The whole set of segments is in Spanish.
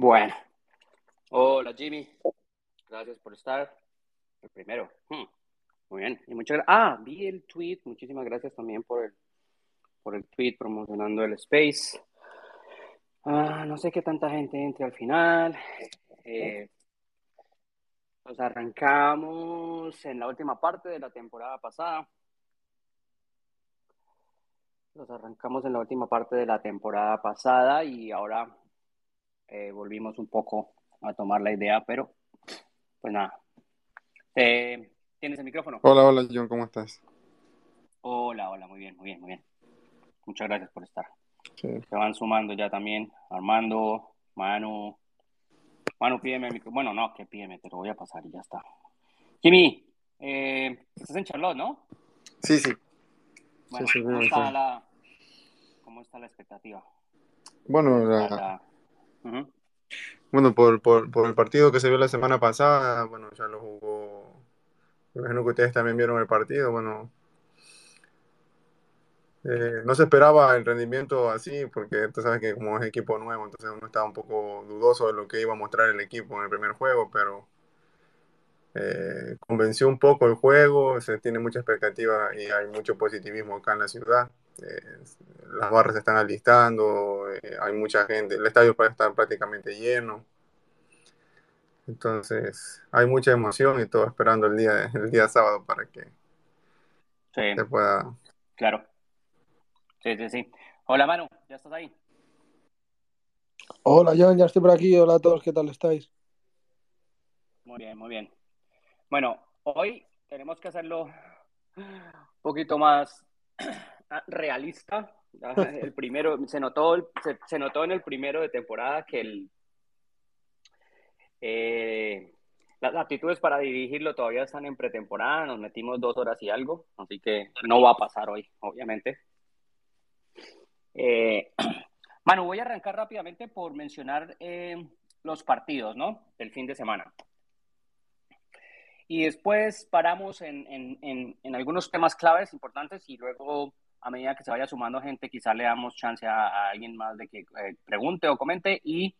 Bueno. Hola, Jimmy. Gracias por estar. El primero. Hmm. Muy bien. Y muchas Ah, vi el tweet. Muchísimas gracias también por el, por el tweet promocionando el space. Ah, no sé qué tanta gente entre al final. Eh, nos arrancamos en la última parte de la temporada pasada. Nos arrancamos en la última parte de la temporada pasada y ahora eh, volvimos un poco a tomar la idea, pero pues nada. Eh, ¿Tienes el micrófono? Hola, hola John, ¿cómo estás? Hola, hola, muy bien, muy bien, muy bien. Muchas gracias por estar. Se van sumando ya también Armando, Manu. Manu, pídeme el micrófono. Bueno, no, que pídeme, te lo voy a pasar y ya está. Jimmy, eh, estás en Charlotte, ¿no? Sí, sí. Bueno, ¿cómo, está la, ¿cómo, está la, expectativa? Bueno, la, bueno, por, el partido que se vio la semana pasada, bueno, ya lo jugó. Me imagino que ustedes también vieron el partido. Bueno, eh, no se esperaba el rendimiento así, porque tú sabes que como es equipo nuevo, entonces uno estaba un poco dudoso de lo que iba a mostrar el equipo en el primer juego, pero eh, convenció un poco el juego, se tiene mucha expectativa y hay mucho positivismo acá en la ciudad. Eh, las barras se están alistando, eh, hay mucha gente, el estadio puede estar prácticamente lleno. Entonces, hay mucha emoción y todo esperando el día, el día sábado para que se pueda. Claro. Sí, sí, sí. Hola, Manu, ¿ya estás ahí? Hola, Jan, ya estoy por aquí. Hola a todos, ¿qué tal estáis? Muy bien, muy bien. Bueno, hoy tenemos que hacerlo un poquito más realista. El primero, se notó, se, notó en el primero de temporada que el, eh, las aptitudes para dirigirlo todavía están en pretemporada, nos metimos dos horas y algo, así que no va a pasar hoy, obviamente. Eh, voy a arrancar rápidamente por mencionar eh, los partidos, ¿no? Del fin de semana. Y después paramos en, en, en algunos temas claves importantes y luego a medida que se vaya sumando gente, quizá le damos chance a, alguien más de que eh, pregunte o comente y,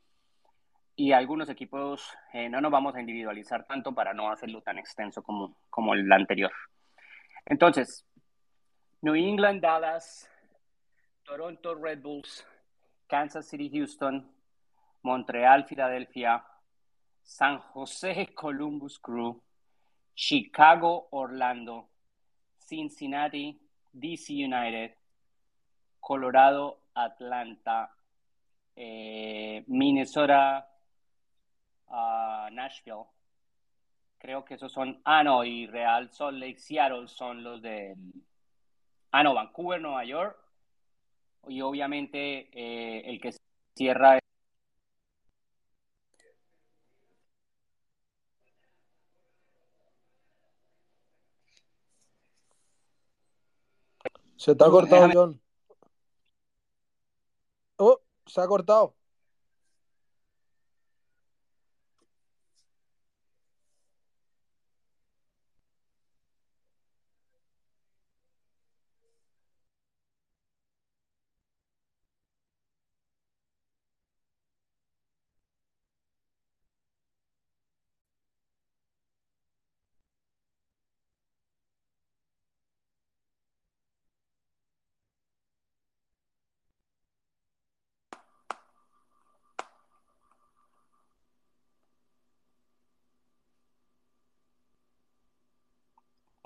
y algunos equipos eh, no nos vamos a individualizar tanto para no hacerlo tan extenso como, como el anterior. Entonces, New England, Dallas, Toronto, Red Bulls, Kansas City, Houston, Montreal, Filadelfia, San José, Columbus Crew, Chicago, Orlando, Cincinnati, DC United, Colorado, Atlanta, eh, Minnesota, uh, Nashville. Creo que esos son. Ah, no, y Real Salt Lake, Seattle son los de. Ah, no, Vancouver, Nueva York. Y obviamente eh, el que cierra Se te ha cortado, John. Oh, se ha cortado.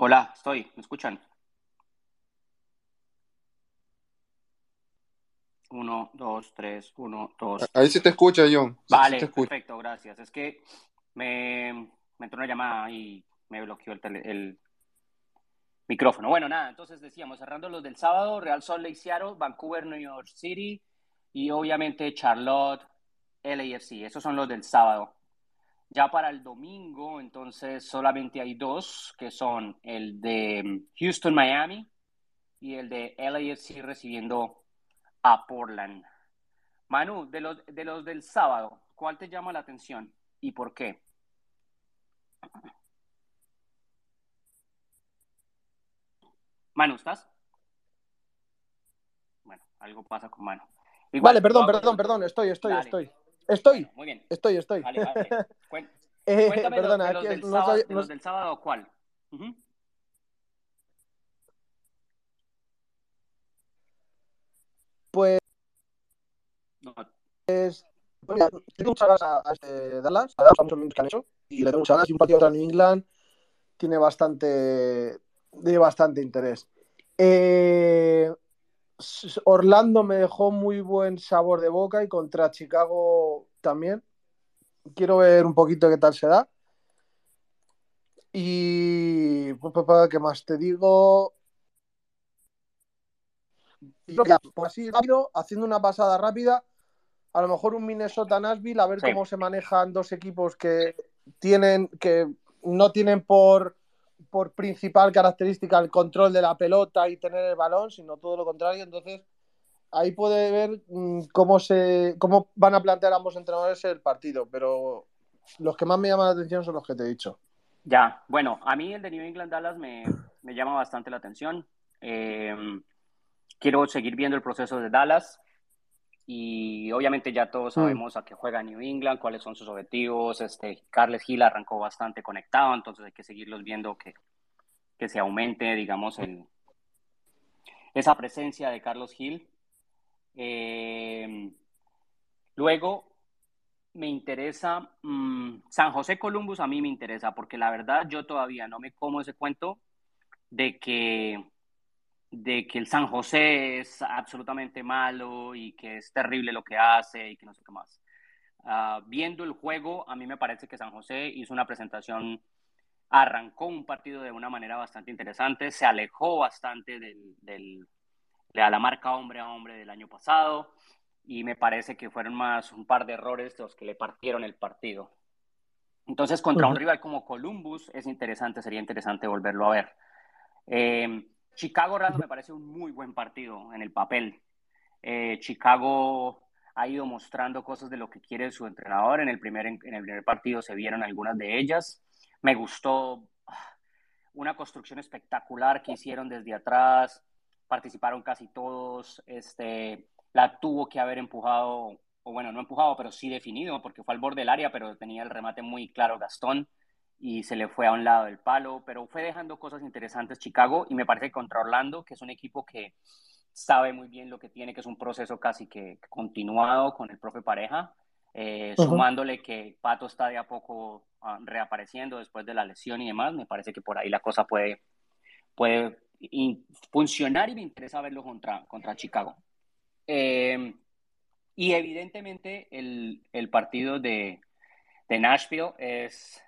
Hola, estoy, ¿me escuchan? Uno, dos, tres, uno, dos. Ahí sí te escucha, John. vale, perfecto, gracias. Es que me, me, entró una llamada y me bloqueó el, el, micrófono. Bueno, nada, entonces decíamos, cerrando los del sábado, Real Salt Lake Seattle, Vancouver, New York City y obviamente Charlotte, LAFC. Esos son los del sábado. Ya para el domingo, entonces solamente hay dos, que son el de Houston, Miami y el de LAFC recibiendo a Portland. Manu, de los, de los del sábado, ¿cuál te llama la atención y por qué? Manu, ¿estás? Bueno, algo pasa con Manu. vale, perdón, perdón, perdón, estoy, estoy, estoy. Estoy, Muy bien. estoy, estoy. Vale, vale. Eh, Cuéntame de los- perdona, de es los, del no sábado, sabía- de no- los del sábado, ¿cuál? Ujú. pues No, mira, le tengo muchas ganas a, a este Dallas, a Dallas a muchos minutos que han hecho, y le tengo muchas ganas. Y un partido contra New England tiene bastante, tiene bastante interés. Eh, Orlando me dejó muy buen sabor de boca y contra Chicago también. Quiero ver un poquito qué tal se da. Y ¿qué más te digo? Que, pues así rápido, haciendo una pasada rápida, a lo mejor un Minnesota Nashville, a ver Sí. cómo se manejan dos equipos que tienen, que no tienen por, por principal característica el control de la pelota y tener el balón, sino todo lo contrario. Entonces, ahí puede ver mm, cómo se cómo van a plantear ambos entrenadores el partido, pero los que más me llaman la atención son los que te he dicho. Ya, bueno, a mí el de New England Dallas me, me llama bastante la atención. Eh, quiero seguir viendo el proceso de Dallas y obviamente ya todos sabemos a qué juega New England, cuáles son sus objetivos. Este, Carles Gil arrancó bastante conectado, entonces hay que seguirlos viendo que, que se aumente, digamos, el, esa presencia de Carlos Gil. Eh, luego, me interesa, mm, San José Columbus a mí me interesa, porque la verdad yo todavía no me como ese cuento de que, de que el San José es absolutamente malo y que es terrible lo que hace y que no sé qué más. Ah, viendo el juego, a mí me parece que San José hizo una presentación, arrancó un partido de una manera bastante interesante, se alejó bastante del, del, de la marca hombre a hombre del año pasado y me parece que fueron más un par de errores los que le partieron el partido. Entonces, contra un rival como Columbus es interesante, sería interesante volverlo a ver. Eh, Chicago Orlando me parece un muy buen partido en el papel. Eh, Chicago ha ido mostrando cosas de lo que quiere su entrenador. En el primer, en el primer partido se vieron algunas de ellas. Me gustó ah, una construcción espectacular que hicieron desde atrás. Participaron casi todos. Este, la tuvo que haber empujado, o bueno, no empujado, pero sí definido, porque fue al borde del área, pero tenía el remate muy claro Gastón y se le fue a un lado del palo, pero fue dejando cosas interesantes Chicago y me parece que contra Orlando, que es un equipo que sabe muy bien lo que tiene, que es un proceso casi que continuado con el profe Pareja, eh, sumándole que Pato está de a poco ah, reapareciendo después de la lesión y demás, me parece que por ahí la cosa puede, puede funcionar y me interesa verlo contra, contra Chicago. Eh, y evidentemente el, el partido de, de Nashville es,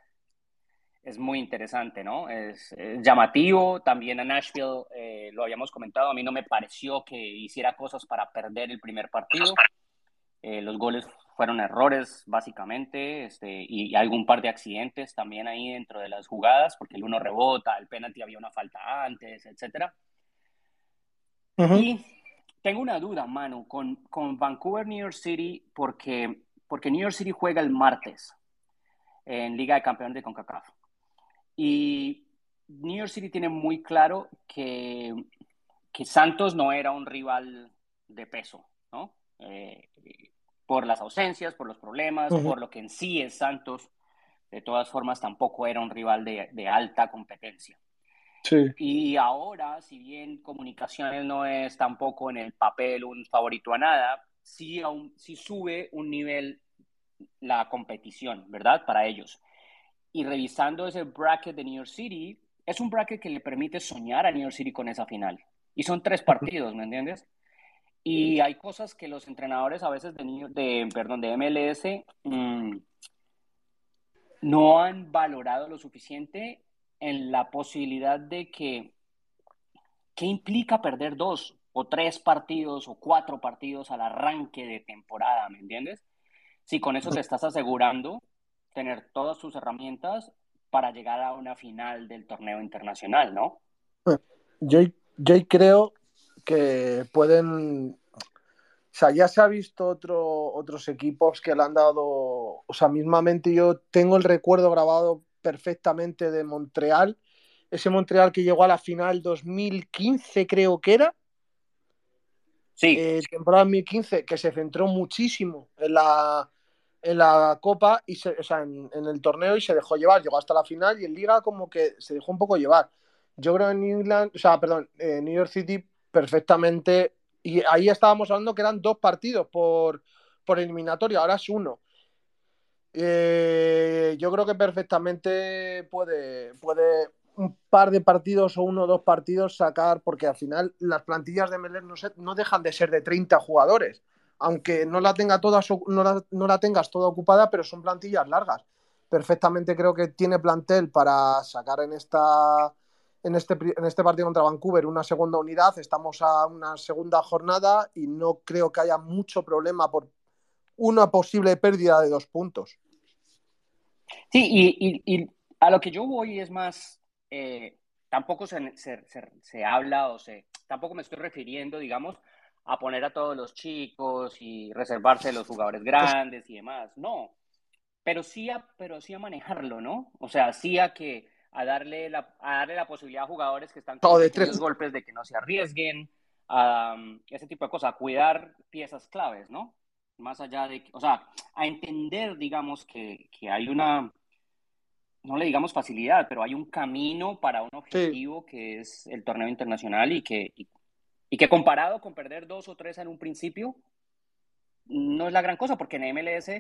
es muy interesante, ¿no? Es, es llamativo. También a Nashville, eh, lo habíamos comentado, a mí no me pareció que hiciera cosas para perder el primer partido. Eh, los goles fueron errores, básicamente, este, y, y algún par de accidentes también ahí dentro de las jugadas, porque el uno rebota, el penalti había una falta antes, etcétera. Ujú. Y tengo una duda, Manu, con, con Vancouver, New York City, porque, porque New York City juega el martes en Liga de Campeones de CONCACAF. Y New York City tiene muy claro que, que Santos no era un rival de peso, ¿no? Eh, por las ausencias, por los problemas, por lo que en sí es Santos. De todas formas, tampoco era un rival de, de alta competencia. Sí. Y ahora, si bien Comunicaciones no es tampoco en el papel un favorito a nada, sí, aún, sí sube un nivel la competición, ¿verdad? Para ellos. Y revisando ese bracket de New York City, es un bracket que le permite soñar a New York City con esa final. Y son tres partidos, ¿me entiendes? Y hay cosas que los entrenadores a veces de, New- de, perdón, de MLS mm, no han valorado lo suficiente en la posibilidad de que, ¿qué implica perder dos o tres partidos o cuatro partidos al arranque de temporada, ¿me entiendes? Si con eso te estás asegurando tener todas tus herramientas para llegar a una final del torneo internacional, ¿no? Yo, yo creo que pueden. O sea, ya se ha visto otro, otros equipos que le han dado. O sea, mismamente yo tengo el recuerdo grabado perfectamente de Montreal. Ese Montreal que llegó a la final 2015, creo que era. Sí, eh, temporada 2015, que se centró muchísimo en la, en la Copa, y o sea, en, el torneo y se dejó llevar. Llegó hasta la final y en Liga como que se dejó un poco llevar. Yo creo en New England, o sea, perdón, en New York City perfectamente. Y ahí estábamos hablando que eran dos partidos por, por eliminatorio, ahora es uno. Eh, yo creo que perfectamente puede, puede un par de partidos o uno o dos partidos sacar, porque al final las plantillas de Meller no, no dejan de ser de 30 jugadores aunque no la, tenga toda, no, la, tengas toda ocupada, pero son plantillas largas. Perfectamente creo que tiene plantel para sacar en esta en este, en este partido contra Vancouver una segunda unidad. Estamos a una segunda jornada y no creo que haya mucho problema por una posible pérdida de dos puntos. Sí, y, a lo que yo voy es más, eh, tampoco se, se, se, habla o se, tampoco me estoy refiriendo, digamos, a poner a todos los chicos y reservarse los jugadores grandes y demás. No, pero sí a, pero sí a manejarlo, ¿no? O sea, sí a que a darle la, a darle la posibilidad a jugadores que están con los golpes de que no se arriesguen, a, ese tipo de cosas, a cuidar piezas claves, ¿no? Más allá de, o sea, a entender, digamos, que, que hay una, no le digamos facilidad, pero hay un camino para un objetivo que es el torneo internacional y que, y que comparado con perder dos o tres en un principio, no es la gran cosa, porque en MLS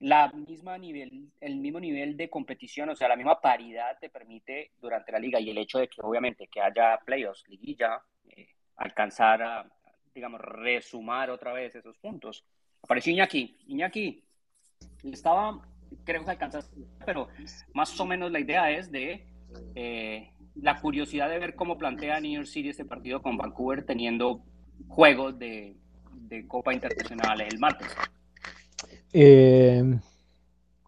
la misma nivel, el mismo nivel de competición, o sea, la misma paridad te permite durante la liga y el hecho de que obviamente que haya playoffs, liguilla, eh, alcanzar a, digamos, resumar otra vez esos puntos. Apareció Iñaki. Iñaki, estaba, creo que alcanzaste, pero más o menos la idea es de eh, la curiosidad de ver cómo plantea New York City este partido con Vancouver teniendo juegos de, Copa Internacional el martes. Eh,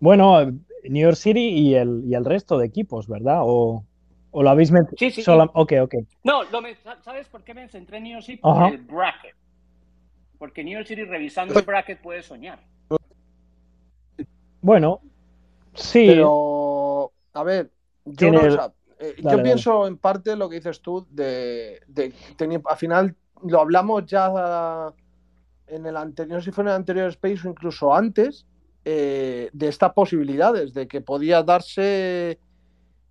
bueno, New York City y el, y el resto de equipos, ¿verdad? O, o lo habéis mencionado. Sí, sí, sí. Ok, ok. No, ¿sabes por qué me centré en New York City? Por el bracket. Porque New York City revisando el bracket puede soñar. Bueno, sí. Pero, a ver, yo no, eh, yo pienso en parte lo que dices tú de, de, al final lo hablamos ya en el anterior, si fue en el anterior Space o incluso antes, eh, de estas posibilidades, de que podía darse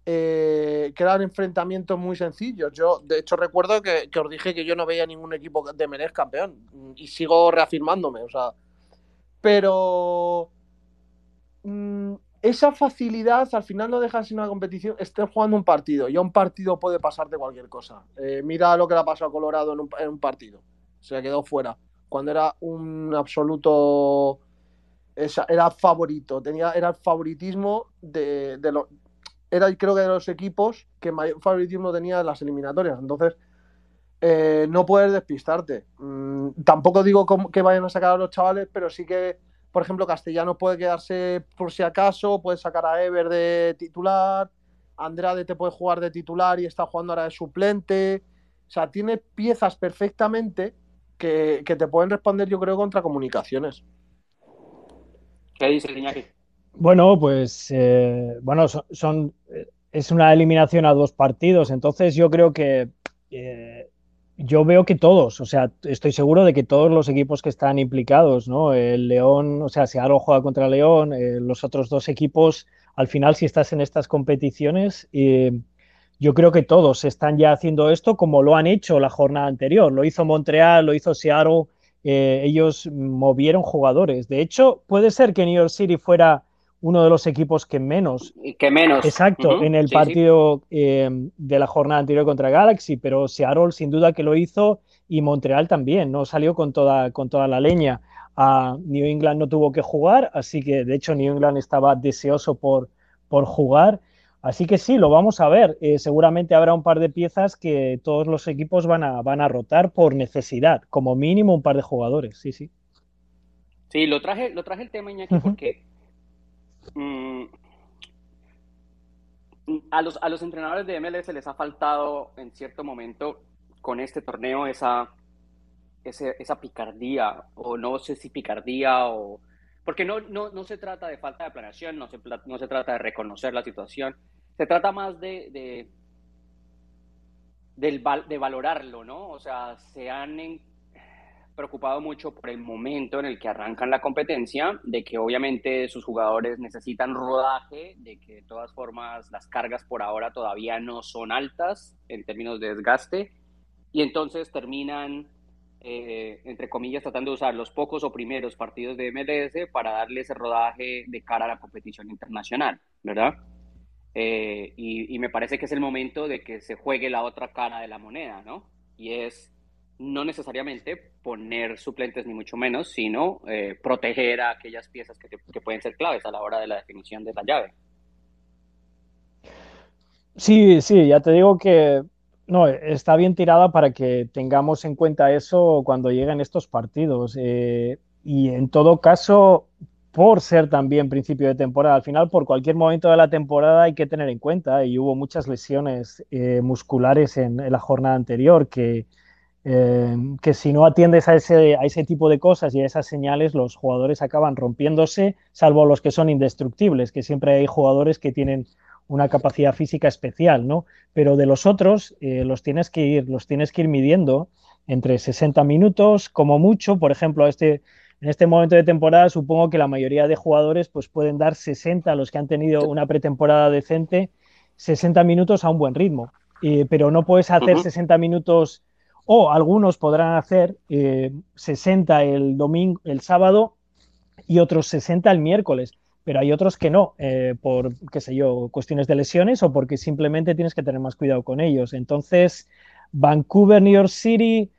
eh, que eran enfrentamientos muy sencillos. Yo, de hecho, recuerdo que, os dije que yo no veía ningún equipo de Menez campeón y sigo reafirmándome, o sea, pero mm, esa facilidad al final no deja sin una competición, estés jugando un partido y a un partido puede pasarte cualquier cosa. Eh, mira lo que le ha pasado a Colorado en un, partido, se quedó fuera, cuando era un absoluto, era favorito, tenía, era el favoritismo de, de los, era creo que de los equipos que mayor favoritismo tenía en las eliminatorias, entonces eh, no puedes despistarte. Mm, tampoco digo que vayan a sacar a los chavales, pero sí que por ejemplo, Castellano puede quedarse por si acaso, puede sacar a Ever de titular, Andrade te puede jugar de titular y está jugando ahora de suplente. O sea, tiene piezas perfectamente que, te pueden responder, yo creo, contra comunicaciones. ¿Qué dice Iñaki? Bueno, pues eh, bueno, son, eh, es una eliminación a dos partidos, entonces yo creo que eh, yo veo que todos, o sea, estoy seguro de que todos los equipos que están implicados, ¿no? El León, o sea, Aro juega contra León, eh, los otros dos equipos, al final, si estás en estas competiciones, eh, yo creo que todos están ya haciendo esto como lo han hecho la jornada anterior. Lo hizo Montreal, lo hizo Seattle, eh, ellos movieron jugadores. De hecho, puede ser que New York City fuera uno de los equipos que menos. Que menos. Exacto, en el partido eh, de la jornada anterior contra Galaxy, pero Seattle sin duda que lo hizo y Montreal también, no salió con toda, con toda la leña. A New England no tuvo que jugar, así que de hecho New England estaba deseoso por, por jugar. Así que sí, lo vamos a ver. Eh, seguramente habrá un par de piezas que todos los equipos van a, van a rotar por necesidad, como mínimo un par de jugadores, sí, sí. Sí, lo traje, lo traje el tema, Iñaki, porque Mm, a, los, a los entrenadores de MLS les ha faltado en cierto momento con este torneo esa, esa picardía, o no sé si picardía, o porque no, no, no se trata de falta de planeación, no se, no se trata de reconocer la situación, se trata más de, de, de valorarlo, ¿no? O sea, se han preocupado mucho por el momento en el que arrancan la competencia, de que obviamente sus jugadores necesitan rodaje, de que de todas formas las cargas por ahora todavía no son altas en términos de desgaste, y entonces terminan, eh, entre comillas, tratando de usar los pocos o primeros partidos de MLS para darle ese rodaje de cara a la competición internacional, ¿verdad? Eh, y, y me parece que es el momento de que se juegue la otra cara de la moneda, ¿no? Y es no necesariamente poner suplentes ni mucho menos, sino eh, proteger a aquellas piezas que, pueden ser claves a la hora de la definición de la llave. Sí, sí, ya te digo que no, está bien tirada para que tengamos en cuenta eso cuando lleguen estos partidos. Eh, y en todo caso, por ser también principio de temporada, al final por cualquier momento de la temporada hay que tener en cuenta, y hubo muchas lesiones eh, musculares en, la jornada anterior que, eh, que si no atiendes a ese, a ese tipo de cosas y a esas señales, los jugadores acaban rompiéndose, salvo los que son indestructibles, que siempre hay jugadores que tienen una capacidad física especial, ¿no? Pero de los otros eh, los, tienes que ir, los tienes que ir midiendo entre 60 minutos, como mucho, por ejemplo, este, en este momento de temporada supongo que la mayoría de jugadores pues, pueden dar 60, los que han tenido una pretemporada decente, 60 minutos a un buen ritmo, eh, pero no puedes hacer uh -huh. 60 minutos o algunos podrán hacer eh, 60 el domingo, el sábado y otros 60 el miércoles, pero hay otros que no, eh, por, qué sé yo, cuestiones de lesiones o porque simplemente tienes que tener más cuidado con ellos. Entonces, Vancouver, New York City,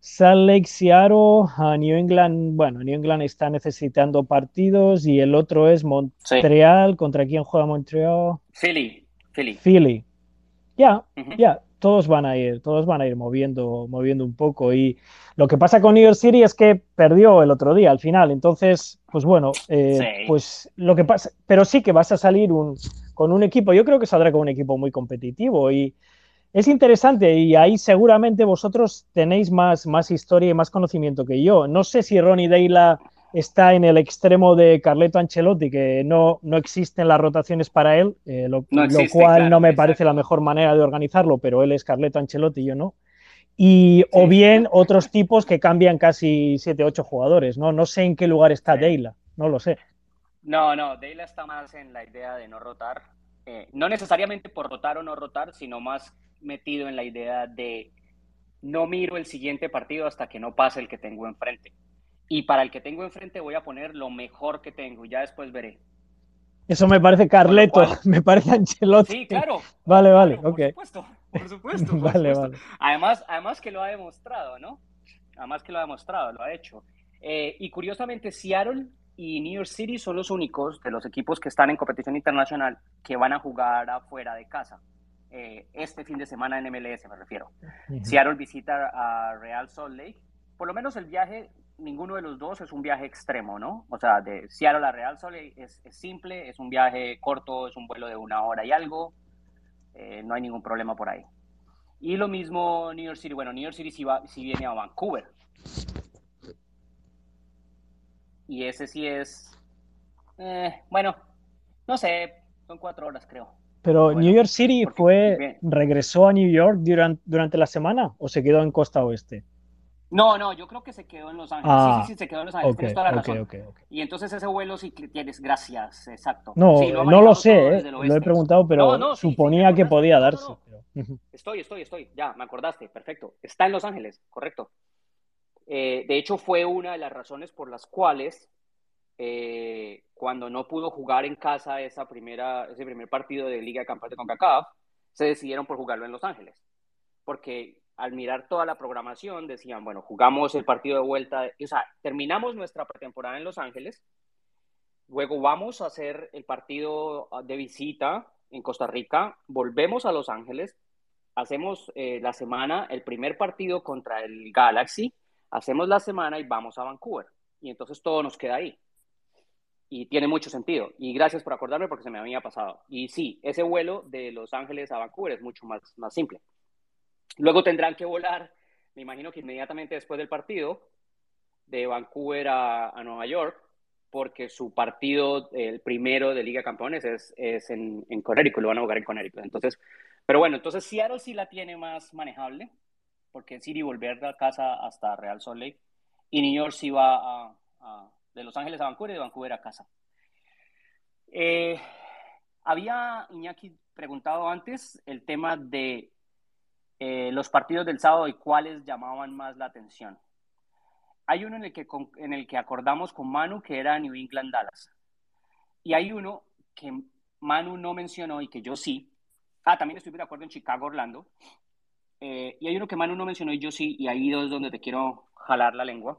Salt Lake, Seattle, New England, bueno, New England está necesitando partidos y el otro es Montreal, sí. ¿contra quién juega Montreal? Philly, Philly. Philly. Ya, yeah, ya, uh -huh. yeah todos van a ir, todos van a ir moviendo, moviendo un poco. Y lo que pasa con New York City es que perdió el otro día al final. Entonces, pues bueno, eh, sí. pues lo que pasa, pero sí que vas a salir un, con un equipo, yo creo que saldrá con un equipo muy competitivo y es interesante y ahí seguramente vosotros tenéis más, más historia y más conocimiento que yo. No sé si Ronnie Deila está en el extremo de Carleto Ancelotti, que no, no existen las rotaciones para él, eh, lo, no existe, lo, cual claro, no me exacto. parece la mejor manera de organizarlo, pero él es Carleto Ancelotti y yo no. Y, sí. O bien otros tipos que cambian casi 7, 8 jugadores, ¿no? No sé en qué lugar está sí. Deila, no lo sé. No, no, Deila está más en la idea de no rotar, eh, no necesariamente por rotar o no rotar, sino más metido en la idea de no miro el siguiente partido hasta que no pase el que tengo enfrente y para el que tengo enfrente voy a poner lo mejor que tengo y ya después veré. Eso me parece Carleto, me parece Ancelotti. Sí, claro. Vale, vale, claro, ok. Por supuesto, por supuesto. Por vale, supuesto. vale. Además, además que lo ha demostrado, ¿no? Además que lo ha demostrado, lo ha hecho. Eh, y curiosamente, Seattle y New York City son los únicos de los equipos que están en competición internacional que van a jugar afuera de casa. Eh, este fin de semana en MLS me refiero. Uh -huh. Seattle visita a Real Salt Lake. Por lo menos el viaje ninguno de los dos es un viaje extremo, ¿no? O sea, de Seattle a Real Salt es, es, simple, es un viaje corto, es un vuelo de una hora y algo, eh, no hay ningún problema por ahí. Y lo mismo New York City, bueno, New York City sí, va, sí viene a Vancouver. Y ese sí es, eh, bueno, no sé, son cuatro horas creo. Pero bueno, New York City fue, regresó a New York durante, durante la semana o se quedó en costa oeste? No, no, yo creo que se quedó en Los Ángeles. Ah, sí, sí, sí, se quedó en Los Ángeles. Okay, Tienes toda la okay, razón. Okay, y entonces ese vuelo sí que tienes, gracias, exacto. No, sí, lo no lo sé, eh, lo he preguntado, pero no, no, suponía sí, que podía darse. Pero... Estoy, estoy, estoy, ya, me acordaste, perfecto. Está en Los Ángeles, correcto. Eh, de hecho, fue una de las razones por las cuales eh, cuando no pudo jugar en casa esa primera, ese primer partido de Liga de Campeones de CONCACAF, se decidieron por jugarlo en Los Ángeles. Porque al mirar toda la programación, decían, bueno, jugamos el partido de vuelta, o sea, terminamos nuestra pretemporada en Los Ángeles, luego vamos a hacer el partido de visita en Costa Rica, volvemos a Los Ángeles, hacemos eh, la semana, el primer partido contra el Galaxy, hacemos la semana y vamos a Vancouver. Y entonces todo nos queda ahí. Y tiene mucho sentido. Y gracias por acordarme porque se me había pasado. Y sí, ese vuelo de Los Ángeles a Vancouver es mucho más, más simple. Luego tendrán que volar, me imagino que inmediatamente después del partido, de Vancouver a, a Nueva York, porque su partido, el primero de Liga de Campeones, es, es en, en Connecticut, lo van a jugar en Connecticut. Entonces, pero bueno, entonces Seattle sí la tiene más manejable, porque City volver a casa hasta Real Salt Lake y New York sí va de Los Ángeles a Vancouver y de Vancouver a casa. Eh, había Iñaki preguntado antes el tema de eh, los partidos del sábado y cuáles llamaban más la atención. Hay uno en el, que, en el que acordamos con Manu que era New England Dallas. Y hay uno que Manu no mencionó y que yo sí. Ah, también estoy de acuerdo en Chicago, Orlando. Eh, y hay uno que Manu no mencionó y yo sí, y ahí es donde te quiero jalar la lengua,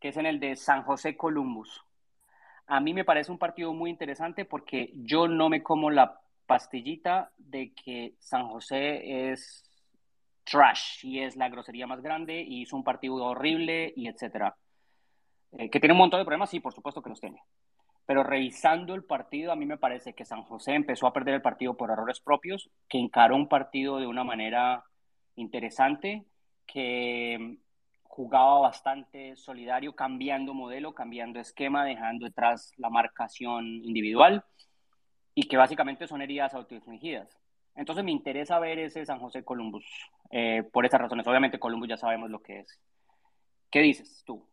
que es en el de San José Columbus. A mí me parece un partido muy interesante porque yo no me como la pastillita de que San José es trash y es la grosería más grande y hizo un partido horrible y etcétera. Eh, que tiene un montón de problemas, sí, por supuesto que los tiene. Pero revisando el partido, a mí me parece que San José empezó a perder el partido por errores propios, que encaró un partido de una manera interesante, que jugaba bastante solidario, cambiando modelo, cambiando esquema, dejando detrás la marcación individual y que básicamente son heridas autoinfligidas. Entonces me interesa ver ese San José Columbus eh, por esas razones. Obviamente Columbus ya sabemos lo que es. ¿Qué dices tú?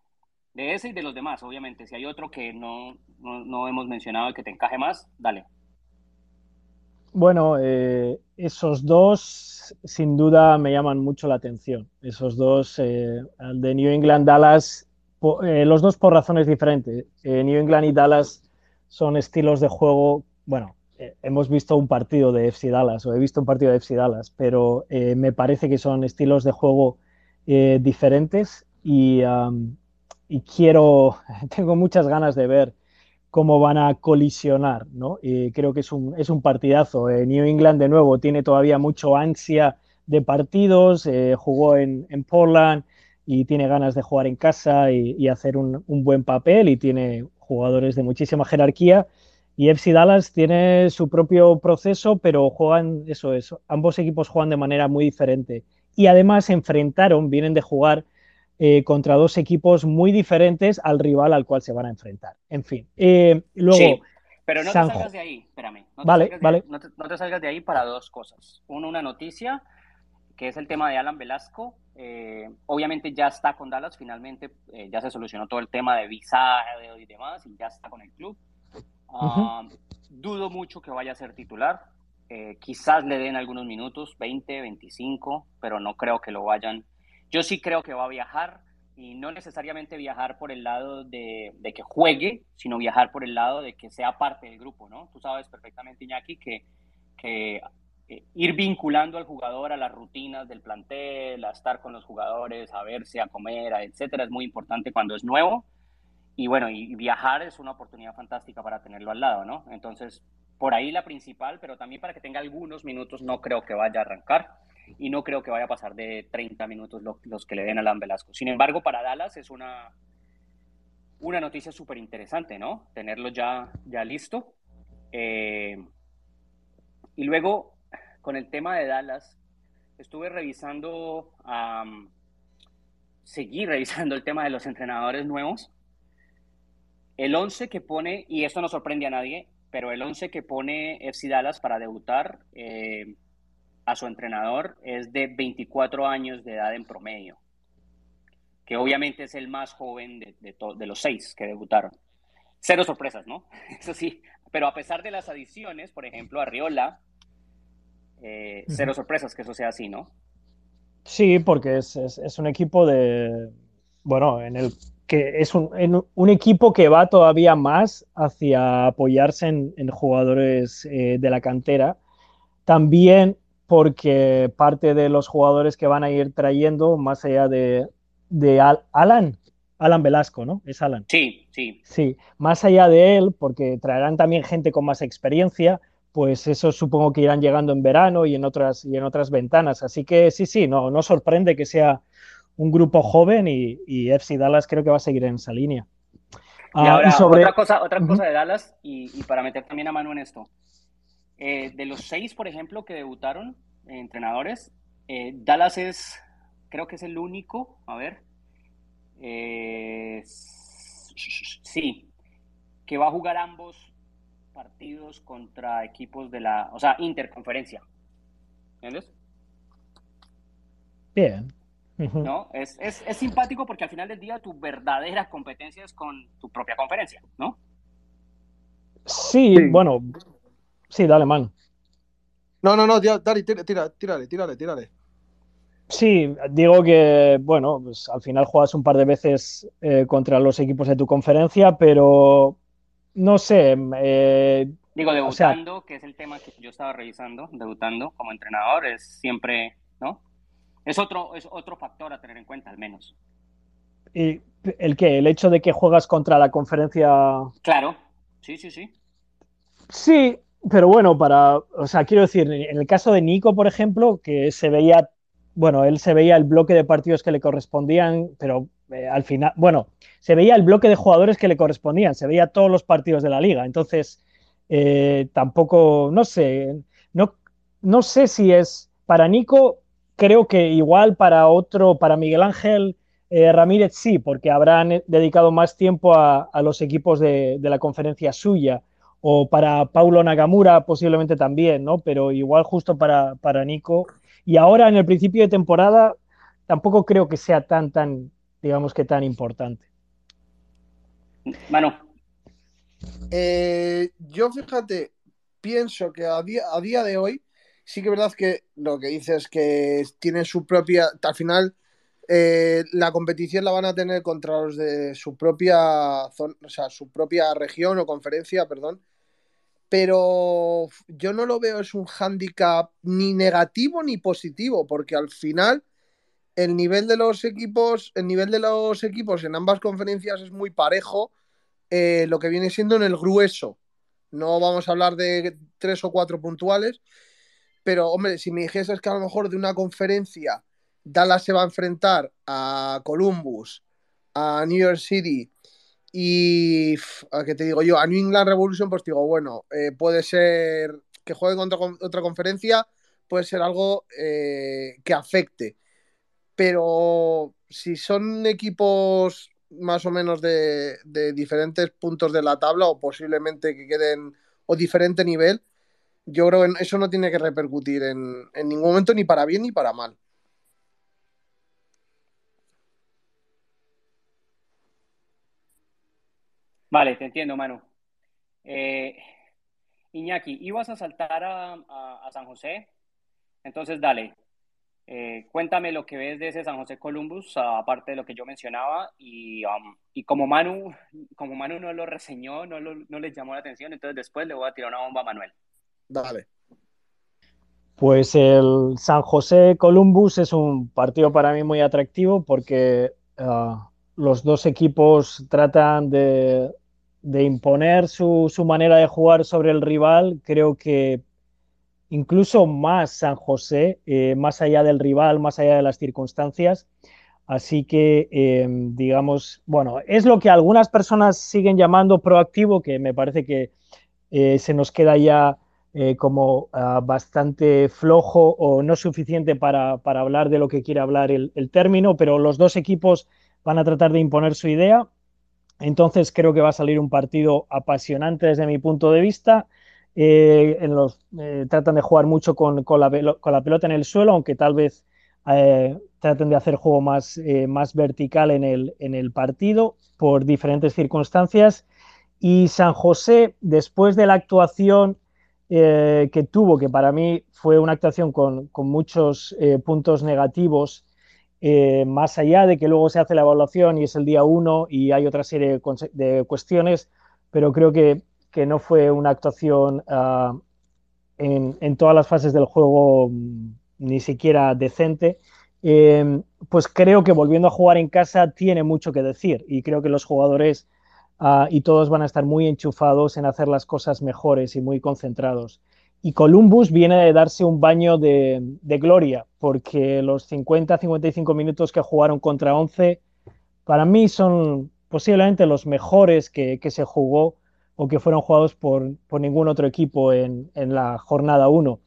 De ese y de los demás, obviamente. Si hay otro que no, no, no hemos mencionado y que te encaje más, dale. Bueno, eh, esos dos sin duda me llaman mucho la atención. Esos dos, eh, de New England, Dallas, eh, los dos por razones diferentes. New England y Dallas son estilos de juego, bueno, hemos visto un partido de FC Dallas o he visto un partido de FC Dallas, pero me parece que son estilos de juego diferentes y, quiero, tengo muchas ganas de ver cómo van a colisionar, ¿no? Creo que es un, es un partidazo. Eh, New England, de nuevo, tiene todavía mucho ansia de partidos, eh, jugó en, Portland y tiene ganas de jugar en casa y, hacer un, buen papel y tiene jugadores de muchísima jerarquía. Y FC Dallas tiene su propio proceso, pero juegan, eso es, ambos equipos juegan de manera muy diferente. Y además se enfrentaron, vienen de jugar eh, contra dos equipos muy diferentes al rival al cual se van a enfrentar. En fin, eh, luego... Sí, pero no te salgas de ahí, espérame. No vale, vale. no, te, salgas de ahí para dos cosas. Uno, una noticia, que es el tema de Alan Velasco. Eh, obviamente ya está con Dallas, finalmente ya se solucionó todo el tema de visaje y demás, y ya está con el club. Ah, dudo mucho que vaya a ser titular. quizás le den algunos minutos, 20, 25, pero no creo que lo vayan yo sí creo que va a viajar y no necesariamente viajar por el lado de, que juegue, sino viajar por el lado de que sea parte del grupo, ¿no? Tú sabes perfectamente, Iñaki, que, que eh, ir vinculando al jugador a las rutinas del plantel, a estar con los jugadores, a verse, a comer, etcétera, es muy importante cuando es nuevo. Y bueno, y viajar es una oportunidad fantástica para tenerlo al lado, ¿no? Entonces, por ahí la principal, pero también para que tenga algunos minutos, no creo que vaya a arrancar y no creo que vaya a pasar de 30 minutos los que le den a Alan Velasco. Sin embargo, para Dallas es una, una noticia súper interesante, ¿no? Tenerlo ya, ya listo. Eh, y luego, con el tema de Dallas, estuve revisando, seguí revisando el tema de los entrenadores nuevos. El 11 que pone, y esto no sorprende a nadie, pero el 11 que pone FC Dallas para debutar eh, a su entrenador es de 24 años de edad en promedio, que obviamente es el más joven de, de, los seis que debutaron. Cero sorpresas, ¿no? Eso sí, pero a pesar de las adiciones, por ejemplo, Arriola, eh, cero sorpresas que eso sea así, ¿no? Sí, porque es, es, un equipo de, bueno, en el que es un, un, equipo que va todavía más hacia apoyarse en, en jugadores eh, de la cantera. También porque parte de los jugadores que van a ir trayendo, más allá de, Alan, Alan Velasco, ¿no? Es Alan. Sí, sí. Sí, más allá de él, porque traerán también gente con más experiencia, pues eso supongo que irán llegando en verano y en otras, y en otras ventanas. Así que sí, sí, no, no sorprende que sea un grupo joven y, y FC Dallas creo que va a seguir en esa línea. Y ah, ahora, otra cosa, otra cosa de Dallas, y, y, para meter también a mano en esto. Eh, de los seis, por ejemplo, que debutaron eh, entrenadores, eh, Dallas es, creo que es el único, a ver, sí, que va a jugar ambos partidos contra equipos de la, o sea, interconferencia. ¿Entiendes? Bien. ¿No? Es, es, es, simpático porque al final del día tu verdadera competencia es con tu propia conferencia, ¿no? Sí, bueno, sí, dale, man. No, no, no, dale, tírale, tírale, tírale, tírale. Sí, digo que, bueno, pues al final juegas un par de veces eh, contra los equipos de tu conferencia, pero no sé. Eh, digo, debutando, que es el tema que yo estaba revisando, debutando como entrenador, es siempre, ¿no? Es otro, es otro factor a tener en cuenta, al menos. ¿Y el qué? ¿El hecho de que juegas contra la conferencia? Claro, sí, sí, sí. Sí, pero bueno, para, o sea, quiero decir, en el caso de Nico, por ejemplo, que se veía, bueno, él se veía el bloque de partidos que le correspondían, pero eh, al final, bueno, se veía el bloque de jugadores que le correspondían, se veía todos los partidos de la liga, entonces eh, tampoco, no sé, no, no sé si es para Nico creo que igual para otro, para Miguel Ángel eh, Ramírez sí, porque habrán dedicado más tiempo a, los equipos de, la conferencia suya, o para Paulo Nagamura posiblemente también, ¿no? Pero igual justo para, para Nico. Y ahora en el principio de temporada tampoco creo que sea tan, tan, digamos que tan importante. Mano. Eh, yo fíjate, pienso que a día, a día de hoy sí que es verdad que lo que dices es que tiene su propia, al final eh, la competición la van a tener contra los de su propia zona, o sea, su propia región o conferencia, perdón. Pero yo no lo veo es un hándicap ni negativo ni positivo, porque al final el nivel de los equipos, el nivel de los equipos en ambas conferencias es muy parejo, eh, lo que viene siendo en el grueso. No vamos a hablar de tres o cuatro puntuales, pero, hombre, si me dijese que a lo mejor de una conferencia Dallas se va a enfrentar a Columbus, a New York City y, a qué te digo yo, a New England Revolution, pues digo, bueno, eh, puede ser que juegue contra otra conferencia, puede ser algo eh, que afecte. Pero si son equipos más o menos de diferentes puntos de la tabla o posiblemente que queden o diferente nivel, yo creo que eso no tiene que repercutir en, ningún momento ni para bien ni para mal. Vale, te entiendo, Manu. Eh, Iñaki, ibas a saltar a, San José, entonces dale, eh, cuéntame lo que ves de ese San José Columbus, aparte de lo que yo mencionaba, y, um, y como, Manu, como Manu no lo reseñó, no, no les llamó la atención, entonces después le voy a tirar una bomba a Manuel. Dale. Pues el San José Columbus es un partido para mí muy atractivo porque ah, los dos equipos tratan de, imponer su, manera de jugar sobre el rival. Creo que incluso más San José, eh, más allá del rival, más allá de las circunstancias. Así que, em, digamos, bueno, es lo que algunas personas siguen llamando proactivo, que me parece que eh, se nos queda ya eh, como ah, bastante flojo o no suficiente para, hablar de lo que quiere hablar el, término, pero los dos equipos van a tratar de imponer su idea. Entonces creo que va a salir un partido apasionante desde mi punto de vista. Eh, en los, eh, tratan de jugar mucho con, la, pelota en el suelo, aunque tal vez traten de hacer juego más, más vertical en el, en el partido por diferentes circunstancias. Y San José, después de la actuación eh, que tuvo, que para mí fue una actuación con, muchos eh, puntos negativos, eh, más allá de que luego se hace la evaluación y es el día uno y hay otra serie de, cuestiones, pero creo que, no fue una actuación ah, en, todas las fases del juego mm, ni siquiera decente. pues creo que volviendo a jugar en casa tiene mucho que decir y creo que los jugadores Ah, y todos van a estar muy enchufados en hacer las cosas mejores y muy concentrados. Y Columbus viene de darse un baño de, gloria, porque los 50-55 minutos que jugaron contra 11, para mí son posiblemente los mejores que, se jugó o que fueron jugados por, ningún otro equipo en, la jornada 1.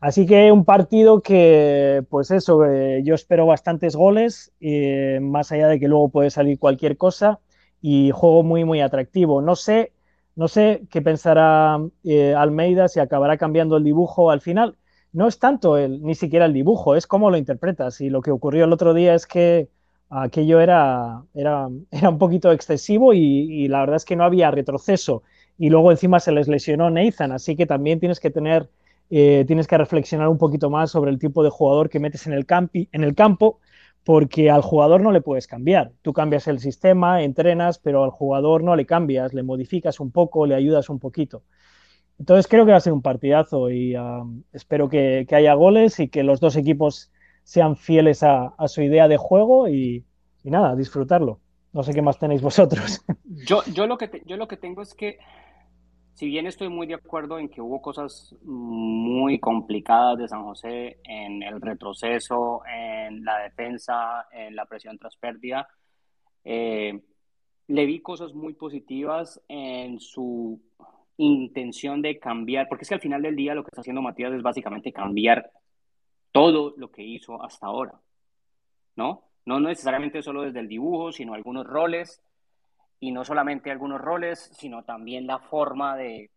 Así que un partido que, pues eso, eh, yo espero bastantes goles, eh, más allá de que luego puede salir cualquier cosa y juego muy, muy atractivo. No sé, no sé qué pensará eh, Almeida, si acabará cambiando el dibujo al final. no es tanto el, ni siquiera el dibujo, es cómo lo interpretas. Y lo que ocurrió el otro día es que aquello era, era, era un poquito excesivo y, la verdad es que no había retroceso. Y luego encima se les lesionó Nathan, así que también tienes que tener, eh, tienes que reflexionar un poquito más sobre el tipo de jugador que metes en el, campi, en el campo, porque al jugador no le puedes cambiar. Tú cambias el sistema, entrenas, pero al jugador no le cambias, le modificas un poco, le ayudas un poquito. Entonces creo que va a ser un partidazo y um, espero que, haya goles y que los dos equipos sean fieles a, su idea de juego y, nada, disfrutarlo. No sé qué más tenéis vosotros. Yo, yo, lo, que yo lo que tengo es que, si bien estoy muy de acuerdo en que hubo cosas muy complicadas de San José en el retroceso, en la defensa, en la presión tras pérdida, eh, le vi cosas muy positivas en su intención de cambiar, porque es que al final del día lo que está haciendo Matías es básicamente cambiar todo lo que hizo hasta ahora, ¿no? No necesariamente solo desde el dibujo, sino algunos roles, y no solamente algunos roles, sino también la forma de...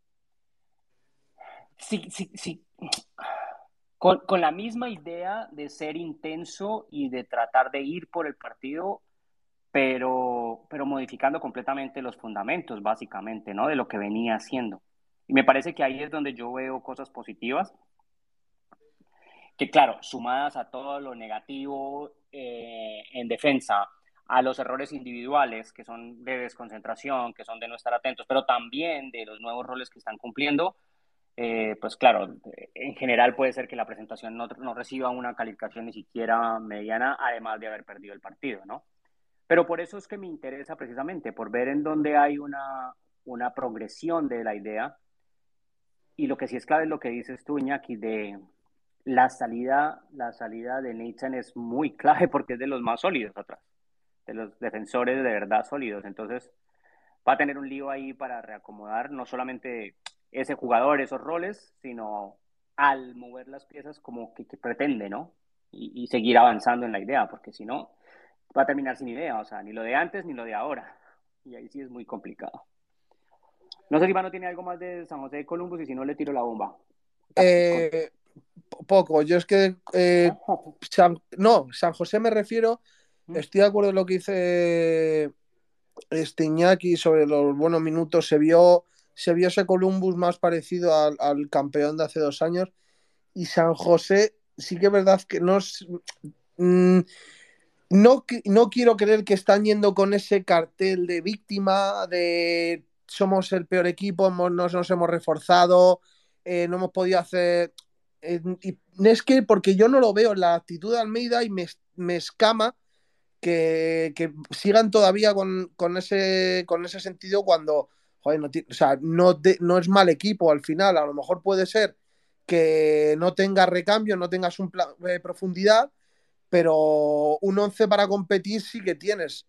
Sí, sí, sí. Con, con la misma idea de ser intenso y de tratar de ir por el partido, pero, pero modificando completamente los fundamentos, básicamente, ¿no? De lo que venía haciendo. Y me parece que ahí es donde yo veo cosas positivas, que claro, sumadas a todo lo negativo eh, en defensa, a los errores individuales que son de desconcentración, que son de no estar atentos, pero también de los nuevos roles que están cumpliendo, eh, pues claro, en general puede ser que la presentación no, no, reciba una calificación ni siquiera mediana, además de haber perdido el partido, ¿no? Pero por eso es que me interesa precisamente, por ver en dónde hay una, una progresión de la idea. Y lo que sí es clave es lo que dices tú, Iñaki, de la salida, la salida de Nathan es muy clave porque es de los más sólidos atrás, de los defensores de verdad sólidos. Entonces, va a tener un lío ahí para reacomodar no solamente ese jugador, esos roles, sino al mover las piezas como que, pretende, ¿no? Y, y, seguir avanzando en la idea, porque si no, va a terminar sin idea, o sea, ni lo de antes ni lo de ahora. Y ahí sí es muy complicado. No sé si Iván tiene algo más de San José de Columbus y si no le tiro la bomba. Eh, poco, yo es que eh, no, San José me refiero. Estoy de acuerdo en lo que dice Stiñaki sobre los buenos minutos, se vio, se vio ese Columbus más parecido al, campeón de hace dos años y San José sí que es verdad que no. Mm, no, no quiero creer que están yendo con ese cartel de víctima, de somos el peor equipo, no nos, hemos reforzado, eh, no hemos podido hacer... Eh, es que porque yo no lo veo, la actitud de Almeida y me, escama que, sigan todavía con, ese, sentido cuando, no, o sea, no, es mal equipo al final, a lo mejor puede ser que no tengas recambio, no tengas un plan, de profundidad, pero un 11 para competir sí que tienes.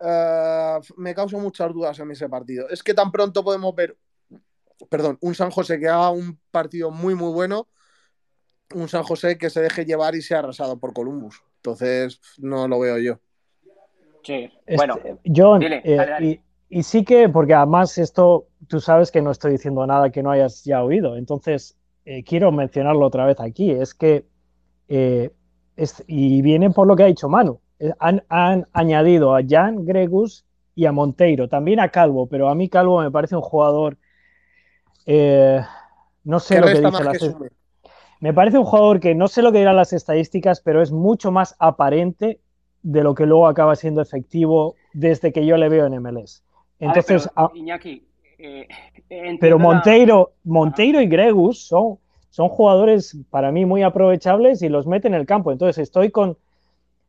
Eh, me causa muchas dudas en ese partido. Es que tan pronto podemos ver, perdón, un San José que haga un partido muy, muy bueno, un San José que se deje llevar y sea arrasado por Columbus. Entonces, no lo veo yo. Sí, bueno. John, eh, Y, sí que, porque además esto, tú sabes que no estoy diciendo nada que no hayas ya oído, entonces eh, quiero mencionarlo otra vez aquí, es que y viene por lo que ha dicho Manu. Eh, han, añadido a Jan Gregus y a Monteiro, también a Calvo, pero a mí Calvo me parece un jugador. Eh, no sé lo que dice las. Me parece un jugador que no sé lo que dirán las estadísticas, pero es mucho más aparente de lo que luego acaba siendo efectivo desde que yo le veo en MLS. Entonces, pero, Iñaki, eh, pero Monteiro, Monteiro y Gregus son son jugadores para mí muy aprovechables y los mete en el campo. Entonces estoy con,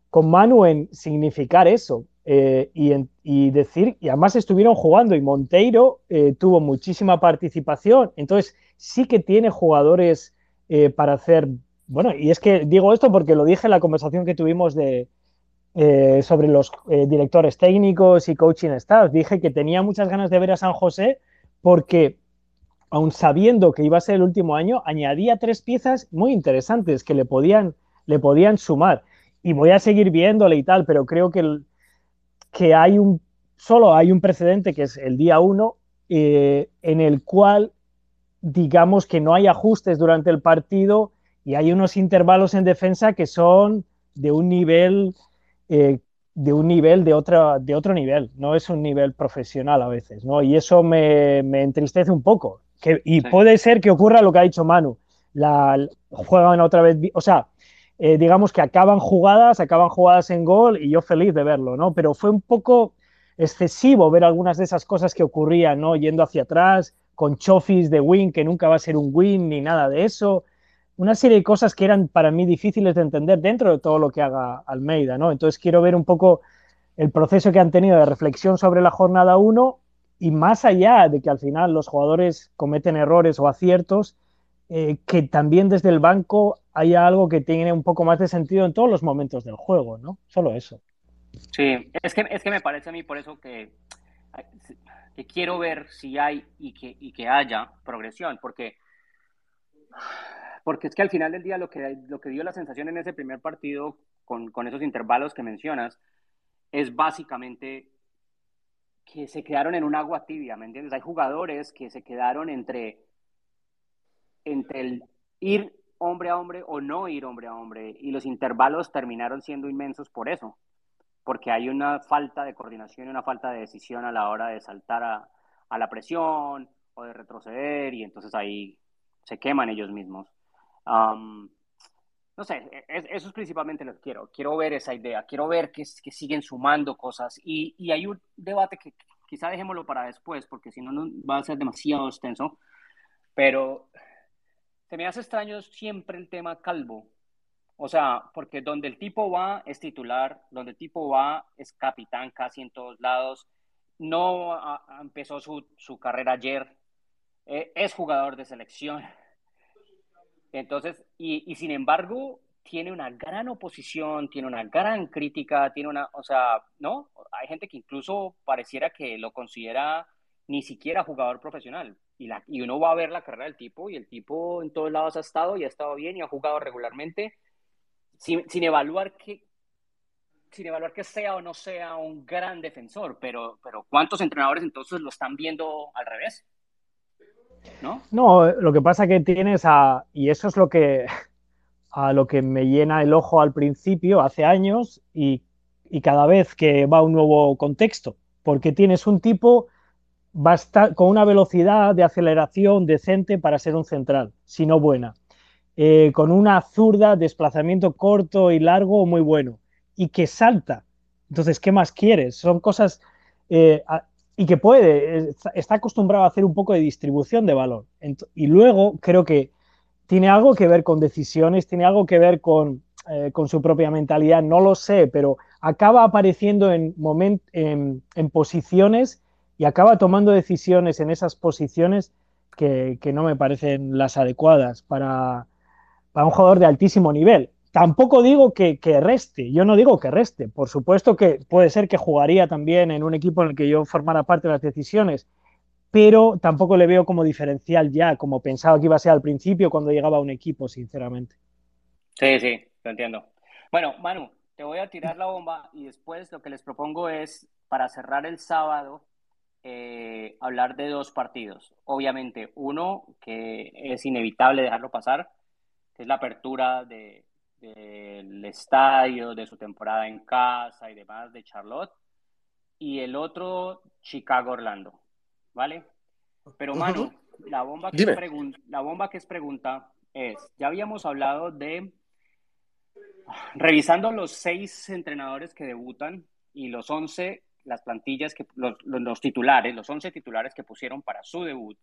con Manu en significar eso eh, y, decir, y además estuvieron jugando y Monteiro eh, tuvo muchísima participación. Entonces sí que tiene jugadores eh, para hacer, bueno, y es que digo esto porque lo dije en la conversación que tuvimos de, sobre los directores técnicos y coaching staff. Dije que tenía muchas ganas de ver a San José porque aun sabiendo que iba a ser el último año, añadía tres piezas muy interesantes que le podían, le podían sumar. Y voy a seguir viéndole y tal, pero creo que, que hay un, solo hay un precedente que es el día uno, eh, en el cual digamos que no hay ajustes durante el partido y hay unos intervalos en defensa que son de un nivel eh, de un nivel de, otra, de otro nivel, no es un nivel profesional a veces, ¿no? Y eso me, me entristece un poco. Que, y puede ser que ocurra lo que ha dicho Manu, la, juegan otra vez, o sea, eh, digamos que acaban jugadas, acaban jugadas en gol y yo feliz de verlo, ¿no? Pero fue un poco excesivo ver algunas de esas cosas que ocurrían, ¿no? Yendo hacia atrás, con chofis de win, que nunca va a ser un win ni nada de eso. Una serie de cosas que eran para mí difíciles de entender dentro de todo lo que haga Almeida, ¿no? Entonces quiero ver un poco el proceso que han tenido de reflexión sobre la jornada 1 y más allá de que al final los jugadores cometen errores o aciertos, eh, que también desde el banco haya algo que tiene un poco más de sentido en todos los momentos del juego, ¿no? Solo eso. Sí, es que, es que me parece a mí por eso que que quiero ver si hay y que, y que haya progresión, porque, porque es que al final del día lo que, lo que dio la sensación en ese primer partido con, con esos intervalos que mencionas es básicamente que se quedaron en un agua tibia, ¿me entiendes? Hay jugadores que se quedaron entre, entre el ir hombre a hombre o no ir hombre a hombre, y los intervalos terminaron siendo inmensos por eso porque hay una falta de coordinación y una falta de decisión a la hora de saltar a, la presión o de retroceder y entonces ahí se queman ellos mismos. no sé, e, e, eso es principalmente lo que quiero. Quiero ver esa idea, quiero ver que, que siguen sumando cosas y, y, hay un debate que quizá dejémoslo para después porque si no va a ser demasiado extenso, pero se me hace extraño siempre el tema calvo o sea, porque donde el tipo va es titular, donde el tipo va es capitán casi en todos lados. No empezó su, su, carrera ayer, eh, es jugador de selección. Entonces, y, y, sin embargo, tiene una gran oposición, tiene una gran crítica, tiene una, o sea, ¿no? Hay gente que incluso pareciera que lo considera ni siquiera jugador profesional. Y, la, y uno va a ver la carrera del tipo y el tipo en todos lados ha estado y ha estado bien y ha jugado regularmente sin, evaluar que sin evaluar que sea o no sea un gran defensor, pero, pero ¿cuántos entrenadores entonces lo están viendo al revés? ¿No? No, lo que pasa que tienes a, y eso es lo que, a lo que me llena el ojo al principio, hace años, y, y cada vez que va un nuevo contexto, porque tienes un tipo con una velocidad de aceleración decente para ser un central, si no buena. Eh, con una zurda, desplazamiento corto y largo muy bueno, y que salta. Entonces, ¿qué más quieres? Son cosas eh, y que puede, está acostumbrado a hacer un poco de distribución de valor. y luego creo que tiene algo que ver con decisiones, tiene algo que ver con, eh, con su propia mentalidad, no lo sé, pero acaba apareciendo en, en, en, posiciones y acaba tomando decisiones en esas posiciones que, que no me parecen las adecuadas para, para un jugador de altísimo nivel. Tampoco digo que, reste, yo no digo que reste, por supuesto que puede ser que jugaría también en un equipo en el que yo formara parte de las decisiones, pero tampoco le veo como diferencial ya, como pensaba que iba a ser al principio cuando llegaba a un equipo, sinceramente. Sí, sí, lo entiendo. Bueno, Manu, te voy a tirar la bomba y después lo que les propongo es, para cerrar el sábado, eh, hablar de dos partidos. Obviamente, uno que es inevitable dejarlo pasar, es la apertura del estadio, de su temporada en casa y demás de Charlotte. Y el otro, Chicago-Orlando, ¿vale? Pero, Manu, la bomba, que es la bomba que es pregunta es, ya habíamos hablado de, revisando los seis entrenadores que debutan y los once, las plantillas, que los, los titulares, los once titulares que pusieron para su debut,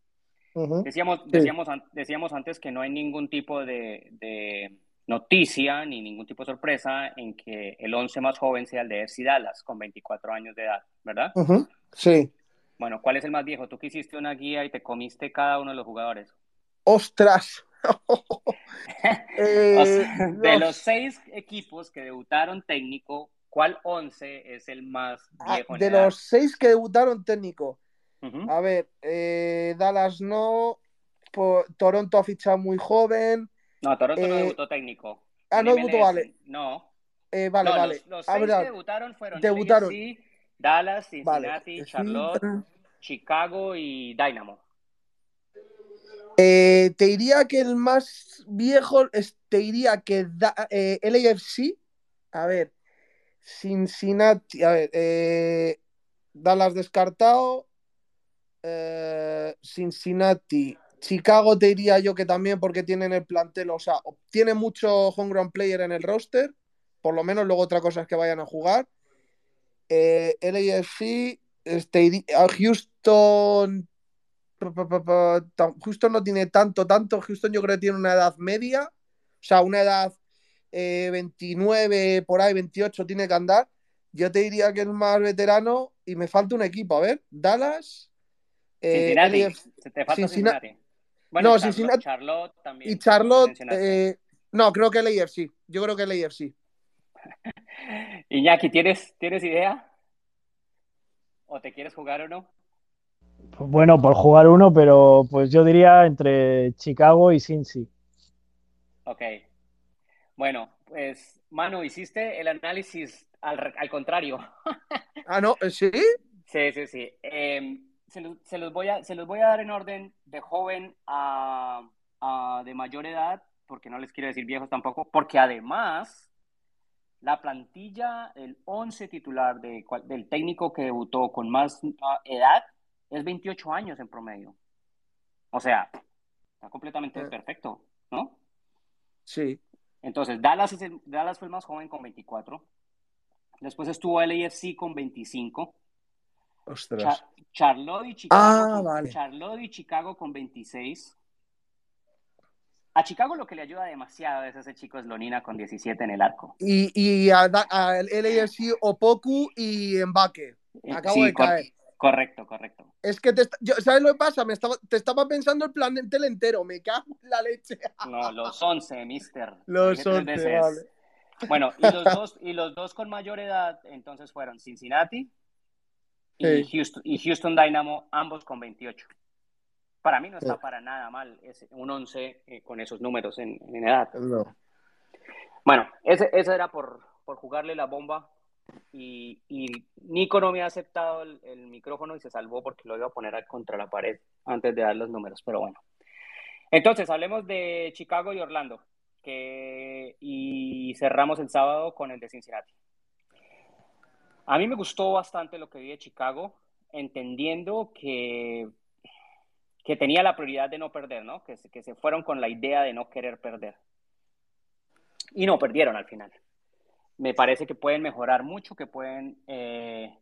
decíamos, decíamos, decíamos antes que no hay ningún tipo de, noticia ni ningún tipo de sorpresa en que el 11 más joven sea el de Ersi Dallas, con 24 años de edad, ¿verdad? Sí. Bueno, ¿cuál es el más viejo? Tú que hiciste una guía y te comiste cada uno de los jugadores. ¡Ostras! Eh, de los seis equipos que debutaron técnico, ¿cuál 11 es el más ah, viejo? de los seis que debutaron técnico, a ver, eh, Dallas no. Toronto ha fichado muy joven. No, Toronto no eh, debutó técnico. Ah, no debutó, vale. No. Eh, vale, vale. Los, seis que debutaron fueron debutaron. Dallas, Cincinnati, Charlotte, Chicago y Dynamo. Eh, te diría que el más viejo, es- te diría que da- eh, LAFC. A ver, Cincinnati. A ver, eh, Dallas descartado. Eh, Cincinnati. Chicago te diría yo que también porque tienen el plantel, o sea, tiene mucho homegrown player en el roster. Por lo menos luego otra cosa es que vayan a jugar. Eh, LAFC, este, iri- a Houston Houston no tiene tanto, tanto. Houston yo creo que tiene una edad media, o sea, una edad eh, 29, por ahí, 28 tiene que andar. Yo te diría que es más veterano y me falta un equipo. A ver, Dallas eh, Cincinnati. Se te falta Cincinnati. Cincinnati. Bueno, No, Charlotte, Cincinnati- Charlotte también. y Charlotte. eh, no, creo que el AFC. Yo creo que el AFC. Iñaki, ¿tienes, ¿tienes idea? ¿O te quieres jugar o no? Bueno, por jugar uno, pero pues yo diría entre Chicago y Cincy. Ok. Bueno, pues, Manu, hiciste el análisis al, al contrario. Ah, no, eh, sí. Sí, sí, sí. Eh, se, los, se los voy a, se los voy a dar en orden de joven a, a de mayor edad, porque no les quiero decir viejos tampoco, porque además la plantilla, el 11 titular de, del técnico que debutó con más edad es 28 años en promedio. O sea, está completamente Eh. perfecto, ¿no? Sí. Entonces, Dallas, es el- Dallas fue el más joven con 24. Después estuvo LAFC con 25. Ostras. Cha- Charlotte y Chicago, Ah, con, vale. Charlotte y Chicago con 26. A Chicago lo que le ayuda demasiado es ese chico Slonina con 17 en el arco. Y, y a, a el LAFC, Opoku y Mbake. Acabo Sí, de caer. correcto, correcto. Es que te, yo- ¿sabes lo que pasa? Me estaba, te estaba pensando el plantel entero. Me cago en la leche. No, los 11, mister. Los Dije tres 11, veces. vale. Bueno, y los, dos, y los dos con mayor edad entonces fueron Cincinnati y, Sí. Houston, y Houston Dynamo, ambos con 28. Para mí no está Sí. para nada mal es un 11 eh, con esos números en, en edad. No. Bueno, ese, ese era por, por jugarle la bomba. Y, y Nico no me ha aceptado el, el micrófono y se salvó porque lo iba a poner contra la pared antes de dar los números, pero bueno. Entonces, hablemos de Chicago y Orlando. Que, y cerramos el sábado con el de Cincinnati. A mí me gustó bastante lo que vi de Chicago, entendiendo que, que tenía la prioridad de no perder, ¿no? Que, se- que se fueron con la idea de no querer perder. Y no perdieron al final. Me parece que pueden mejorar mucho, que pueden eh,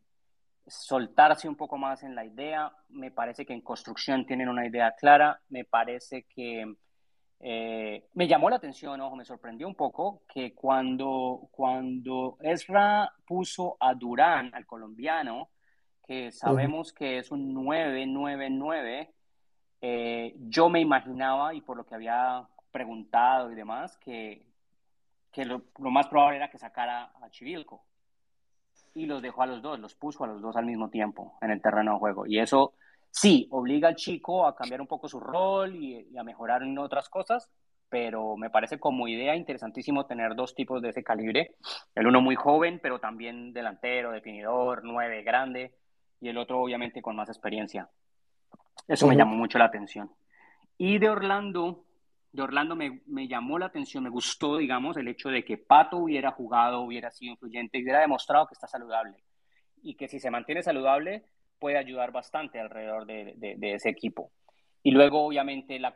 soltarse un poco más en la idea. Me parece que en construcción tienen una idea clara. Me parece que eh, me llamó la atención, ojo, me sorprendió un poco que cuando, cuando Ezra puso a Durán, al colombiano, que sabemos que es un 9-9-9, eh, yo me imaginaba, y por lo que había preguntado y demás, que, que lo, lo más probable era que sacara a Chivilco. Y los dejó a los dos, los puso a los dos al mismo tiempo en el terreno de juego. Y eso sí, obliga al chico a cambiar un poco su rol y, y a mejorar en otras cosas, pero me parece como idea interesantísimo tener dos tipos de ese calibre. El uno muy joven, pero también delantero, definidor, nueve, grande, y el otro obviamente con más experiencia. Eso me Ujú. llamó mucho la atención. Y de Orlando, de Orlando me, me llamó la atención, me gustó, digamos, el hecho de que Pato hubiera jugado, hubiera sido influyente y hubiera demostrado que está saludable. Y que si se mantiene saludable, puede ayudar bastante alrededor de, de- de ese equipo. Y luego, obviamente, la,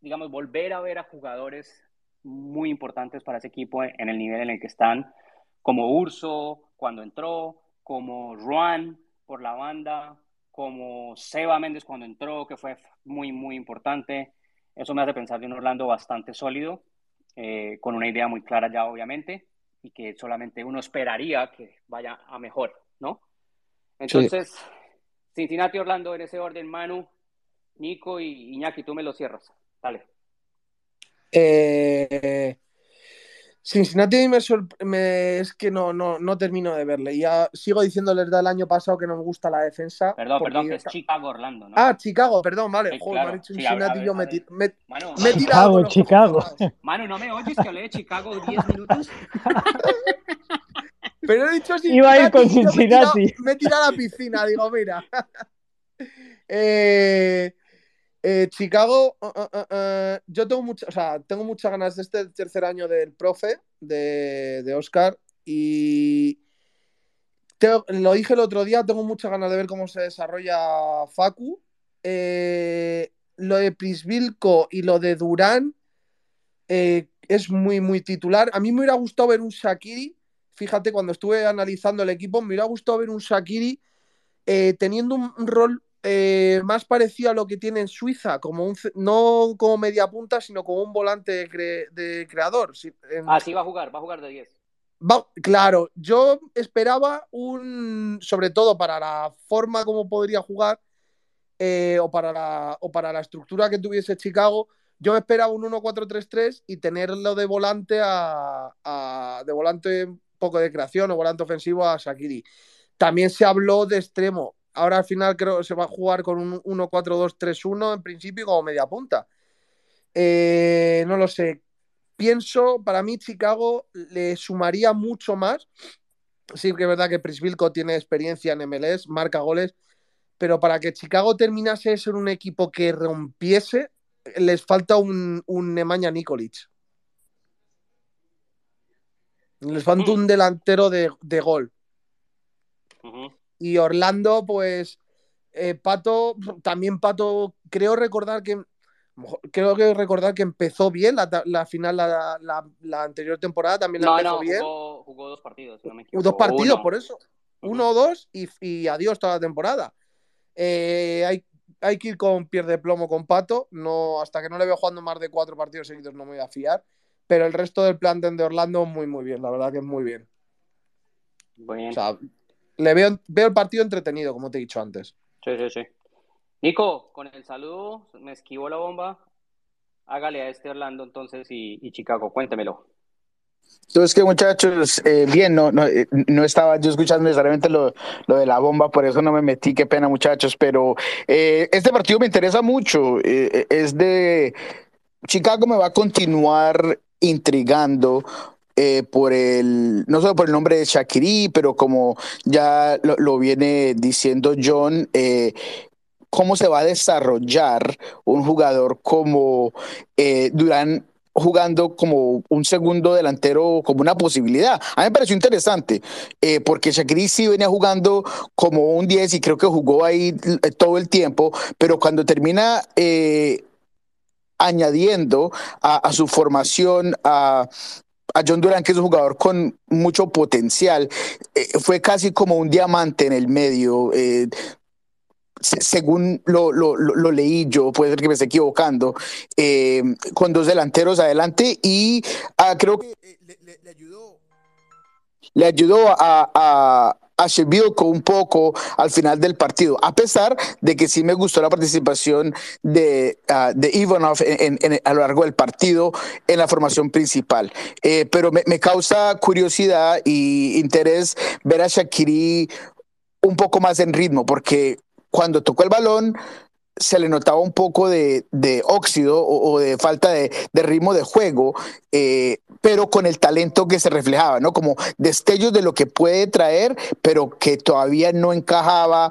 digamos, volver a ver a jugadores muy importantes para ese equipo en, el nivel en el que están, como Urso cuando entró, como Juan por la banda, como Seba Méndez cuando entró, que fue muy, muy importante. Eso me hace pensar de un Orlando bastante sólido, eh, con una idea muy clara ya, obviamente, y que solamente uno esperaría que vaya a mejor, ¿no? Entonces, Cincinnati, Orlando, en ese orden, Manu, Nico y Iñaki, tú me lo cierras. Dale. Eh, Cincinnati me, me- es que no, no, no termino de verle. Ya sigo diciéndoles del año pasado que no me gusta la defensa. Perdón, porque perdón, que es Chicago, Orlando, ¿no? Ah, Chicago, perdón, vale. Sí, Joder, claro. me ha dicho Sí, a ver, Cincinnati yo me, Manu, me he tirado Chicago, Chicago. Manu, ¿no me oyes que hablé de Chicago 10 minutos? Pero he dicho Cincinnati. Iba a ir con y yo me he tirado- Cincinnati. Me he tirado a la piscina, digo, mira. Eh, Eh, Chicago, uh, uh, uh, yo tengo, mucha, o sea, tengo muchas ganas de este tercer año del profe, de, de Oscar, y lo dije el otro día, tengo muchas ganas de ver cómo se desarrolla Facu. Eh, lo de Prisvilco y lo de Durán eh, es muy, muy titular. A mí me hubiera gustado ver un Shakiri, fíjate, cuando estuve analizando el equipo, me hubiera gustado ver un Shakiri eh, teniendo un, rol eh, más parecido a lo que tiene en Suiza, como un, no como media punta, sino como un volante de, cre, de creador. En... Así va a jugar, va a jugar de 10. Va, claro, yo esperaba un, sobre todo para la forma como podría jugar eh, o, para la, o para la estructura que tuviese Chicago, yo me esperaba un 1-4-3-3 y tenerlo de volante a, a, de volante poco de creación o volante ofensivo a Shakiri. También se habló de extremo. Ahora al final creo que se va a jugar con un 1-4-2-3-1 en principio como media punta. Eh, no lo sé. Pienso, para mí Chicago le sumaría mucho más. Sí que es verdad que Prisvilco tiene experiencia en MLS, marca goles, pero para que Chicago terminase de ser un equipo que rompiese, les falta un, un Nemanja Nikolic. Les falta un delantero de, de gol. Uh -huh. Y Orlando, pues, eh, Pato, también Pato, creo recordar que creo que recordar que empezó bien la, la final, la, la, la, anterior temporada también la no, empezó no, bien. Jugó, jugó, dos partidos, si no me equivoco. Dos partidos, Uno. por eso. Uno o dos y, y, adiós toda la temporada. Eh, hay, hay que ir con pierde de plomo con Pato. No, hasta que no le veo jugando más de cuatro partidos seguidos no me voy a fiar. Pero el resto del plantel de Orlando muy, muy bien. La verdad que es muy bien. bien. O sea, le veo, veo el partido entretenido, como te he dicho antes. Sí, sí, sí. Nico, con el saludo, me esquivó la bomba. Hágale a este Orlando entonces y, y Chicago, cuéntemelo. Entonces, que muchachos, eh, bien, no, no, no, estaba yo escuchando necesariamente lo, lo, de la bomba, por eso no me metí, qué pena muchachos, pero eh, este partido me interesa mucho, eh, es de Chicago me va a continuar intrigando eh, por el, no solo por el nombre de Shakiri, pero como ya lo, viene diciendo John, eh, cómo se va a desarrollar un jugador como eh, Durán jugando como un segundo delantero como una posibilidad. A mí me pareció interesante, porque Shakiri sí venía jugando como un 10 y creo que jugó ahí todo el tiempo, pero cuando termina eh, añadiendo a, su formación a, John Durán, que es un jugador con mucho potencial, eh, fue casi como un diamante en el medio. Eh, según lo, lo, leí yo, puede ser que me esté equivocando, eh, con dos delanteros adelante y uh, creo que le, ayudó, le ayudó a a un poco al final del partido, a pesar de que sí me gustó la participación de, uh, de Ivanov en, en, en, a lo largo del partido en la formación principal. Eh, pero me, me, causa curiosidad y interés ver a Shakiri un poco más en ritmo, porque cuando tocó el balón se le notaba un poco de, de óxido o, de falta de, de ritmo de juego, eh, pero con el talento que se reflejaba, ¿no? Como destellos de lo que puede traer, pero que todavía no encajaba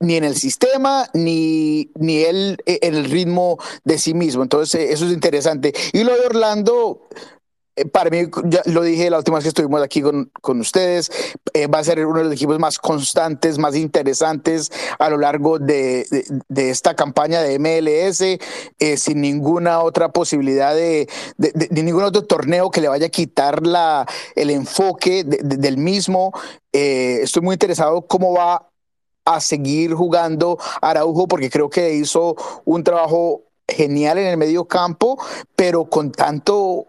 ni en el sistema, ni, ni él en el ritmo de sí mismo. Entonces, eso es interesante. Y lo de Orlando, eh, para mí, ya lo dije la última vez que estuvimos aquí con, con ustedes, eh, va a ser uno de los equipos más constantes, más interesantes a lo largo de, de, esta campaña de MLS, eh, sin ninguna otra posibilidad de, de, ningún otro torneo que le vaya a quitar la, el enfoque del mismo. Eh, estoy muy interesado cómo va a seguir jugando Araujo, porque creo que hizo un trabajo genial en el medio campo, pero con tanto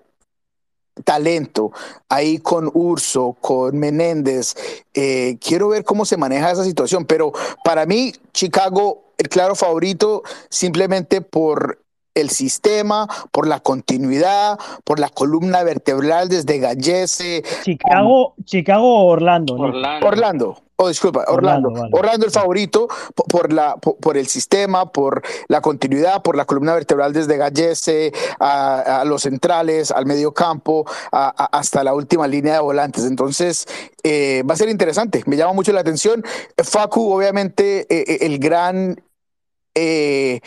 talento ahí con Urso, con Menéndez. Eh, quiero ver cómo se maneja esa situación, pero para mí Chicago, el claro favorito, simplemente por el sistema, por la continuidad, por la columna vertebral desde Gallese. Chicago, um, Chicago o Orlando, ¿no? Orlando. Orlando. Oh, disculpa, Orlando. Orlando, vale. Orlando el favorito por, por la, por, por, el sistema, por la continuidad, por la columna vertebral desde Gallese a, a los centrales, al medio campo, a, a, hasta la última línea de volantes. Entonces, eh, va a ser interesante. Me llama mucho la atención. Facu, obviamente, eh, el gran eh,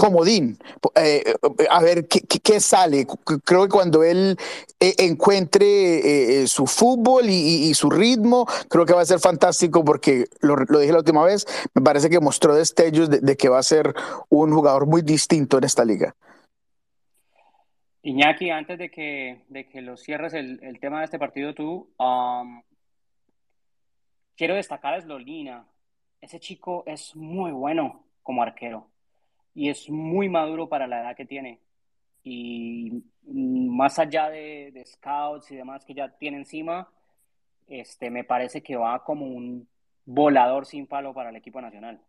comodín, eh, a ver ¿qué, sale. Creo que cuando él eh, encuentre eh, su fútbol y, su ritmo, creo que va a ser fantástico porque lo, dije la última vez, me parece que mostró destellos de, que va a ser un jugador muy distinto en esta liga. Iñaki, antes de que, de que lo cierres el, el tema de este partido tú, um, quiero destacar a Slolina. Ese chico es muy bueno como arquero y es muy maduro para la edad que tiene. Y más allá de, scouts y demás que ya tiene encima, este, me parece que va como un volador sin palo para el equipo nacional.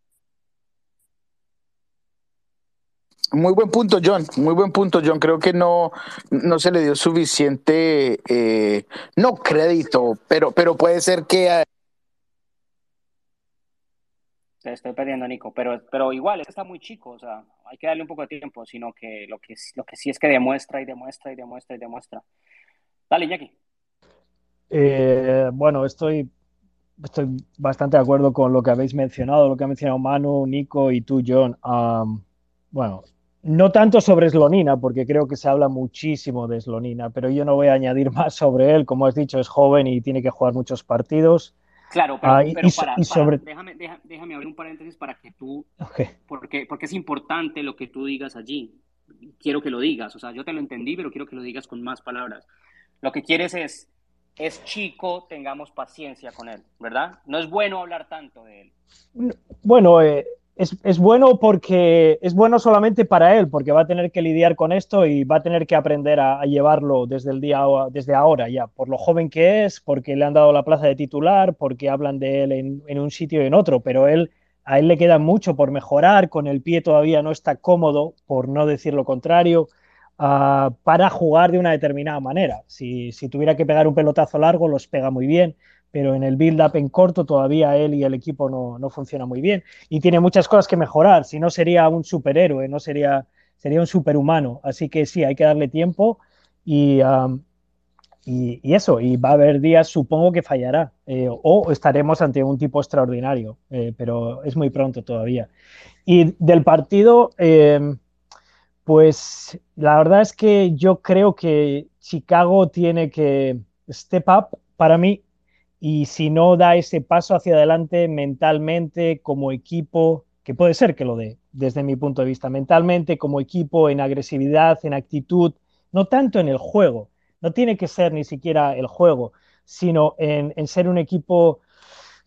Muy buen punto, John. Muy buen punto, John. Creo que no, no se le dio suficiente, eh, no crédito, pero, pero puede ser que te estoy perdiendo, Nico, pero, pero igual, está muy chico, o sea, hay que darle un poco de tiempo, sino que lo que, lo que sí es que demuestra y demuestra y demuestra y demuestra. Dale, Iñaki. Eh, bueno, estoy, estoy bastante de acuerdo con lo que habéis mencionado, lo que ha mencionado Manu, Nico y tú, John. bueno, no tanto sobre Slonina, porque creo que se habla muchísimo de Slonina, pero yo no voy a añadir más sobre él. Como has dicho, es joven y tiene que jugar muchos partidos. Claro, pero, ah, para, sobre... déjame, déjame, abrir un paréntesis para que tú, porque, porque es importante lo que tú digas allí. Quiero que lo digas, o sea, yo te lo entendí, pero quiero que lo digas con más palabras. Lo que quieres es, es chico, tengamos paciencia con él, ¿verdad? No es bueno hablar tanto de él. Bueno, eh, es, bueno porque es bueno solamente para él, porque va a tener que lidiar con esto y va a tener que aprender a, llevarlo desde el día desde ahora ya, por lo joven que es, porque le han dado la plaza de titular, porque hablan de él en, un sitio y en otro, pero él a él le queda mucho por mejorar, con el pie todavía no está cómodo, por no decir lo contrario, ah, para jugar de una determinada manera. Si, si tuviera que pegar un pelotazo largo, los pega muy bien pero en el build-up en corto todavía él y el equipo no, no funciona muy bien. Y tiene muchas cosas que mejorar, si no sería un superhéroe, no sería, sería un superhumano, así que sí, hay que darle tiempo y, y, eso, y va a haber días, supongo que fallará eh, o estaremos ante un tipo extraordinario, eh, pero es muy pronto todavía. Y del partido, em, pues la verdad es que yo creo que Chicago tiene que step up. Para mí y si no da ese paso hacia adelante mentalmente como equipo, que puede ser que lo dé desde mi punto de vista, mentalmente como equipo, en agresividad, en actitud, no tanto en el juego, no tiene que ser ni siquiera el juego, sino en, ser un equipo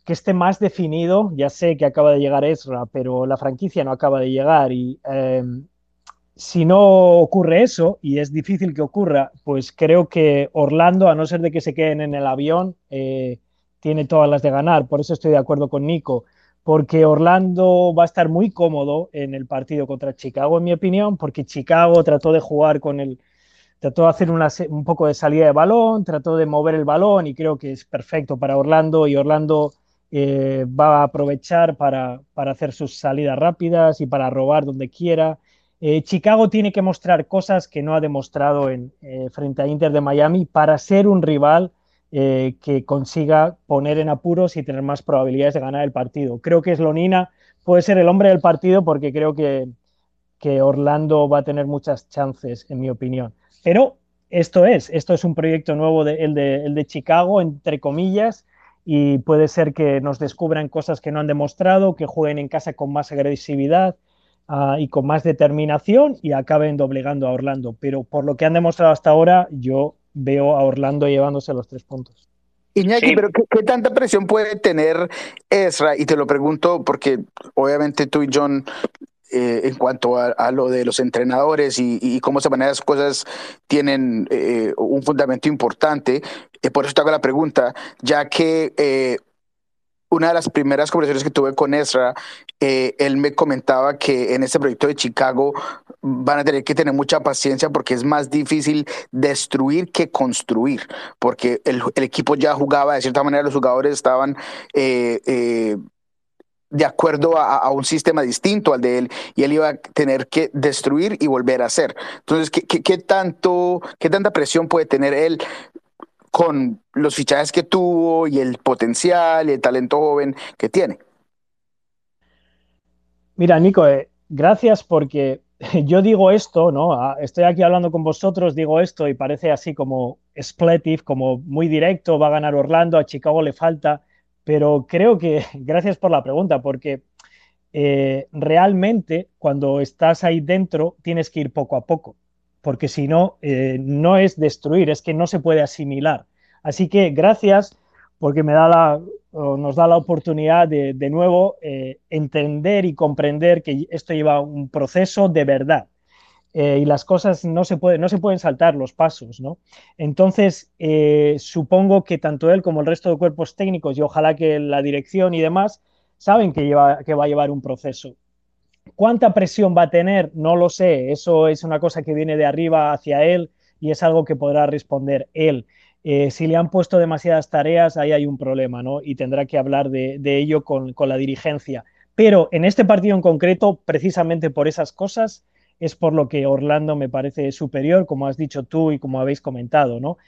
que esté más definido. Ya sé que acaba de llegar Ezra, pero la franquicia no acaba de llegar y em, si no ocurre eso, y es difícil que ocurra, pues creo que Orlando, a no ser de que se queden en el avión, eh, tiene todas las de ganar. Por eso estoy de acuerdo con Nico, porque Orlando va a estar muy cómodo en el partido contra Chicago, en mi opinión, porque Chicago trató de jugar con el, trató de hacer un poco de salida de balón, trató de mover el balón y creo que es perfecto para Orlando y Orlando eh, va a aprovechar para, hacer sus salidas rápidas y para robar donde quiera. Eh, Chicago tiene que mostrar cosas que no ha demostrado en, eh, frente a Inter de Miami para ser un rival eh, que consiga poner en apuros y tener más probabilidades de ganar el partido. Creo que Slonina puede ser el hombre del partido porque creo que, que Orlando va a tener muchas chances, en mi opinión. Pero esto es, esto es un proyecto nuevo, el, de, el de Chicago, entre comillas, y puede ser que nos descubran cosas que no han demostrado, que jueguen en casa con más agresividad uh, y con más determinación y acaben doblegando a Orlando. Pero por lo que han demostrado hasta ahora, yo veo a Orlando llevándose los tres puntos. Iñaki, pero ¿qué, tanta presión puede tener Ezra? Y te lo pregunto porque obviamente tú y John, eh, en cuanto a, lo de los entrenadores y, cómo se manejan las cosas, tienen eh, un fundamento importante. Eh, por eso te hago la pregunta, ya que una de las primeras conversaciones que tuve con Ezra, eh, él me comentaba que en este proyecto de Chicago van a tener que tener mucha paciencia porque es más difícil destruir que construir, porque el, equipo ya jugaba, de cierta manera los jugadores estaban... Eh, eh, de acuerdo a, un sistema distinto al de él y él iba a tener que destruir y volver a hacer. Entonces, ¿qué, tanto, qué tanta presión puede tener él con los fichajes que tuvo y el potencial y el talento joven que tiene. Mira, Nico, eh, gracias porque yo digo esto, ¿no? Ah, estoy aquí hablando con vosotros, digo esto y parece así como expletive, como muy directo, va a ganar Orlando, a Chicago le falta, pero creo que, gracias por la pregunta, porque eh, realmente cuando estás ahí dentro tienes que ir poco a poco, porque si no, eh, no es destruir, es que no se puede asimilar. Así que gracias porque me da la, nos da la oportunidad de, de nuevo eh, entender y comprender que esto lleva un proceso de verdad. y las cosas no se, puede, no se pueden saltar los pasos, ¿no? Entonces, supongo que tanto él como el resto de cuerpos técnicos y ojalá que la dirección y demás saben que, lleva, que va a llevar un proceso. ¿Cuánta presión va a tener? No lo sé. Eso es una cosa que viene de arriba hacia él y es algo que podrá responder él. Eh, si le han puesto demasiadas tareas, ahí hay un problema, ¿no? Y tendrá que hablar de, ello con, con, la dirigencia. Pero en este partido en concreto, precisamente por esas cosas, es por lo que Orlando me parece superior, como has dicho tú y como habéis comentado, ¿no?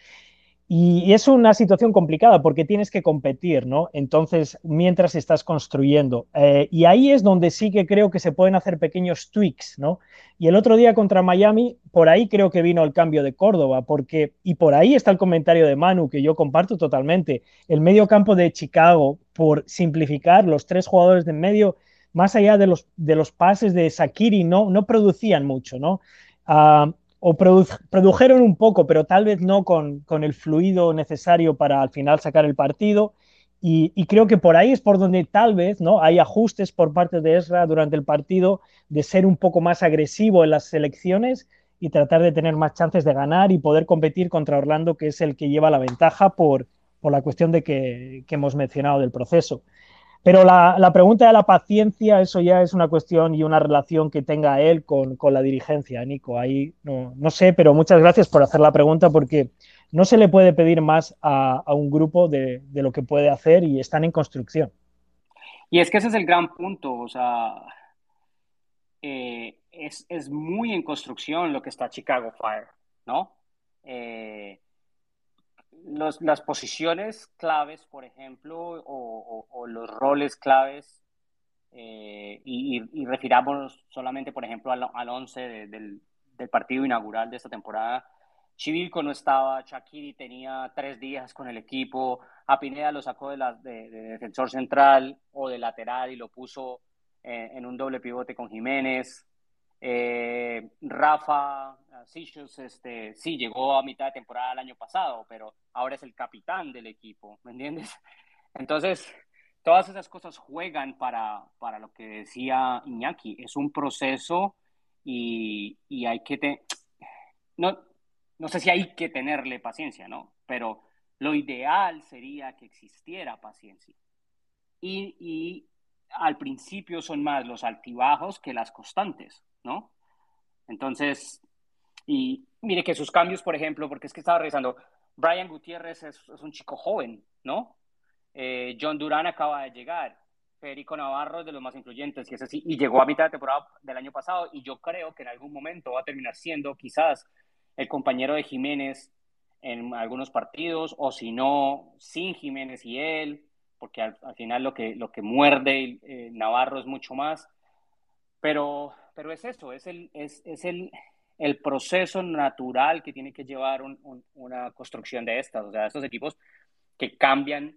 Y, es una situación complicada porque tienes que competir, ¿no? Entonces, mientras estás construyendo. Eh, y ahí es donde sí que creo que se pueden hacer pequeños tweaks, ¿no? Y el otro día contra Miami, por ahí creo que vino el cambio de Córdoba, porque, y por ahí está el comentario de Manu, que yo comparto totalmente. El medio campo de Chicago, por simplificar, los tres jugadores de medio, más allá de los, de los pases de Sakiri, no, no producían mucho, ¿no? Ah, o produjeron un poco, pero tal vez no con, el fluido necesario para al final sacar el partido. Y, creo que por ahí es por donde tal vez ¿no? hay ajustes por parte de Ezra durante el partido de ser un poco más agresivo en las selecciones y tratar de tener más chances de ganar y poder competir contra Orlando, que es el que lleva la ventaja por, por la cuestión de que, que hemos mencionado del proceso. Pero la, pregunta de la paciencia, eso ya es una cuestión y una relación que tenga él con, la dirigencia, Nico. Ahí no, sé, pero muchas gracias por hacer la pregunta porque no se le puede pedir más a, un grupo de, lo que puede hacer y están en construcción. Y es que ese es el gran punto, o sea, eh, es, muy en construcción lo que está Chicago Fire, ¿no? Eh, las posiciones claves, por ejemplo, o, los roles claves, eh, y, refiramos solamente, por ejemplo, al, al 11 del, del, partido inaugural de esta temporada. Chivilco no estaba, Shakiri tenía tres días con el equipo, a Pineda lo sacó de, la, de, defensor central o de lateral y lo puso eh, en un doble pivote con Jiménez. Eh, Rafa Sicius, este, sí, llegó a mitad de temporada el año pasado, pero ahora es el capitán del equipo, ¿me entiendes? Entonces, todas esas cosas juegan para, para lo que decía Iñaki. Es un proceso y, y hay que... Te... No, no sé si hay que tenerle paciencia, ¿no? Pero lo ideal sería que existiera paciencia. Y, y al principio son más los altibajos que las constantes. ¿no? Entonces, y mire que sus cambios, por ejemplo, porque es que estaba revisando, Brian Gutiérrez es, un chico joven, ¿no? Eh, John Durán acaba de llegar, Federico Navarro es de los más influyentes, y es así, y llegó a mitad de temporada del año pasado, y yo creo que en algún momento va a terminar siendo quizás el compañero de Jiménez en algunos partidos, o si no, sin Jiménez y él, porque al, final lo que, lo que muerde eh, Navarro es mucho más. Pero, pero es eso, es el, es, es el, el proceso natural que tiene que llevar una construcción de estas, o sea, estos equipos que cambian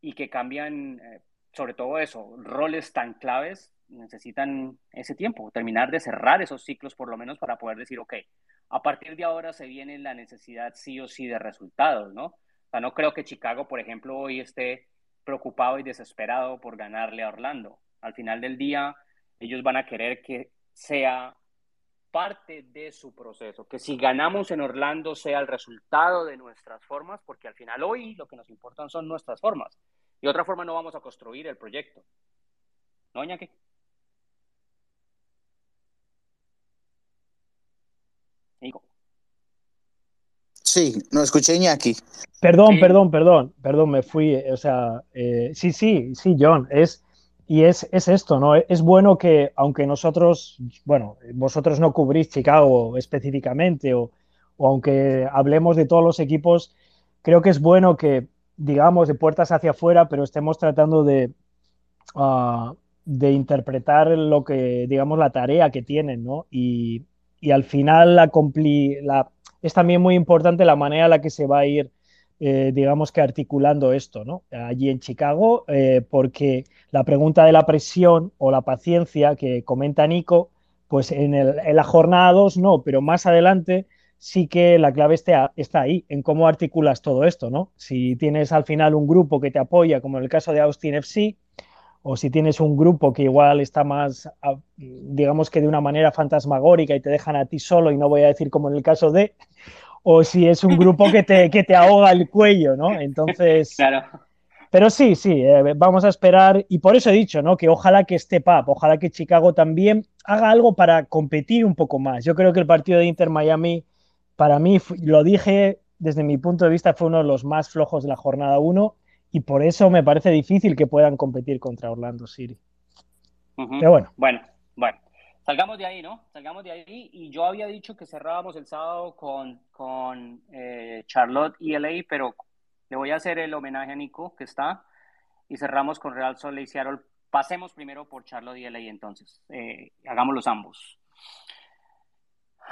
y que cambian, eh, sobre todo eso, roles tan claves, necesitan ese tiempo, terminar de cerrar esos ciclos por lo menos para poder decir, ok, a partir de ahora se viene la necesidad sí o sí de resultados, ¿no? O sea, no creo que Chicago, por ejemplo, hoy esté preocupado y desesperado por ganarle a Orlando. Al final del día, ellos van a querer que sea parte de su proceso, que si ganamos en Orlando sea el resultado de nuestras formas, porque al final hoy lo que nos importan son nuestras formas. Y otra forma no vamos a construir el proyecto. ¿No, Iñaki? Sí, no escuché Iñaki. Perdón, perdón, perdón, perdón, me fui, o sea, eh, sí, sí, sí, John, es y es, esto, ¿no? Es bueno que, aunque nosotros, bueno, vosotros no cubrís Chicago específicamente, o, aunque hablemos de todos los equipos, creo que es bueno que, digamos, de puertas hacia afuera, pero estemos tratando de, ah, de interpretar lo que, digamos, la tarea que tienen, ¿no? Y, y al final la, la, es también muy importante la manera en la que se va a ir, eh, digamos que articulando esto, ¿no? Allí en Chicago, eh, porque la pregunta de la presión o la paciencia que comenta Nico, pues en, el, en la jornada 2 no, pero más adelante sí que la clave está, está ahí, en cómo articulas todo esto, ¿no? Si tienes al final un grupo que te apoya, como en el caso de Austin FC, o si tienes un grupo que igual está más, digamos que de una manera fantasmagórica y te dejan a ti solo, y no voy a decir como en el caso de, o si es un grupo que te, que te ahoga el cuello, ¿no? Entonces... Claro. Pero sí, sí, eh, vamos a esperar, y por eso he dicho, ¿no? Que ojalá que esté PAP, ojalá que Chicago también haga algo para competir un poco más. Yo creo que el partido de Inter Miami, para mí, lo dije desde mi punto de vista, fue uno de los más flojos de la jornada 1 y por eso me parece difícil que puedan competir contra Orlando City. Pero bueno. Bueno, bueno. Salgamos de ahí, ¿no? Salgamos de ahí. Y yo había dicho que cerrábamos el sábado con, con eh, Charlotte y LA, pero le voy a hacer el homenaje a Nico, que está, y cerramos con Real Salt Lake Seattle. Pasemos primero por Charlotte y LA entonces. Eh, hagámoslos ambos.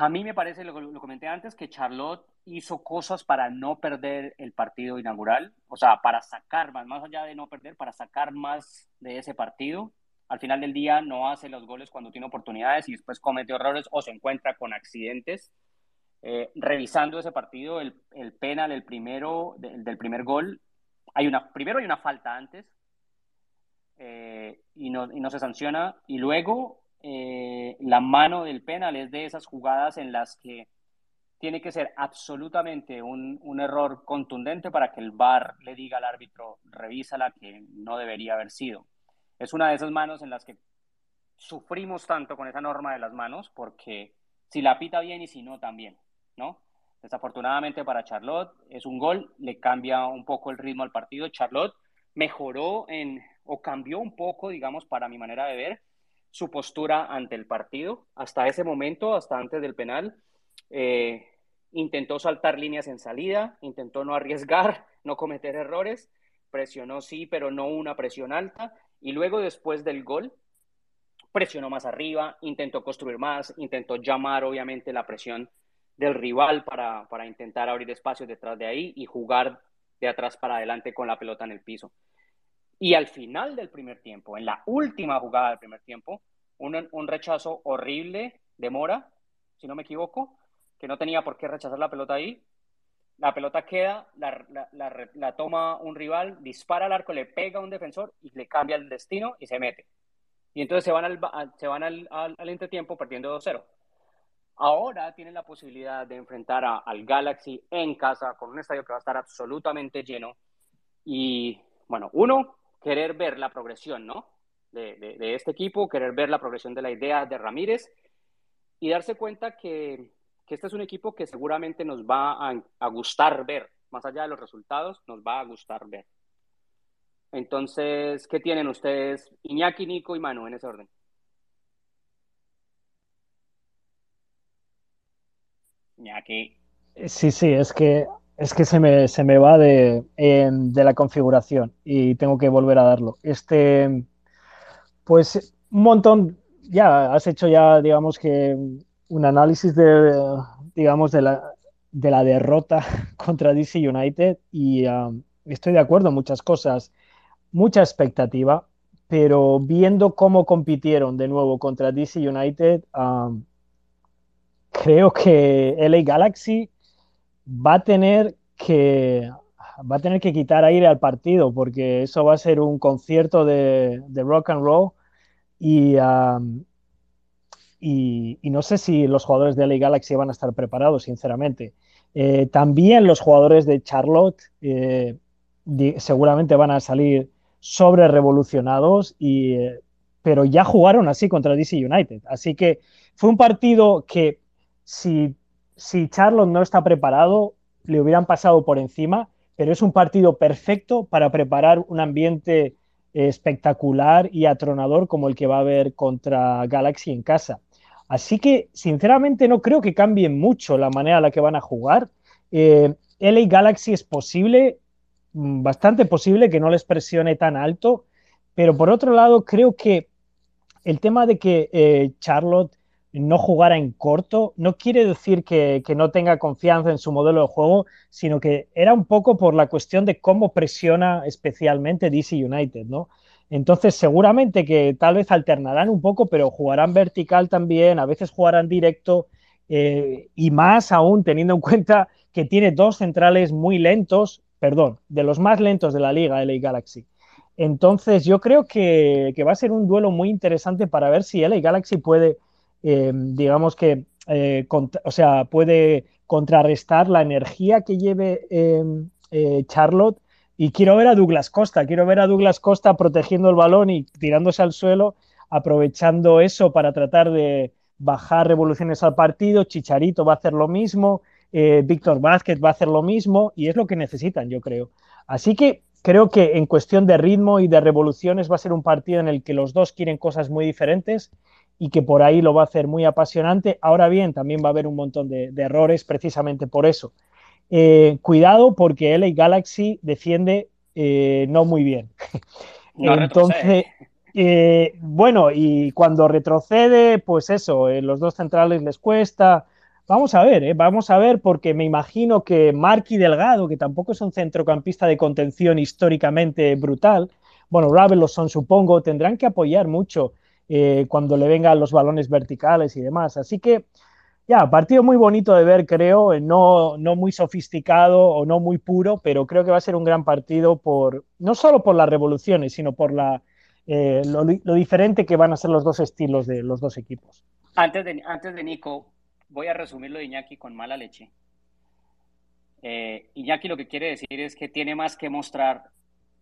A mí me parece, lo, comenté antes, que Charlotte hizo cosas para no perder el partido inaugural, o sea, para sacar más, más allá de no perder, para sacar más de ese partido. Al final del día no hace los goles cuando tiene oportunidades y después comete errores o se encuentra con accidentes. Eh, revisando ese partido, el, el penal, el primero, del primer gol, hay una, primero hay una falta antes eh, y, no, y no se sanciona y luego eh, la mano del penal es de esas jugadas en las que tiene que ser absolutamente un, un, error contundente para que el VAR le diga al árbitro, revísala que no debería haber sido. Es una de esas manos en las que sufrimos tanto con esa norma de las manos, porque si la pita bien y si no también, ¿no? Desafortunadamente para Charlotte es un gol, le cambia un poco el ritmo al partido. Charlotte mejoró en, o cambió un poco, digamos, para mi manera de ver, su postura ante el partido. Hasta ese momento, hasta antes del penal, eh, intentó saltar líneas en salida, intentó no arriesgar, no cometer errores, presionó sí, pero no una presión alta, y luego después del gol, presionó más arriba, intentó construir más, intentó llamar obviamente la presión del rival para, para intentar abrir espacios detrás de ahí y jugar de atrás para adelante con la pelota en el piso. Y al final del primer tiempo, en la última jugada del primer tiempo, un, un rechazo horrible de Mora, si no me equivoco, que no tenía por qué rechazar la pelota ahí. La pelota queda, la, la, la, toma un rival, dispara al arco, le pega a un defensor y le cambia el destino y se mete. Y entonces se van al, se van al, al, al entretiempo perdiendo 2-0. Ahora tienen la posibilidad de enfrentar a, al Galaxy en casa con un estadio que va a estar absolutamente lleno. Y bueno, uno, querer ver la progresión, ¿no? De, de, de este equipo, querer ver la progresión de la idea de Ramírez y darse cuenta que que este es un equipo que seguramente nos va a, a, gustar ver, más allá de los resultados, nos va a gustar ver. Entonces, ¿qué tienen ustedes, Iñaki, Nico y Manu, en ese orden? Iñaki. Sí, sí, es que, es que se, me, se me va de, de la configuración y tengo que volver a darlo. Este, pues un montón, ya has hecho ya, digamos que un análisis de, digamos, de la, de la derrota contra DC United y um, estoy de acuerdo en muchas cosas, mucha expectativa, pero viendo cómo compitieron de nuevo contra DC United, um, creo que LA Galaxy va a tener que va a tener que quitar aire al partido porque eso va a ser un concierto de, de rock and roll y, y, no sé si los jugadores de LA Galaxy van a estar preparados, sinceramente. Eh, también los jugadores de Charlotte eh, seguramente van a salir sobre revolucionados, y, eh, pero ya jugaron así contra DC United. Así que fue un partido que si, si Charlotte no está preparado, le hubieran pasado por encima, pero es un partido perfecto para preparar un ambiente espectacular y atronador como el que va a haber contra Galaxy en casa. Así que, sinceramente, no creo que cambien mucho la manera en la que van a jugar. Eh, LA Galaxy es posible, mm, bastante posible que no les presione tan alto, pero por otro lado, creo que el tema de que eh, Charlotte no jugara en corto no quiere decir que, no tenga confianza en su modelo de juego, sino que era un poco por la cuestión de cómo presiona especialmente DC United, ¿no? Entonces, seguramente que tal vez alternarán un poco, pero jugarán vertical también, a veces jugarán directo, eh, y más aún teniendo en cuenta que tiene dos centrales muy lentos, perdón, de los más lentos de la liga, LA Galaxy. Entonces, yo creo que, que va a ser un duelo muy interesante para ver si LA Galaxy puede eh, digamos que, eh, o sea, puede contrarrestar la energía que lleve eh, Charlotte. Y quiero ver a Douglas Costa, quiero ver a Douglas Costa protegiendo el balón y tirándose al suelo, aprovechando eso para tratar de bajar revoluciones al partido. Chicharito va a hacer lo mismo, Víctor Vázquez va a hacer lo mismo y es lo que necesitan, yo creo. Así que creo que en cuestión de ritmo y de revoluciones va a ser un partido en el que los dos quieren cosas muy diferentes y que por ahí lo va a hacer muy apasionante. Ahora bien, también va a haber un montón de, errores precisamente por eso. Eh, cuidado porque LA Galaxy defiende eh, no muy bien. Entonces, eh, bueno, y cuando retrocede, pues eso, los dos centrales les cuesta. Vamos a ver, vamos a ver, porque me imagino que Marky Delgado, que tampoco es un centrocampista de contención históricamente brutal, bueno, son supongo, tendrán que apoyar mucho eh, cuando le vengan los balones verticales y demás. Así que, ya, partido muy bonito de ver, creo, eh, no, no muy sofisticado o no muy puro, pero creo que va a ser un gran partido por, no solo por las revoluciones, sino por la, eh, lo, diferente que van a ser los dos estilos de los dos equipos. Antes de, antes de Nico, voy a resumirlo de Iñaki con mala leche. Iñaki lo que quiere decir es que tiene más que mostrar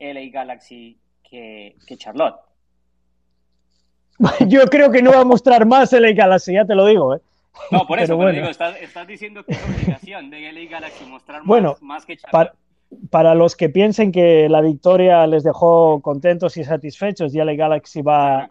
LA Galaxy que, que Charlotte. Yo creo que no va a mostrar más LA Galaxy, ya te lo digo. ¿eh? No, por eso, digo, estás, diciendo que es obligación de LA Galaxy mostrar más, que para, para, los que piensen que la victoria les dejó contentos y satisfechos, y LA Galaxy va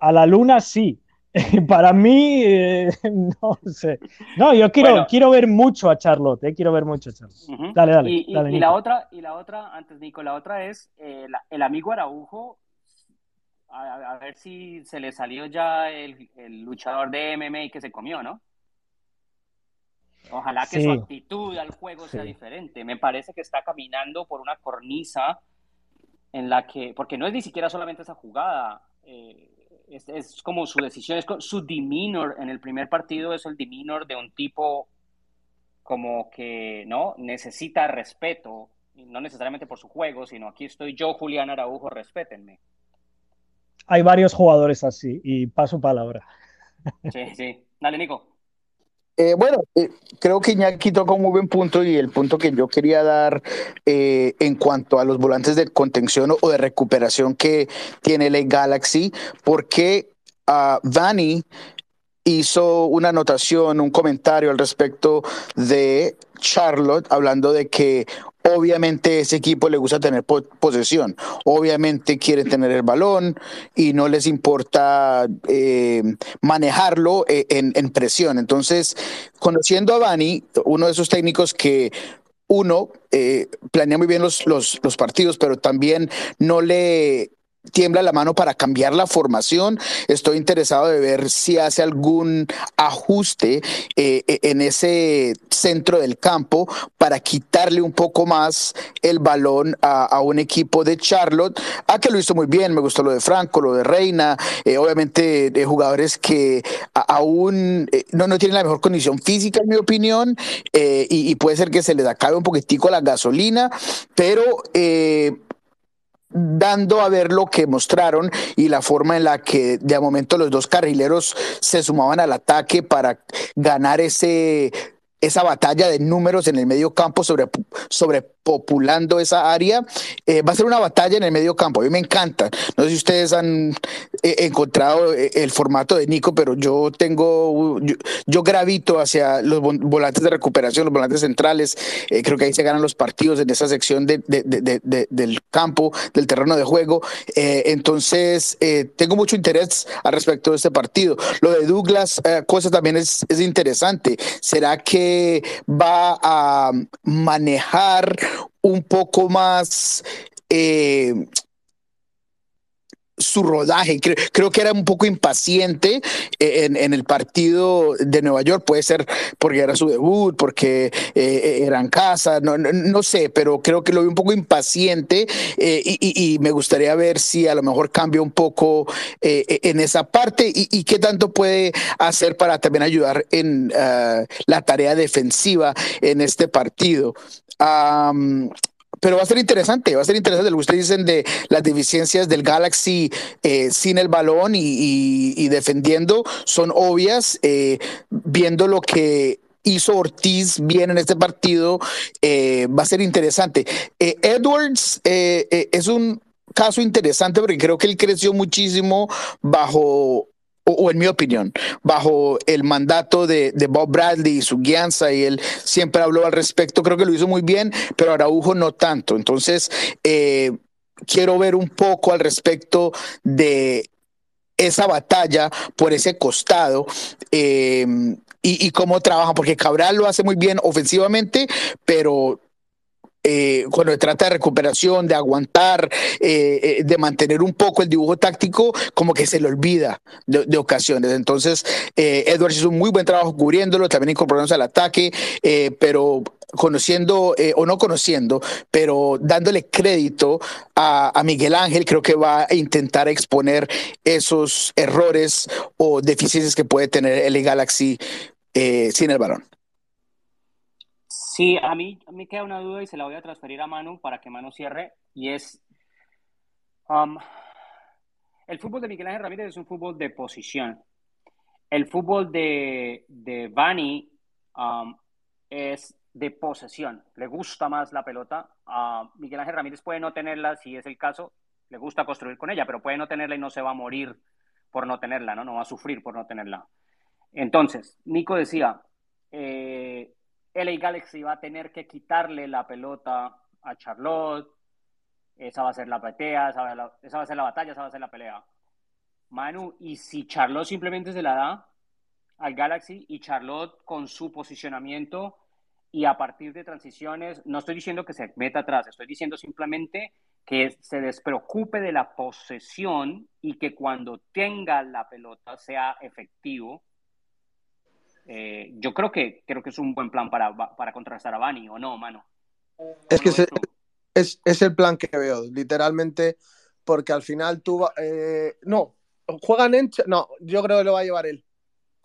A, la luna, sí. para mí, eh, no sé. No, yo quiero, quiero ver mucho a Charlotte, eh, quiero ver mucho a Charlotte. Dale, dale. Y, la otra, y la otra, antes Nico, la otra es eh, el amigo Araujo a, ver si se le salió ya el, luchador de MMA que se comió, ¿no? Ojalá que su actitud al juego sea diferente. Me parece que está caminando por una cornisa en la que, porque no es ni siquiera solamente esa jugada, eh, es, como su decisión, es su demeanor en el primer partido es el demeanor de un tipo como que, ¿no? Necesita respeto, no necesariamente por su juego, sino aquí estoy yo, Julián Araujo, respétenme hay varios jugadores así y paso palabra. Sí, sí. Dale, Nico. Eh, bueno, eh, creo que Iñaki tocó un muy buen punto y el punto que yo quería dar eh, en cuanto a los volantes de contención o de recuperación que tiene el Galaxy, porque uh, Vani hizo una anotación, un comentario al respecto de Charlotte, hablando de que Obviamente ese equipo le gusta tener posesión, obviamente quieren tener el balón y no les importa eh, manejarlo eh, en, presión. Entonces, conociendo a Bani, uno de esos técnicos que uno eh, planea muy bien los, los partidos, pero también no le tiembla la mano para cambiar la formación. Estoy interesado de ver si hace algún ajuste eh, e, en ese centro del campo para quitarle un poco más el balón a, un equipo de Charlotte. Ah, que lo hizo muy bien, me gustó lo de Franco, lo de Reina, eh, obviamente de jugadores que aún eh, no, no tienen la mejor condición física, en mi opinión, y, y, puede ser que se les acabe un poquitico la gasolina, pero dando a ver lo que mostraron y la forma en la que de momento los dos carrileros se sumaban al ataque para ganar ese esa batalla de números en el medio campo sobre, sobrepopulando esa área, eh, va a ser una batalla en el medio campo. A mí me encanta. No sé si ustedes han eh, encontrado eh, el formato de Nico, pero yo tengo, yo, gravito hacia los volantes de recuperación, los volantes centrales. creo que ahí se ganan los partidos en esa sección de, del campo, del terreno de juego. entonces, tengo mucho interés al respecto de este partido. Lo de Douglas, cosa también es, es interesante. ¿Será que va a manejar un poco más eh, su rodaje. Creo, creo, que era un poco impaciente eh, en, el partido de Nueva York. Puede ser porque era su debut, porque eh, era en casa, no, no, no, sé, pero creo que lo vi un poco impaciente eh, y, me gustaría ver si a lo mejor cambia un poco eh, en esa parte y, qué tanto puede hacer para también ayudar en uh, la tarea defensiva en este partido. Pero va a ser interesante, va a ser interesante lo que ustedes dicen de las deficiencias del Galaxy eh, sin el balón y, defendiendo son obvias, eh, viendo lo que hizo Ortiz bien en este partido, eh, va a ser interesante. Edwards es un caso interesante porque creo que él creció muchísimo bajo o, en mi opinión, bajo el mandato de, Bob Bradley y su guianza, y él siempre habló al respecto, creo que lo hizo muy bien, pero Araujo no tanto. Entonces, eh, quiero ver un poco al respecto de esa batalla por ese costado. Eh, y, y, cómo trabajan, porque Cabral lo hace muy bien ofensivamente, pero eh, cuando se trata de recuperación, de aguantar, eh, eh, de mantener un poco el dibujo táctico, como que se le olvida de, ocasiones. Entonces, eh, Edwards hizo un muy buen trabajo cubriéndolo, también incorporándose al ataque, pero conociendo o no conociendo, pero dándole crédito a, Miguel Ángel, creo que va a intentar exponer esos errores o deficiencias que puede tener el Galaxy sin el balón. Sí, a mí me queda una duda y se la voy a transferir a Manu para que Manu cierre. Y es, um, el fútbol de Miguel Ángel Ramírez es un fútbol de posición. El fútbol de, de Bani um, es de posesión. Le gusta más la pelota. Miguel Ángel Ramírez puede no tenerla, si es el caso, le gusta construir con ella, pero puede no tenerla y no se va a morir por no tenerla, ¿no? No va a sufrir por no tenerla. Entonces, Nico decía, eh, LA Galaxy va a tener que quitarle la pelota a Charlotte. Esa va a ser la pelea, esa va a, la, esa va a ser la batalla, esa va a ser la pelea. Manu, y si Charlotte simplemente se la da al Galaxy y Charlotte con su posicionamiento y a partir de transiciones, no estoy diciendo que se meta atrás, estoy diciendo simplemente que se despreocupe de la posesión y que cuando tenga la pelota sea efectivo eh, yo creo que creo que es un buen plan para, para contrastar a Bani, ¿o no, mano? Es que es, es, es, el plan que veo, literalmente, porque al final tú... Eh, no, juegan en... No, yo creo que lo va a llevar él.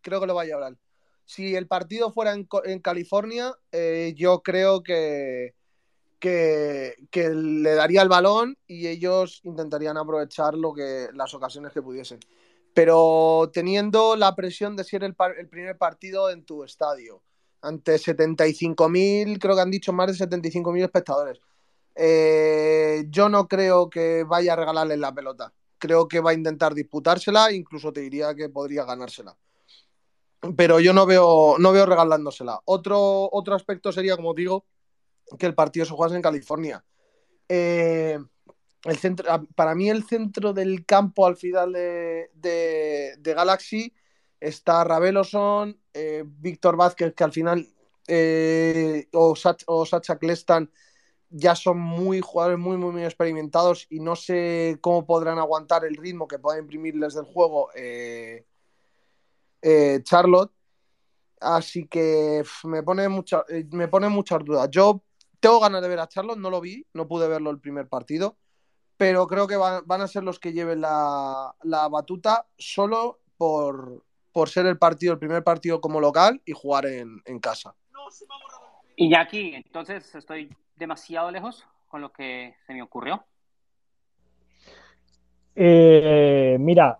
Creo que lo va a llevar él. Si el partido fuera en, en California, eh, yo creo que, que, que, le daría el balón y ellos intentarían aprovechar lo que, las ocasiones que pudiesen pero teniendo la presión de ser el, el primer partido en tu estadio, ante 75.000, creo que han dicho más de 75.000 espectadores. Eh, yo no creo que vaya a regalarle la pelota. Creo que va a intentar disputársela, incluso te diría que podría ganársela. Pero yo no veo, no veo regalándosela. Otro, otro aspecto sería, como digo, que el partido se juega en California. Eh, el centro, para mí el centro del campo al final de, de, Galaxy está Raveloson, eh, Víctor Vázquez, que al final, eh, o, Sach, o Sacha Clestan, ya son muy jugadores muy, muy, muy experimentados y no sé cómo podrán aguantar el ritmo que pueda imprimirles del juego eh, eh, Charlotte. Así que me pone, mucha, me pone muchas dudas. Yo tengo ganas de ver a Charlotte, no lo vi, no pude verlo el primer partido pero creo que van, van a ser los que lleven la, la batuta solo por, por, ser el partido, el primer partido como local y jugar en, en casa. Y aquí, entonces estoy demasiado lejos con lo que se me ocurrió. Eh, mira,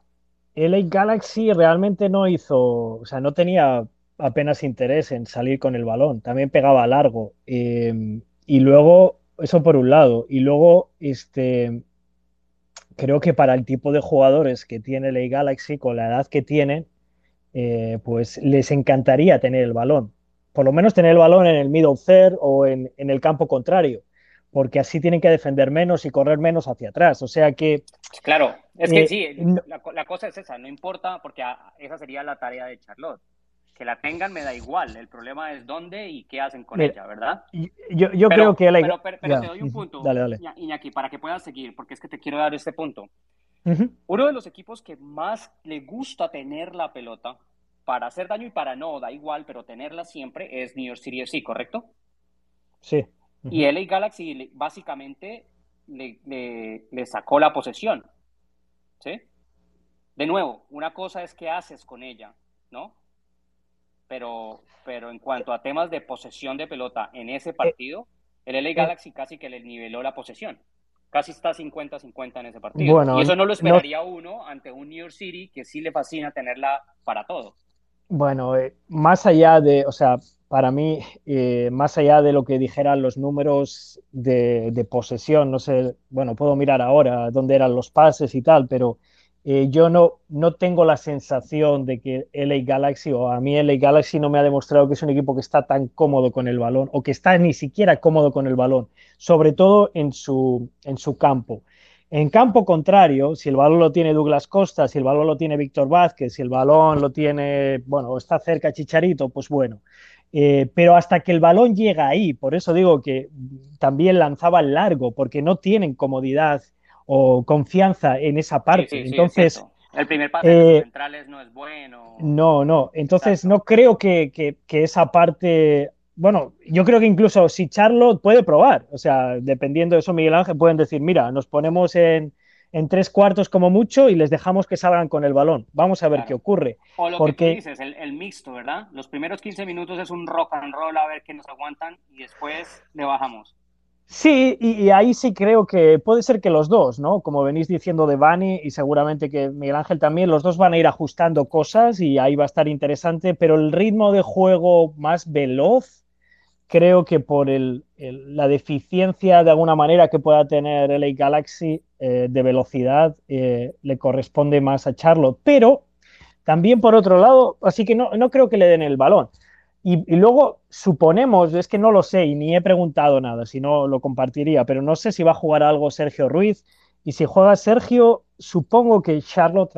LA Galaxy realmente no hizo, o sea, no tenía apenas interés en salir con el balón, también pegaba largo. Eh, y luego eso por un lado. Y luego, este, creo que para el tipo de jugadores que tiene la Galaxy, con la edad que tienen, eh, pues les encantaría tener el balón. Por lo menos tener el balón en el middle third o en, en, el campo contrario, porque así tienen que defender menos y correr menos hacia atrás. O sea que... Claro, es que eh, sí, la, la, cosa es esa, no importa, porque esa sería la tarea de Charlotte que la tengan me da igual. El problema es dónde y qué hacen con Mira, ella, ¿verdad? Yo, yo pero, creo que la... Pero, pero, pero te doy un punto, dale, dale. Iñaki, para que puedas seguir, porque es que te quiero dar este punto. Uno de los equipos que más le gusta tener la pelota para hacer daño y para no, da igual, pero tenerla siempre es New York City FC, ¿correcto? Sí. Y LA Galaxy básicamente le, le, sacó la posesión. ¿Sí? De nuevo, una cosa es qué haces con ella, ¿no? Pero, pero en cuanto a temas de posesión de pelota en ese eh, partido, el LA eh. Galaxy casi que le niveló la posesión. Casi está 50-50 en ese partido. y eso no lo esperaría uno ante un New York City que sí le fascina tenerla para todo. Bueno, eh, más allá de, o sea, para mí, eh, más allá de lo que dijeran los números de, posesión, no sé, bueno, puedo mirar ahora dónde eran los pases y tal, pero eh, yo no, no tengo la sensación de que LA Galaxy, o a mí LA Galaxy no me ha demostrado que es un equipo que está tan cómodo con el balón, o que está ni siquiera cómodo con el balón, sobre todo en su, en su campo. En campo contrario, si el balón lo tiene Douglas Costa, si el balón lo tiene Víctor Vázquez, si el balón lo tiene, bueno, está cerca Chicharito, pues bueno. Eh, pero hasta que el balón llega ahí, por eso digo que también lanzaba largo, porque no tienen comodidad o confianza en esa parte. Entonces, el primer pase de los eh, centrales no es bueno. No, no. Entonces no creo que, que, esa parte bueno, yo creo que incluso si Charlotte puede probar, o sea, dependiendo de eso, Miguel Ángel, pueden decir, mira, nos ponemos en, tres cuartos como mucho y les dejamos que salgan con el balón. Vamos a ver qué ocurre. O lo que tú dices, el, mixto, ¿verdad? Los primeros 15 minutos es un rock and roll a ver qué nos aguantan y después le bajamos. Sí, y, ahí sí creo que puede ser que los dos, ¿no? Como venís diciendo de Bani y seguramente que Miguel Ángel también, los dos van a ir ajustando cosas y ahí va a estar interesante, pero el ritmo de juego más veloz creo que por la deficiencia de alguna manera que pueda tener LA Galaxy eh, de velocidad eh, le corresponde más a Charlotte. Pero también por otro lado, así que no, creo que le den el balón. Y, y, luego suponemos, es que no lo sé y ni he preguntado nada, si no lo compartiría, pero no sé si va a jugar algo Sergio Ruiz. Y si juega Sergio, supongo que Charlotte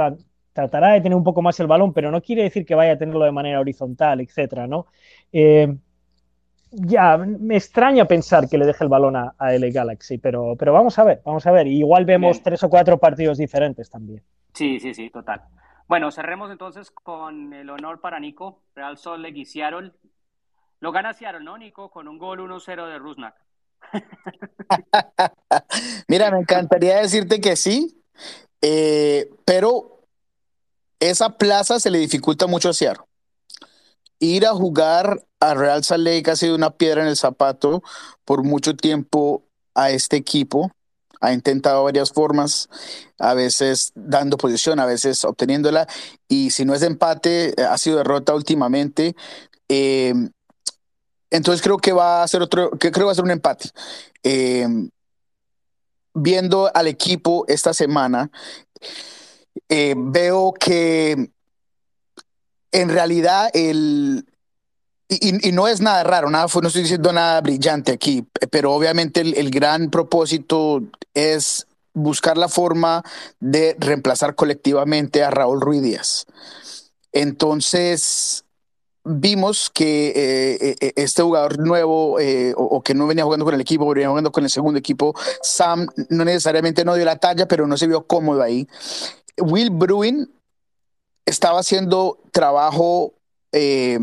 tratará de tener un poco más el balón, pero no quiere decir que vaya a tenerlo de manera horizontal, etcétera, ¿no? Eh, ya, me extraña pensar que le deje el balón a, a LA Galaxy, pero, pero vamos a ver, vamos a ver. Igual vemos tres o cuatro partidos diferentes también. Sí, sí, sí, total. Bueno, cerremos entonces con el honor para Nico, Real Salt Lake y Seattle. Lo gana Seattle, ¿no, Nico? Con un gol 1-0 de Rusnak. Mira, me encantaría decirte que sí, eh, pero esa plaza se le dificulta mucho a Seattle ir a jugar a Real Salt Lake ha sido una piedra en el zapato por mucho tiempo a este equipo. Ha intentado varias formas, a veces dando posición, a veces obteniéndola. Y si no es empate, ha sido derrota últimamente. Em, entonces creo que va a ser otro, que creo va a ser un empate. Em, viendo al equipo esta semana, eh, veo que en realidad el, y, no es nada raro, nada, no estoy diciendo nada brillante aquí, pero obviamente el, gran propósito es buscar la forma de reemplazar colectivamente a Raúl Ruiz Díaz. Entonces, vimos que eh, eh, este jugador nuevo eh, o, que no venía jugando con el equipo, venía jugando con el segundo equipo, Sam no necesariamente no dio la talla, pero no se vio cómodo ahí. Will Bruin estaba haciendo trabajo eh,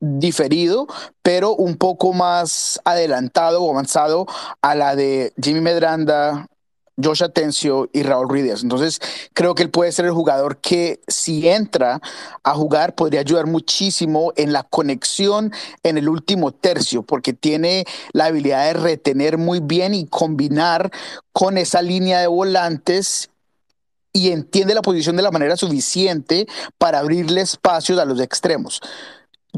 diferido, pero un poco más adelantado o avanzado a la de Jimmy Medranda, Josh Atencio y Raúl Ruiz. Entonces, creo que él puede ser el jugador que si entra a jugar podría ayudar muchísimo en la conexión en el último tercio, porque tiene la habilidad de retener muy bien y combinar con esa línea de volantes y entiende la posición de la manera suficiente para abrirle espacios a los extremos.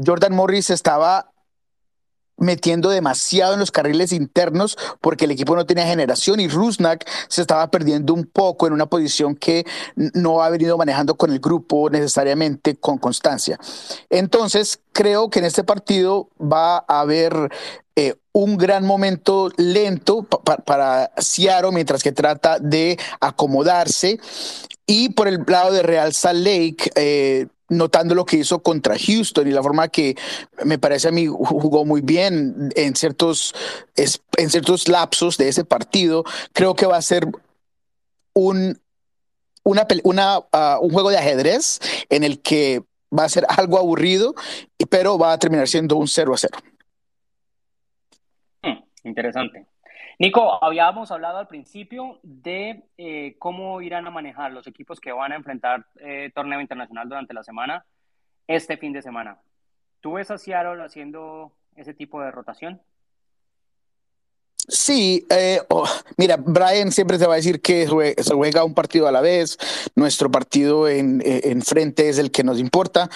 Jordan Morris estaba metiendo demasiado en los carriles internos porque el equipo no tenía generación y Rusnak se estaba perdiendo un poco en una posición que no ha venido manejando con el grupo necesariamente con constancia. Entonces, creo que en este partido va a haber eh, un gran momento lento para Ciaro mientras que trata de acomodarse. Y por el lado de Real Salt Lake, eh, notando lo que hizo contra Houston y la forma que me parece a mí jugó muy bien en ciertos, en ciertos lapsos de ese partido, creo que va a ser un una, uh, un juego de ajedrez en el que va a ser algo aburrido, pero va a terminar siendo un 0 a 0. Hmm, interesante. Nico, habíamos hablado al principio de eh, cómo irán a manejar los equipos que van a enfrentar eh, torneo internacional durante la semana, este fin de semana. ¿Tú ves a Seattle haciendo ese tipo de rotación? Sí, eh, mira, Brian siempre te va a decir que se juega un partido a la vez, nuestro partido en, en frente es el que nos importa,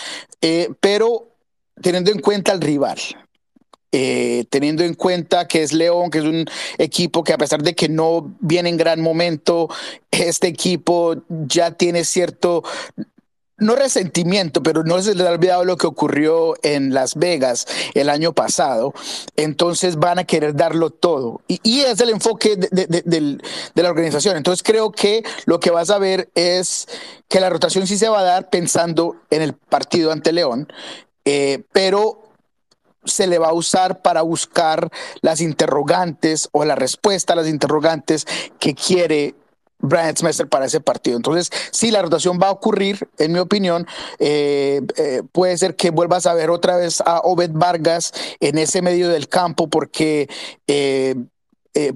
pero teniendo en cuenta al rival, eh, teniendo en cuenta que es León, que es un equipo que a pesar de que no viene en gran momento, este equipo ya tiene cierto no resentimiento, pero no se les ha olvidado lo que ocurrió en Las Vegas el año pasado. Entonces van a querer darlo todo. Y, es el enfoque de, la organización. Entonces creo que lo que vas a ver es que la rotación sí se va a dar pensando en el partido ante León, eh, pero se le va a usar para buscar las interrogantes o la respuesta a las interrogantes que quiere Brian Smester para ese partido. Entonces, si la rotación va a ocurrir, en mi opinión. Eh, eh, puede ser que vuelvas a ver otra vez a Obed Vargas en ese medio del campo porque eh,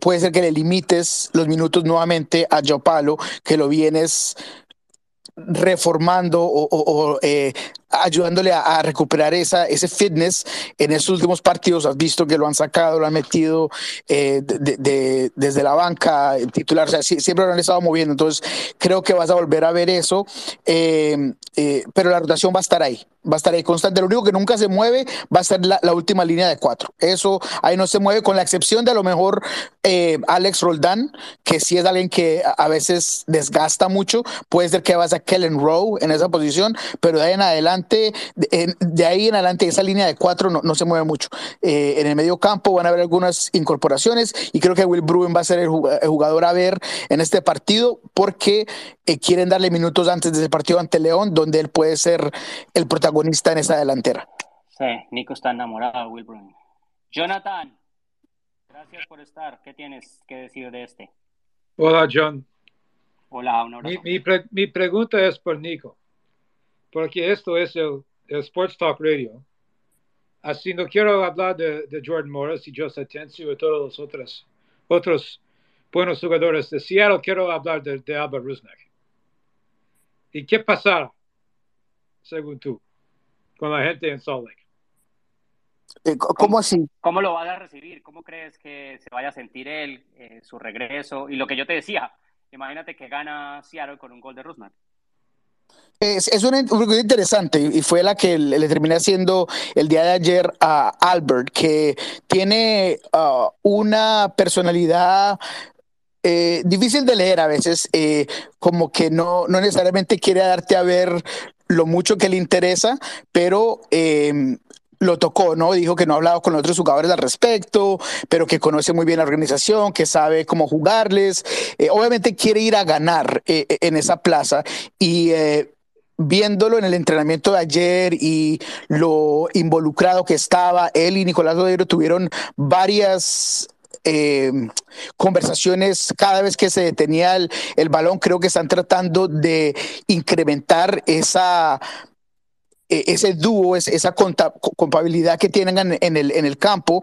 puede ser que le limites los minutos nuevamente a Joe Palo, que lo vienes reformando o, ayudándole a, recuperar esa, ese fitness en esos últimos partidos. Has visto que lo han sacado, lo han metido eh, de, desde la banca titular, o sea, siempre lo han estado moviendo. Entonces, creo que vas a volver a ver eso, eh, eh, pero la rotación va a estar ahí va a estar ahí constante. Lo único que nunca se mueve va a ser la, última línea de cuatro. Eso ahí no se mueve, con la excepción de a lo mejor eh, Alex Roldán, que sí es alguien que a veces desgasta mucho. Puede ser que vas a Kellen Rowe en esa posición, pero de ahí en adelante, de, ahí en adelante, esa línea de cuatro no, se mueve mucho. Eh, en el medio campo van a haber algunas incorporaciones y creo que Will Bruin va a ser el jugador a ver en este partido porque eh, quieren darle minutos antes de ese partido ante León, donde él puede ser el protagonista en esa delantera. Sí, Nico está enamorado de Will Bruin. Jonathan, gracias por estar. ¿Qué tienes que decir de este? Hola, John. Hola, un mi, mi, pregunta es por Nico, porque esto es el, Sports Talk Radio. Así no quiero hablar de, Jordan Morris y José Tencio y todos los otros, otros buenos jugadores de Seattle, quiero hablar de, de Albert Rusnak. ¿Y qué pasará, según tú, con la gente en Salt Lake? Eh, ¿Cómo así? ¿Cómo lo vas a recibir? ¿Cómo crees que se vaya a sentir él, eh, su regreso? Y lo que yo te decía, imagínate que gana Seattle con un gol de Rusnak. Es, es una, pregunta interesante y fue la que le, terminé haciendo el día de ayer a Albert, que tiene uh, una personalidad eh, difícil de leer a veces, eh, como que no, no necesariamente quiere darte a ver lo mucho que le interesa, pero em, lo tocó, ¿no? Dijo que no ha hablado con otros jugadores al respecto, pero que conoce muy bien la organización, que sabe cómo jugarles. Eh, obviamente quiere ir a ganar en esa plaza y viéndolo en el entrenamiento de ayer y lo involucrado que estaba, él y Nicolás Rodero tuvieron varias eh, conversaciones cada vez que se detenía el, balón. Creo que están tratando de incrementar esa ese dúo, esa compatibilidad que tienen en el, en el campo.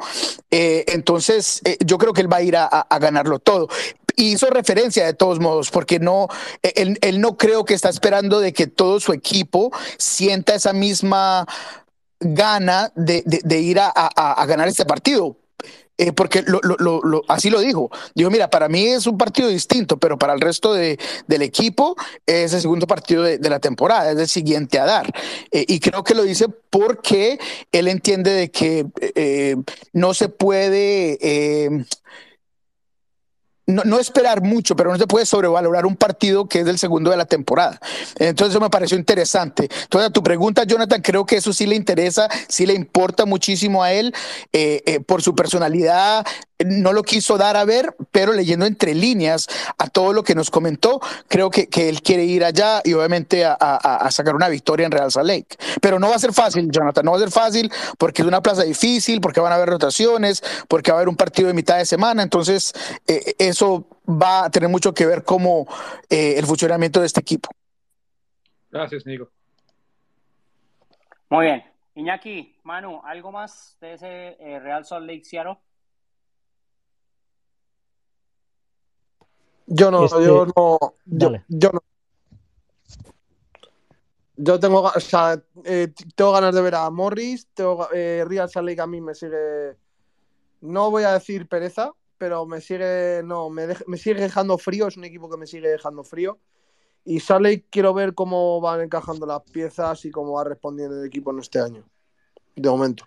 Eh, entonces, eh, yo creo que él va a ir a, ganarlo todo. hizo referencia de todos modos, porque no, él, él, no creo que está esperando de que todo su equipo sienta esa misma gana de, de, ir a, a, ganar este partido eh, porque lo, así lo dijo. Dijo, mira, para mí es un partido distinto, pero para el resto de, del equipo es el segundo partido de, la temporada, es el siguiente a dar. Eh, y creo que lo dice porque él entiende de que eh, no se puede no, esperar mucho, pero no se puede sobrevalorar un partido que es del segundo de la temporada. Entonces me pareció interesante. Entonces a tu pregunta, Jonathan, creo que eso sí le interesa, sí le importa muchísimo a él eh, eh, por su personalidad. No lo quiso dar a ver, pero leyendo entre líneas a todo lo que nos comentó, creo que, que él quiere ir allá y obviamente a, a, a, sacar una victoria en Real Salt Lake. Pero no va a ser fácil, Jonathan, no va a ser fácil porque es una plaza difícil, porque van a haber rotaciones, porque va a haber un partido de mitad de semana, entonces eh, eso va a tener mucho que ver como eh, el funcionamiento de este equipo. Gracias, Nico. Muy bien. Iñaki, Manu, ¿algo más de ese eh, Real Salt Lake Seattle? Yo no, Este- yo no, yo, yo no. Yo tengo, o sea, eh, tengo ganas de ver a Morris, tengo, eh, Real Salt Lake a mí me sigue, no voy a decir pereza, pero me sigue, no, me, dej- me sigue dejando frío, es un equipo que me sigue dejando frío. Y Salt Lake quiero ver cómo van encajando las piezas y cómo va respondiendo el equipo en este año, de momento.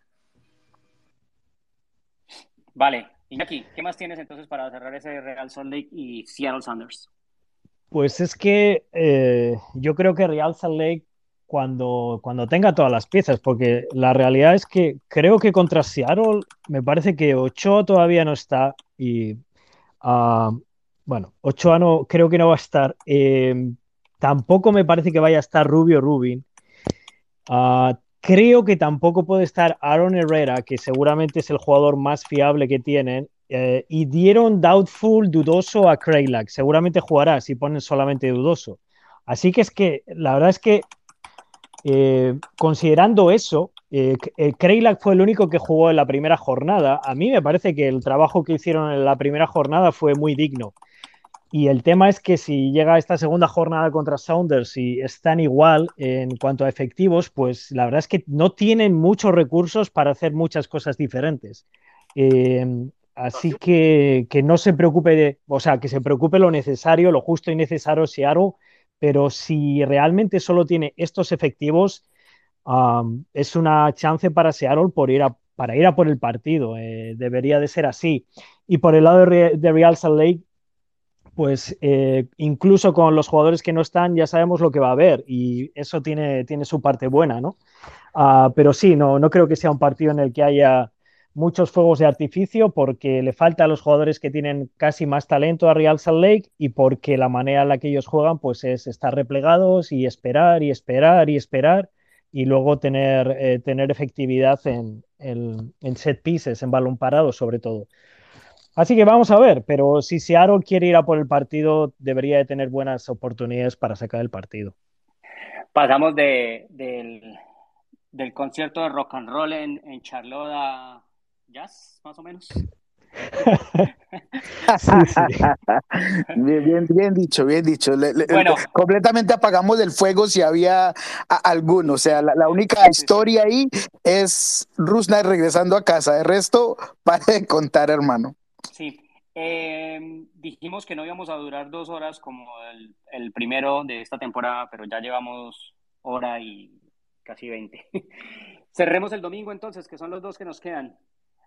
Vale. Iñaki, ¿qué más tienes entonces para cerrar ese Real Salt Lake y Seattle Sanders? Pues es que eh, yo creo que Real Salt Lake cuando, cuando tenga todas las piezas, porque la realidad es que creo que contra Seattle me parece que Ochoa todavía no está y ah, bueno, Ochoa no, creo que no va a estar. Eh, tampoco me parece que vaya a estar Rubio Rubin. Ah, creo que tampoco puede estar Aaron Herrera, que seguramente es el jugador más fiable que tienen. Eh, y dieron doubtful, dudoso a Kraylack. Seguramente jugará si ponen solamente dudoso. Así que es que la verdad es que eh, considerando eso, eh, eh, fue el único que jugó en la primera jornada. A mí me parece que el trabajo que hicieron en la primera jornada fue muy digno. Y el tema es que si llega esta segunda jornada contra Sounders y están igual en cuanto a efectivos, pues la verdad es que no tienen muchos recursos para hacer muchas cosas diferentes. Eh, así que, que no se preocupe, de, o sea, que se preocupe lo necesario, lo justo y necesario Seattle, pero si realmente solo tiene estos efectivos, um, es una chance para Seattle por ir a, para ir a por el partido. Eh, debería de ser así. Y por el lado de Real Salt Lake, pues eh, incluso con los jugadores que no están ya sabemos lo que va a haber y eso tiene, tiene su parte buena, ¿no? Ah, pero sí, no, no creo que sea un partido en el que haya muchos fuegos de artificio porque le falta a los jugadores que tienen casi más talento a Real Salt Lake y porque la manera en la que ellos juegan pues es estar replegados y esperar y esperar y esperar y luego tener, eh, tener efectividad en, en, en set pieces, en balón parado sobre todo. Así que vamos a ver, pero si Seattle quiere ir a por el partido, debería de tener buenas oportunidades para sacar el partido. Pasamos de, del, del concierto de rock and roll en, en Charlotte a jazz, más o menos. Sí, sí. Bien, bien, bien dicho, bien dicho. Le- le- Bueno. completamente apagamos el fuego si había a- alguno. O sea, la, la única historia ahí es Rusnak regresando a casa. De resto, para de contar, hermano. Sí. Eh, dijimos que no íbamos a durar dos horas como el, el primero de esta temporada, pero ya llevamos hora y casi 20. Cerremos el domingo entonces, que son los dos que nos quedan.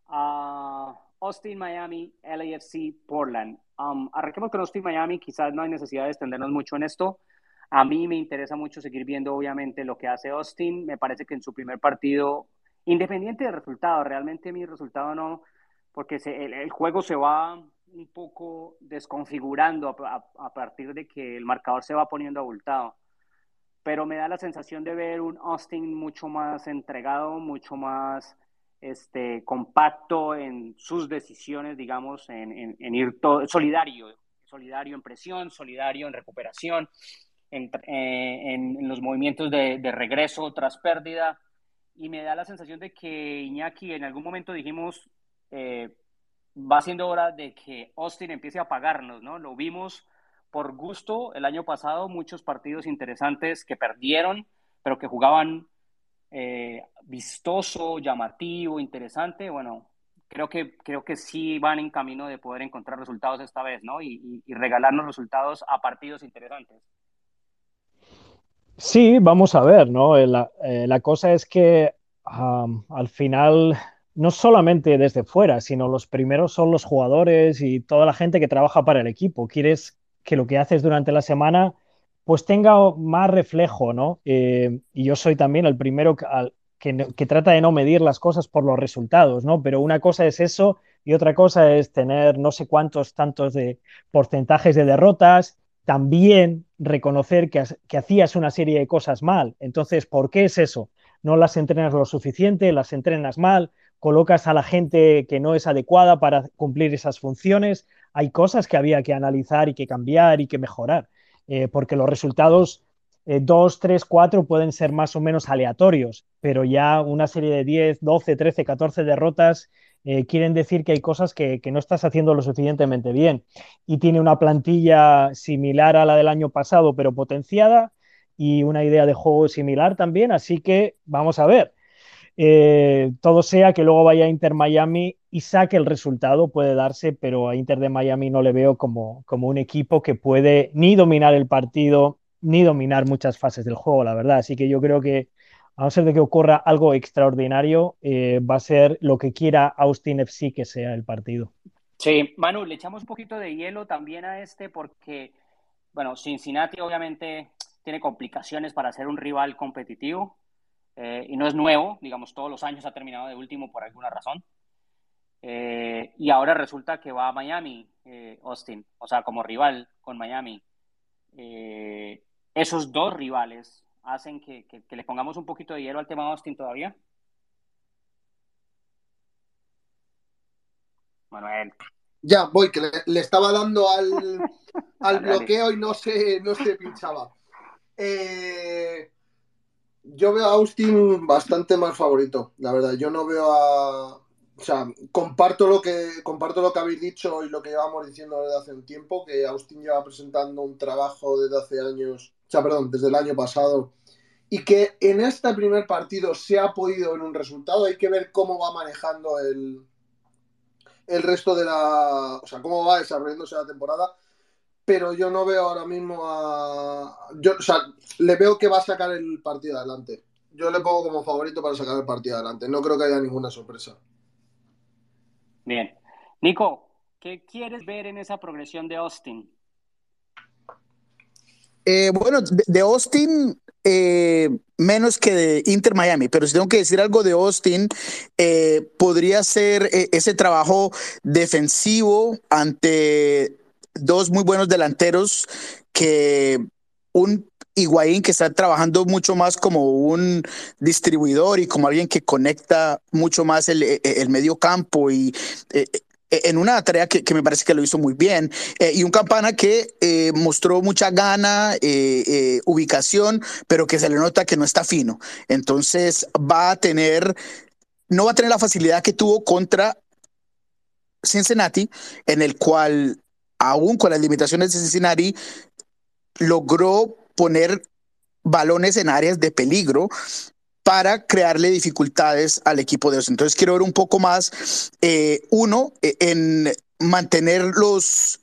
Ah, Austin, Miami, LAFC, Portland. Um, arranquemos con Austin, Miami. Quizás no hay necesidad de extendernos mucho en esto. A mí me interesa mucho seguir viendo, obviamente, lo que hace Austin. Me parece que en su primer partido, independiente del resultado, realmente mi resultado no, porque el, juego se va un poco desconfigurando a, partir de que el marcador se va poniendo abultado. Pero me da la sensación de ver un Austin mucho más entregado, mucho más este, compacto en sus decisiones, digamos, en, ir todo, solidario, solidario en presión, solidario en recuperación, en, eh, en los movimientos de, de regreso tras pérdida. Y me da la sensación de que Iñaki, en algún momento dijimos, eh, va siendo hora de que Austin empiece a pagarnos, ¿no? Lo vimos por gusto el año pasado, muchos partidos interesantes que perdieron, pero que jugaban eh, vistoso, llamativo, interesante. Bueno, creo que, creo que sí van en camino de poder encontrar resultados esta vez, ¿no? Y, y- y regalarnos resultados a partidos interesantes. Sí, vamos a ver, ¿no? Eh, La, eh, la cosa es que am, al final, no solamente desde fuera, sino los primeros son los jugadores y toda la gente que trabaja para el equipo. Quieres que lo que haces durante la semana pues tenga más reflejo, ¿no? Eh, y yo soy también el primero que, que que trata de no medir las cosas por los resultados, ¿no? Pero una cosa es eso y otra cosa es tener no sé cuántos tantos de porcentajes de derrotas, también reconocer que, que hacías una serie de cosas mal. Entonces, ¿por qué es eso? No las entrenas lo suficiente, las entrenas mal, colocas a la gente que no es adecuada para cumplir esas funciones. Hay cosas que había que analizar y que cambiar y que mejorar, eh, porque los resultados 2, 3, 4 pueden ser más o menos aleatorios, pero ya una serie de 10, 12, 13, 14 derrotas eh, quieren decir que hay cosas que, no estás haciendo lo suficientemente bien. Y tiene una plantilla similar a la del año pasado, pero potenciada, y una idea de juego similar también, así que vamos a ver. Eh, todo sea que luego vaya a Inter Miami y saque el resultado, puede darse, pero a Inter de Miami no le veo como, como un equipo que puede ni dominar el partido ni dominar muchas fases del juego, la verdad. Así que yo creo que a no ser de que ocurra algo extraordinario, eh, va a ser lo que quiera Austin FC que sea el partido. Sí, Manu, le echamos un poquito de hielo también a este porque, bueno, Cincinnati obviamente tiene complicaciones para ser un rival competitivo eh, y no es nuevo, digamos, todos los años ha terminado de último por alguna razón. Eh, y ahora resulta que va a Miami, Austin, o sea, como rival con Miami. esos dos rivales hacen que, le pongamos un poquito de hielo al tema Austin todavía? Manuel. Ya, voy, que le, estaba dando al, al bloqueo y no se, no se pinchaba. Eh, yo veo a Austin bastante más favorito, la verdad. Yo no veo a. O sea, comparto lo que comparto lo que habéis dicho y lo que llevamos diciendo desde hace un tiempo, que Austin lleva presentando un trabajo desde hace años o sea, perdón, desde el año pasado, y que en este primer partido se ha podido ver un resultado. Hay que ver cómo va manejando el, el resto de la. O sea, cómo va desarrollándose la temporada. Pero yo no veo ahora mismo a. Yo, o sea, le veo que va a sacar el partido adelante. Yo le pongo como favorito para sacar el partido adelante. No creo que haya ninguna sorpresa. Bien. Nico, ¿qué quieres ver en esa progresión de Austin? Eh, bueno, de, Austin, eh, menos que de Inter Miami, pero si tengo que decir algo de Austin, eh, podría ser ese trabajo defensivo ante dos muy buenos delanteros que un Higuaín que está trabajando mucho más como un distribuidor y como alguien que conecta mucho más el, el medio campo y eh, en una tarea que, me parece que lo hizo muy bien. Eh, y un campana que eh, mostró mucha gana, ubicación, pero que se le nota que no está fino. Entonces va a tener, no va a tener la facilidad que tuvo contra Cincinnati, en el cual, aún con las limitaciones de Cincinnati, logró poner balones en áreas de peligro para crearle dificultades al equipo de ellos. Entonces quiero ver un poco más, eh, uno, e, en mantener los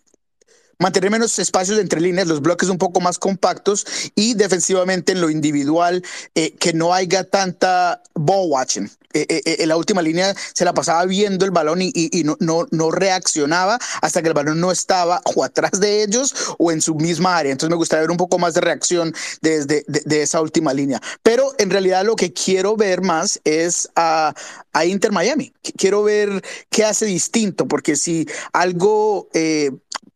mantener menos espacios entre líneas, los bloques un poco más compactos y defensivamente en lo individual, eh, que no haya tanta ball watching. Eh, eh, en la última línea se la pasaba viendo el balón y, no, no, no, reaccionaba hasta que el balón no estaba o atrás de ellos o en su misma área. Entonces me gustaría ver un poco más de reacción desde de, esa última línea. Pero en realidad lo que quiero ver más es a, a Inter Miami. Quiero ver qué hace distinto, porque si algo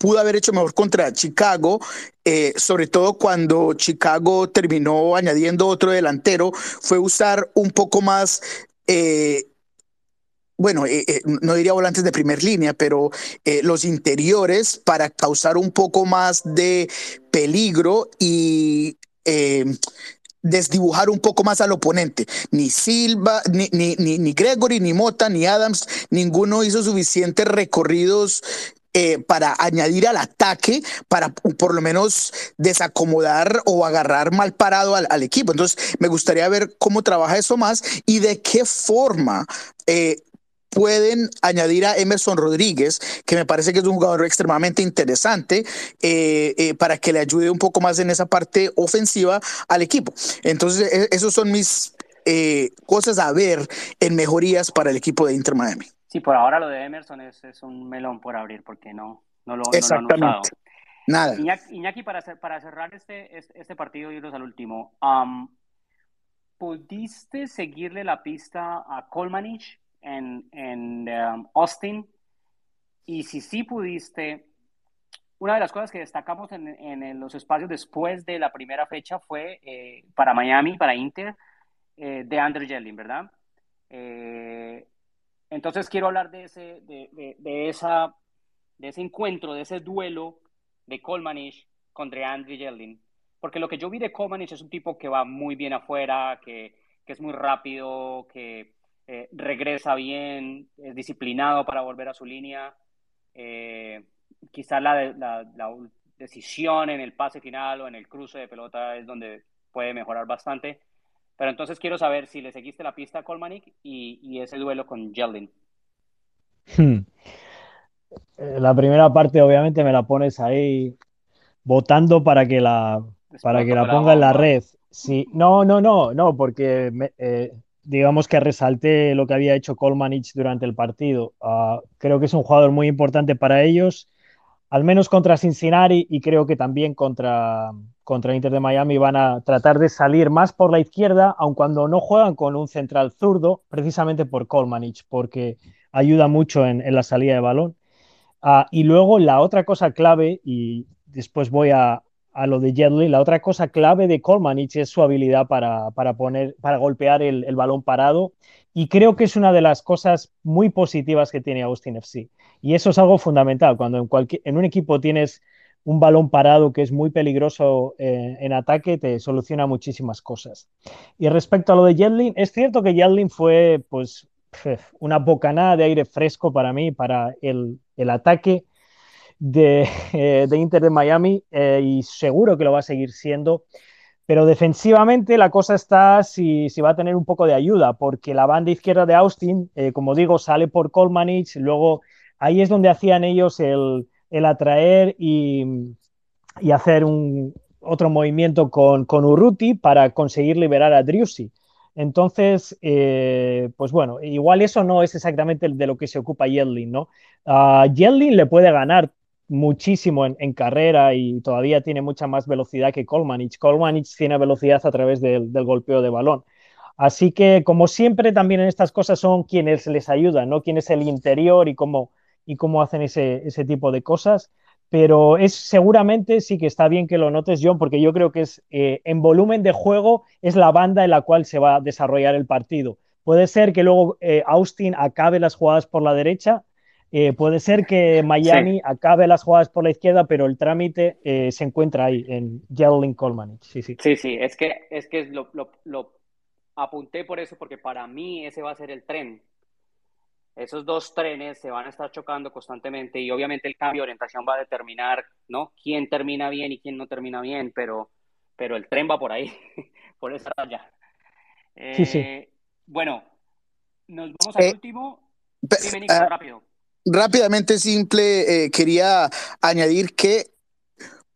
pudo haber hecho mejor contra Chicago, eh, sobre todo cuando Chicago terminó añadiendo otro delantero, fue usar un poco más... Eh, bueno, eh, no diría volantes de primer línea, pero los interiores para causar un poco más de peligro y desdibujar un poco más al oponente. Ni Silva, ni, ni, ni, Gregory, ni Mota, ni Adams, ninguno hizo suficientes recorridos eh, para añadir al ataque, para por lo menos desacomodar o agarrar mal parado al, equipo. Entonces, me gustaría ver cómo trabaja eso más y de qué forma eh, pueden añadir a Emerson Rodríguez, que me parece que es un jugador extremadamente interesante, eh, para que le ayude un poco más en esa parte ofensiva al equipo. Entonces, e, esos son mis cosas a ver en mejorías para el equipo de Inter Miami. Sí, por ahora lo de Emerson es, es un melón por abrir porque no, no, lo, Exactamente. No lo han usado. Nada. Iñaki, para, para cerrar este, este partido y irnos al último, ¿pudiste seguirle la pista a Colmanich en, en um, Austin? y si sí pudiste, una de las cosas que destacamos en, en los espacios después de la primera fecha fue eh, para Miami, para Inter, eh, de Andrew Jelling, ¿verdad? Eh, entonces quiero hablar de ese, de, de, esa, de ese encuentro, de ese duelo de Colmanich contra Andrew Jelling, porque lo que yo vi de Colmanich es un tipo que va muy bien afuera, que, que es muy rápido, que regresa bien, es disciplinado para volver a su línea. Eh, quizá la, la, decisión en el pase final o en el cruce de pelota es donde puede mejorar bastante. Pero entonces quiero saber si le seguiste la pista a Colmanic y, y ese duelo con Jeldin. Hmm. Eh, la primera parte obviamente me la pones ahí votando para que la, para que la ponga en la red. Sí, no, no, no, no, porque eh, digamos que resalté lo que había hecho Colmanich durante el partido. Ah, creo que es un jugador muy importante para ellos al menos contra Cincinnati y creo que también contra, contra Inter de Miami van a tratar de salir más por la izquierda, aun cuando no juegan con un central zurdo, precisamente por Kolmanich, porque ayuda mucho en, la salida de balón. Ah, y luego la otra cosa clave, y después voy a, lo de Jetley, la otra cosa clave de Kolmanich es su habilidad para, poner, para golpear el, el balón parado y creo que es una de las cosas muy positivas que tiene Austin FC. Y eso es algo fundamental. Cuando en un equipo tienes un balón parado que es muy peligroso eh, en ataque, te soluciona muchísimas cosas. Y respecto a lo de Jetlin, es cierto que Jetlin fue pues una bocanada de aire fresco para mí, para el, el ataque de, de, Inter de Miami eh, y seguro que lo va a seguir siendo. Pero defensivamente la cosa está si, si, va a tener un poco de ayuda, porque la banda izquierda de Austin, eh, como digo, sale por Colmanich, luego ahí es donde hacían ellos el, el atraer y, y, hacer un, otro movimiento con, con, Urruti para conseguir liberar a Driussi. Entonces, eh, pues bueno, igual eso no es exactamente de lo que se ocupa Yedlin, ¿no? Yedlin le puede ganar muchísimo en, carrera y todavía tiene mucha más velocidad que Kolmanich. Kolmanich tiene velocidad a través del, golpeo de balón. Así que, como siempre, también en estas cosas son quienes les ayudan, ¿no? Quién es el interior y cómo, y cómo hacen ese, ese tipo de cosas. Pero es seguramente sí que está bien que lo notes, John, porque yo creo que es eh, en volumen de juego es la banda en la cual se va a desarrollar el partido. Puede ser que luego eh, Austin acabe las jugadas por la derecha, eh, puede ser que Miami acabe las jugadas por la izquierda, pero el trámite eh, se encuentra ahí, en Jalen Coleman. Sí, sí. Sí, sí, es que, es que lo, lo, lo, apunté por eso, porque para mí ese va a ser el tren. Esos dos trenes se van a estar chocando constantemente y obviamente el cambio de orientación va a determinar ¿no? quién termina bien y quién no termina bien, pero, pero el tren va por ahí, por esa raya. sí, sí. Eh, bueno, nos vamos al último. Dime, Nico, ah, rápido rápidamente simple, eh, quería añadir que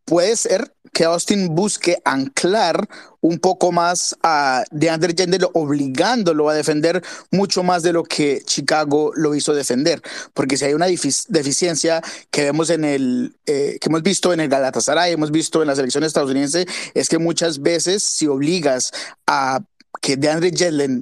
puede ser que Austin busque anclar un poco más a DeAndre Jendel, obligándolo a defender mucho más de lo que Chicago lo hizo defender. Porque si hay una deficiencia que vemos en el, eh, que hemos visto en el Galatasaray, hemos visto en la selección estadounidense, es que muchas veces si obligas a que DeAndre Jedlin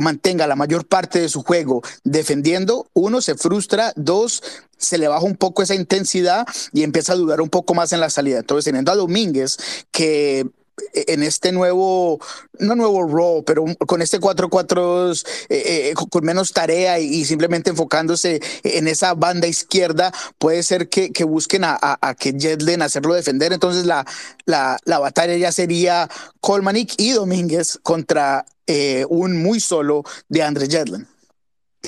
mantenga la mayor parte de su juego defendiendo, uno, se frustra, dos, se le baja un poco esa intensidad y empieza a dudar un poco más en la salida. Entonces, teniendo a Domínguez, que en este nuevo, no nuevo role, pero con este 4-4 eh, eh, con menos tarea y, simplemente enfocándose en esa banda izquierda, puede ser que, que busquen a, a, que Jedlen hacerlo defender. Entonces la, la, la batalla ya sería Colmanic y Domínguez contra eh, un muy solo de André Jedlin.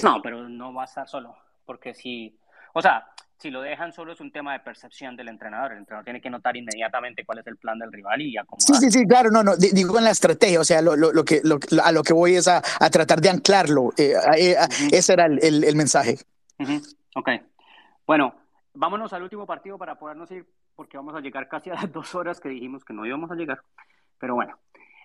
No, pero no va a estar solo, porque si, o sea, si lo dejan solo es un tema de percepción del entrenador. El entrenador tiene que notar inmediatamente cuál es el plan del rival y acomodar. Sí, sí, sí, claro, no, no, digo en la estrategia, o sea, lo, lo, que, a lo que voy es a, a tratar de anclarlo. Eh, ese era el, el, mensaje. Ok. Bueno, vámonos al último partido para podernos ir, porque vamos a llegar casi a las dos horas que dijimos que no íbamos a llegar. Pero bueno,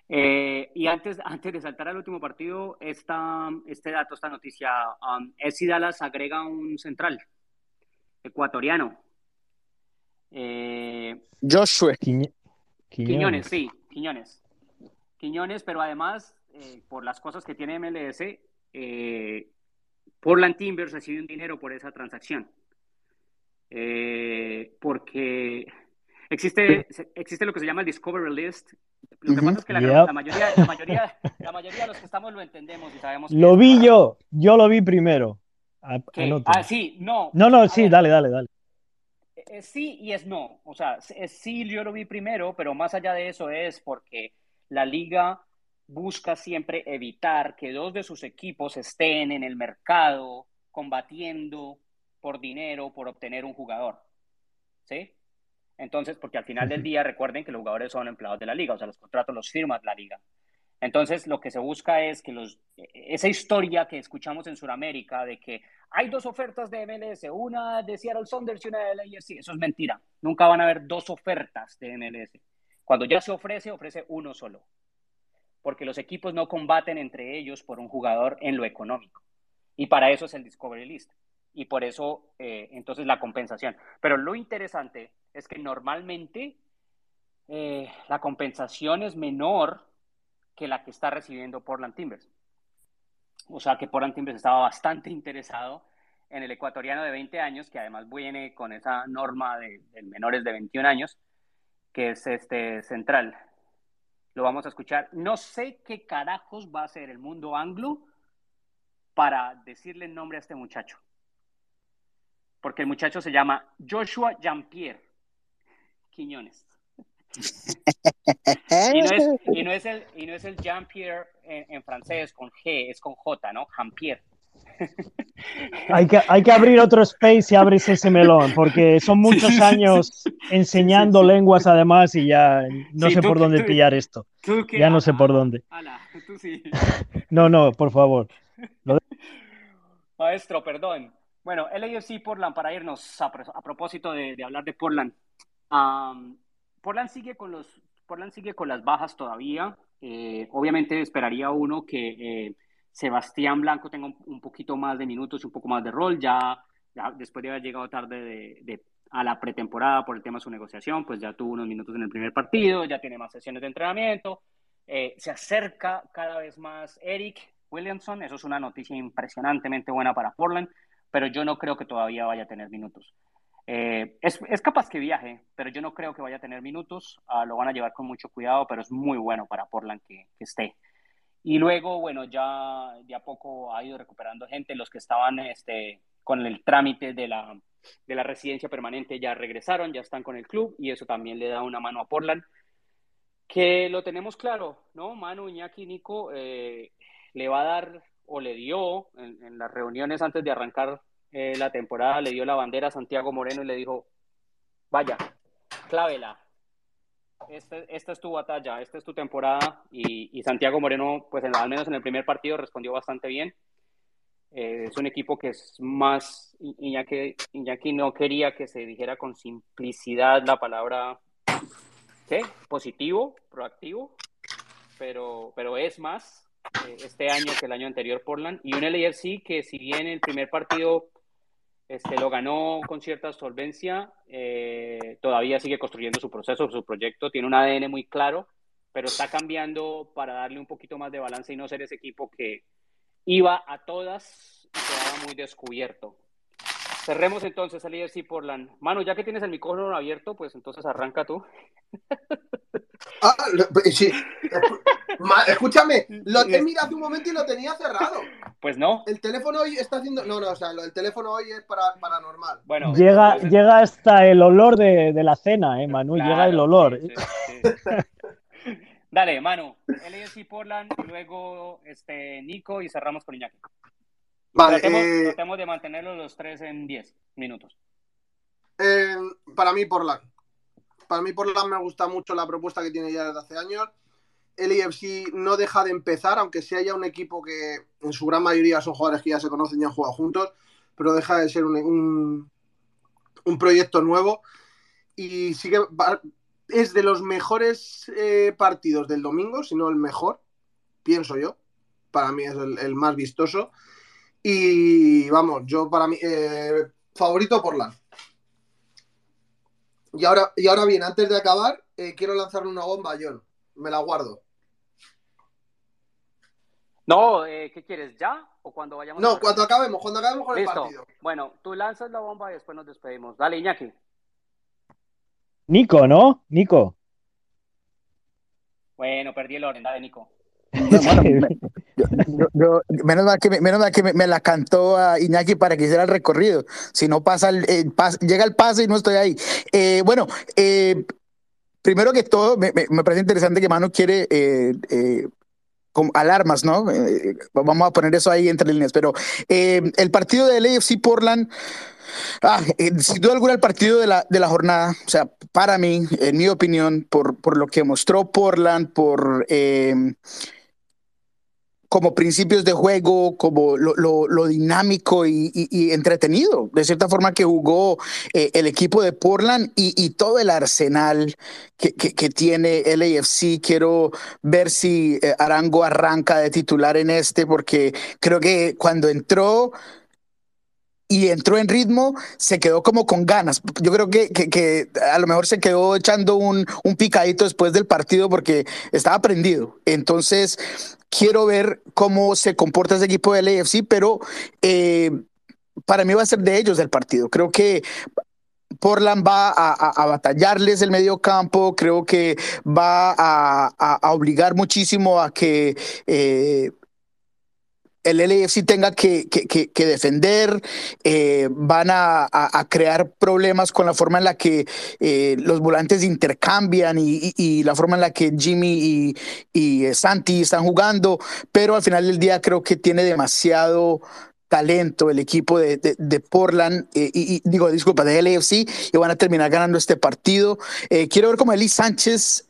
eh, y antes, antes de saltar al último partido, esta, este dato, esta noticia, um, Dallas agrega un central ecuatoriano. Eh, Joshua. Quiñones. sí, Quiñones. Quiñones, pero además, eh, por las cosas que tiene MLS, eh, Portland Timbers recibe un dinero por esa transacción. eh, porque existe, existe lo que se llama el Discovery List. Lo que pasa es que la, la, mayoría, la, mayoría, la mayoría de los que estamos lo entendemos y sabemos. Lo vi yo, yo lo vi primero. Ah, sí, no. No, no, sí, dale, dale, dale. Es sí y es no. O sea, es sí, yo lo vi primero, pero más allá de eso es porque la liga busca siempre evitar que dos de sus equipos estén en el mercado combatiendo por dinero, por obtener un jugador. ¿Sí? Entonces, porque al final del día recuerden que los jugadores son empleados de la liga, o sea, los contratos los firma la liga. Entonces, lo que se busca es que los, esa historia que escuchamos en Sudamérica de que hay dos ofertas de MLS, una de Seattle Saunders y una de LAFC, eso es mentira. Nunca van a haber dos ofertas de MLS. Cuando ya se ofrece, ofrece uno solo. Porque los equipos no combaten entre ellos por un jugador en lo económico. Y para eso es el Discovery List y por eso eh, entonces la compensación. Pero lo interesante es que normalmente eh, la compensación es menor que la que está recibiendo Portland Timbers. O sea que Portland Timbers estaba bastante interesado en el ecuatoriano de 20 años, que además viene con esa norma de, menores de 21 años, que es este central. Lo vamos a escuchar. No sé qué carajos va a ser el mundo anglo para decirle el nombre a este muchacho porque el muchacho se llama Joshua Jean-Pierre Quiñones. y, no es, el, y no es el Jean-Pierre en, francés con G, es con J, ¿no? Jean-Pierre. hay, que, hay que abrir otro space y abres ese melón, porque son muchos años enseñando lenguas además y ya no sé por dónde pillar esto. ya no sé por dónde. no, no, por favor. Maestro, perdón. Bueno, LAFC Portland, para irnos a, propósito de, hablar de Portland. Portland, sigue con los, Portland sigue con las bajas todavía. Eh, obviamente esperaría uno que eh, Sebastián Blanco tenga un, poquito más de minutos un poco más de rol. Ya, después de haber llegado tarde de, a la pretemporada por el tema de su negociación, pues ya tuvo unos minutos en el primer partido, ya tiene más sesiones de entrenamiento. Eh, se acerca cada vez más Eric Williamson. Eso es una noticia impresionantemente buena para Portland pero yo no creo que todavía vaya a tener minutos. Eh, es, es, capaz que viaje, pero yo no creo que vaya a tener minutos. Ah, lo van a llevar con mucho cuidado, pero es muy bueno para Portland que, que, esté. Y luego, bueno, ya de poco ha ido recuperando gente. Los que estaban este, con el trámite de la, de la residencia permanente ya regresaron, ya están con el club y eso también le da una mano a Portland. Que lo tenemos claro, ¿no? Manu, Iñaki, Nico, eh, le va a dar o le dio en, las reuniones antes de arrancar eh, la temporada, le dio la bandera a Santiago Moreno y le dijo, vaya, clávela. Este, esta es tu batalla, esta es tu temporada y, Santiago Moreno, pues al menos en el primer partido respondió bastante bien. Eh, es un equipo que es más, Iñaki, Iñaki no quería que se dijera con simplicidad la palabra ¿qué? positivo, proactivo, pero, pero es más, eh, este año que el año anterior Portland y un LAFC que si bien el primer partido este, lo ganó con cierta solvencia, eh, todavía sigue construyendo su proceso, su proyecto, tiene un ADN muy claro, pero está cambiando para darle un poquito más de balance y no ser ese equipo que iba a todas y quedaba muy descubierto. Cerremos entonces el LAFC Portland. Manu, ya que tienes el micrófono abierto, pues entonces arranca tú. Ah, sí. Escúchame, lo he mirado hace un momento y lo tenía cerrado. Pues no. El teléfono hoy está haciendo. No, no, o sea, el teléfono hoy es para, paranormal. Bueno, llega, llega hasta el olor de, la cena, ¿eh, Manu? llega el olor. Dale, Manu. LSI Portland, luego este, Nico y cerramos con Iñaki. Vale. Eh, tratemos, de mantenerlo los tres en 10 minutos. Eh, para mí, Portland. Para mí, Portland me gusta mucho la propuesta que tiene ya desde hace años. El AFC no deja de empezar, aunque sea ya un equipo que en su gran mayoría son jugadores que ya se conocen y han jugado juntos, pero deja de ser un, un, proyecto nuevo. Y sigue es de los mejores eh, partidos del domingo, si no el mejor, pienso yo. Para mí es el, más vistoso. Y vamos, yo para mí, eh, favorito Portland. Y ahora, y ahora bien, antes de acabar, eh, quiero lanzarle una bomba a John. Me la guardo. No, eh, ¿qué quieres? ¿Ya? o cuando vayamos? No, cuando acabemos, cuando acabemos con Listo. el partido. Bueno, tú lanzas la bomba y después nos despedimos. Dale, Iñaki. Nico, ¿no? Nico. Bueno, perdí el orden. Dale, Nico. Menos mal que, me- menos mal que me, la cantó a Iñaki para que hiciera el recorrido. Si no pasa el, pas- llega el pase y no estoy ahí. Eh, bueno, eh, primero que todo, me, me- parece interesante que Manu quiere eh, eh, como alarmas, ¿no? Eh, vamos a poner eso ahí entre líneas. Pero eh, el partido de LAFC Portland. Ah, eh, sin duda alguna el partido de la, de la jornada, o sea, para mí, en mi opinión, por, por lo que mostró Portland, por eh, como principios de juego, como lo, dinámico y, entretenido, de cierta forma que jugó eh, el equipo de Portland y, todo el arsenal que, que- que tiene. Quiero ver si eh, Arango arranca de titular en este, porque creo que cuando entró y entró en ritmo, se quedó como con ganas. Yo creo que, que- a lo mejor se quedó echando un, un picadito después del partido porque estaba prendido. Entonces, quiero ver cómo se comporta ese equipo del AFC, pero eh, para mí va a ser de ellos el partido. Creo que Portland va a, a- batallarles el medio campo, creo que va a, a- a obligar muchísimo a que eh, el LAFC tenga que, defender, eh, van a, crear problemas con la forma en la que eh, los volantes intercambian y, la forma en la que Jimmy y, eh, Santi están jugando, pero al final del día creo que tiene demasiado talento el equipo de, Portland, y, digo, disculpa, de LAFC, y van a terminar ganando este partido. Quiero ver cómo Eli Sánchez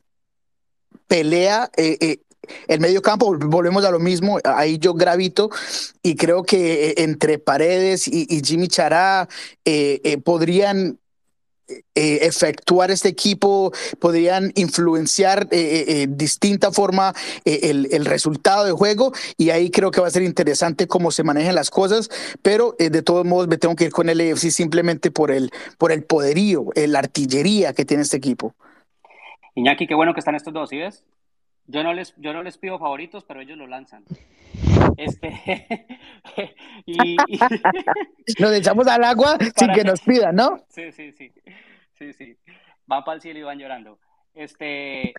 pelea el medio campo, vol- volvemos a lo mismo, ahí yo gravito y creo que eh, entre Paredes y, Jimmy Chará eh, eh, podrían efectuar este equipo, podrían influenciar eh, distinta forma el, el resultado de juego y ahí creo que va a ser interesante cómo se manejan las cosas, pero de todos modos me tengo que ir con el EFC simplemente por el, por el poderío, la artillería que tiene este equipo. Iñaki, qué bueno que están estos dos, ¿sí ves? Yo no les, yo no les pido favoritos, pero ellos lo lanzan. Este, y, y- Nos echamos al agua sin que que- nos pidan, ¿no? sí, sí, sí, sí, sí. Van para el cielo y van llorando. Este,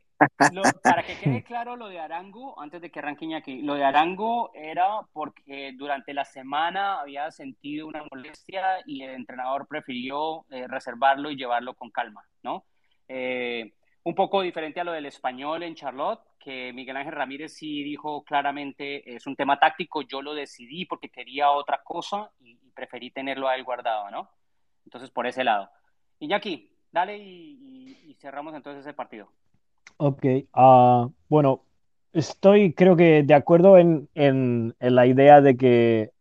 lo- para que quede claro lo de Arango, antes de que arranque Iñaki, lo de Arango era porque durante la semana había sentido una molestia y el entrenador prefirió eh, reservarlo y llevarlo con calma, ¿no? Eh, un poco diferente a lo del español en Charlotte, que Miguel Ángel Ramírez sí dijo claramente, es un tema táctico, yo lo decidí porque quería otra cosa y, preferí tenerlo a él guardado, ¿no? Entonces, por ese lado. Iñaki, dale y, y- cerramos entonces ese partido. Ok, ah, bueno, estoy creo que de acuerdo en, en- en la idea de que,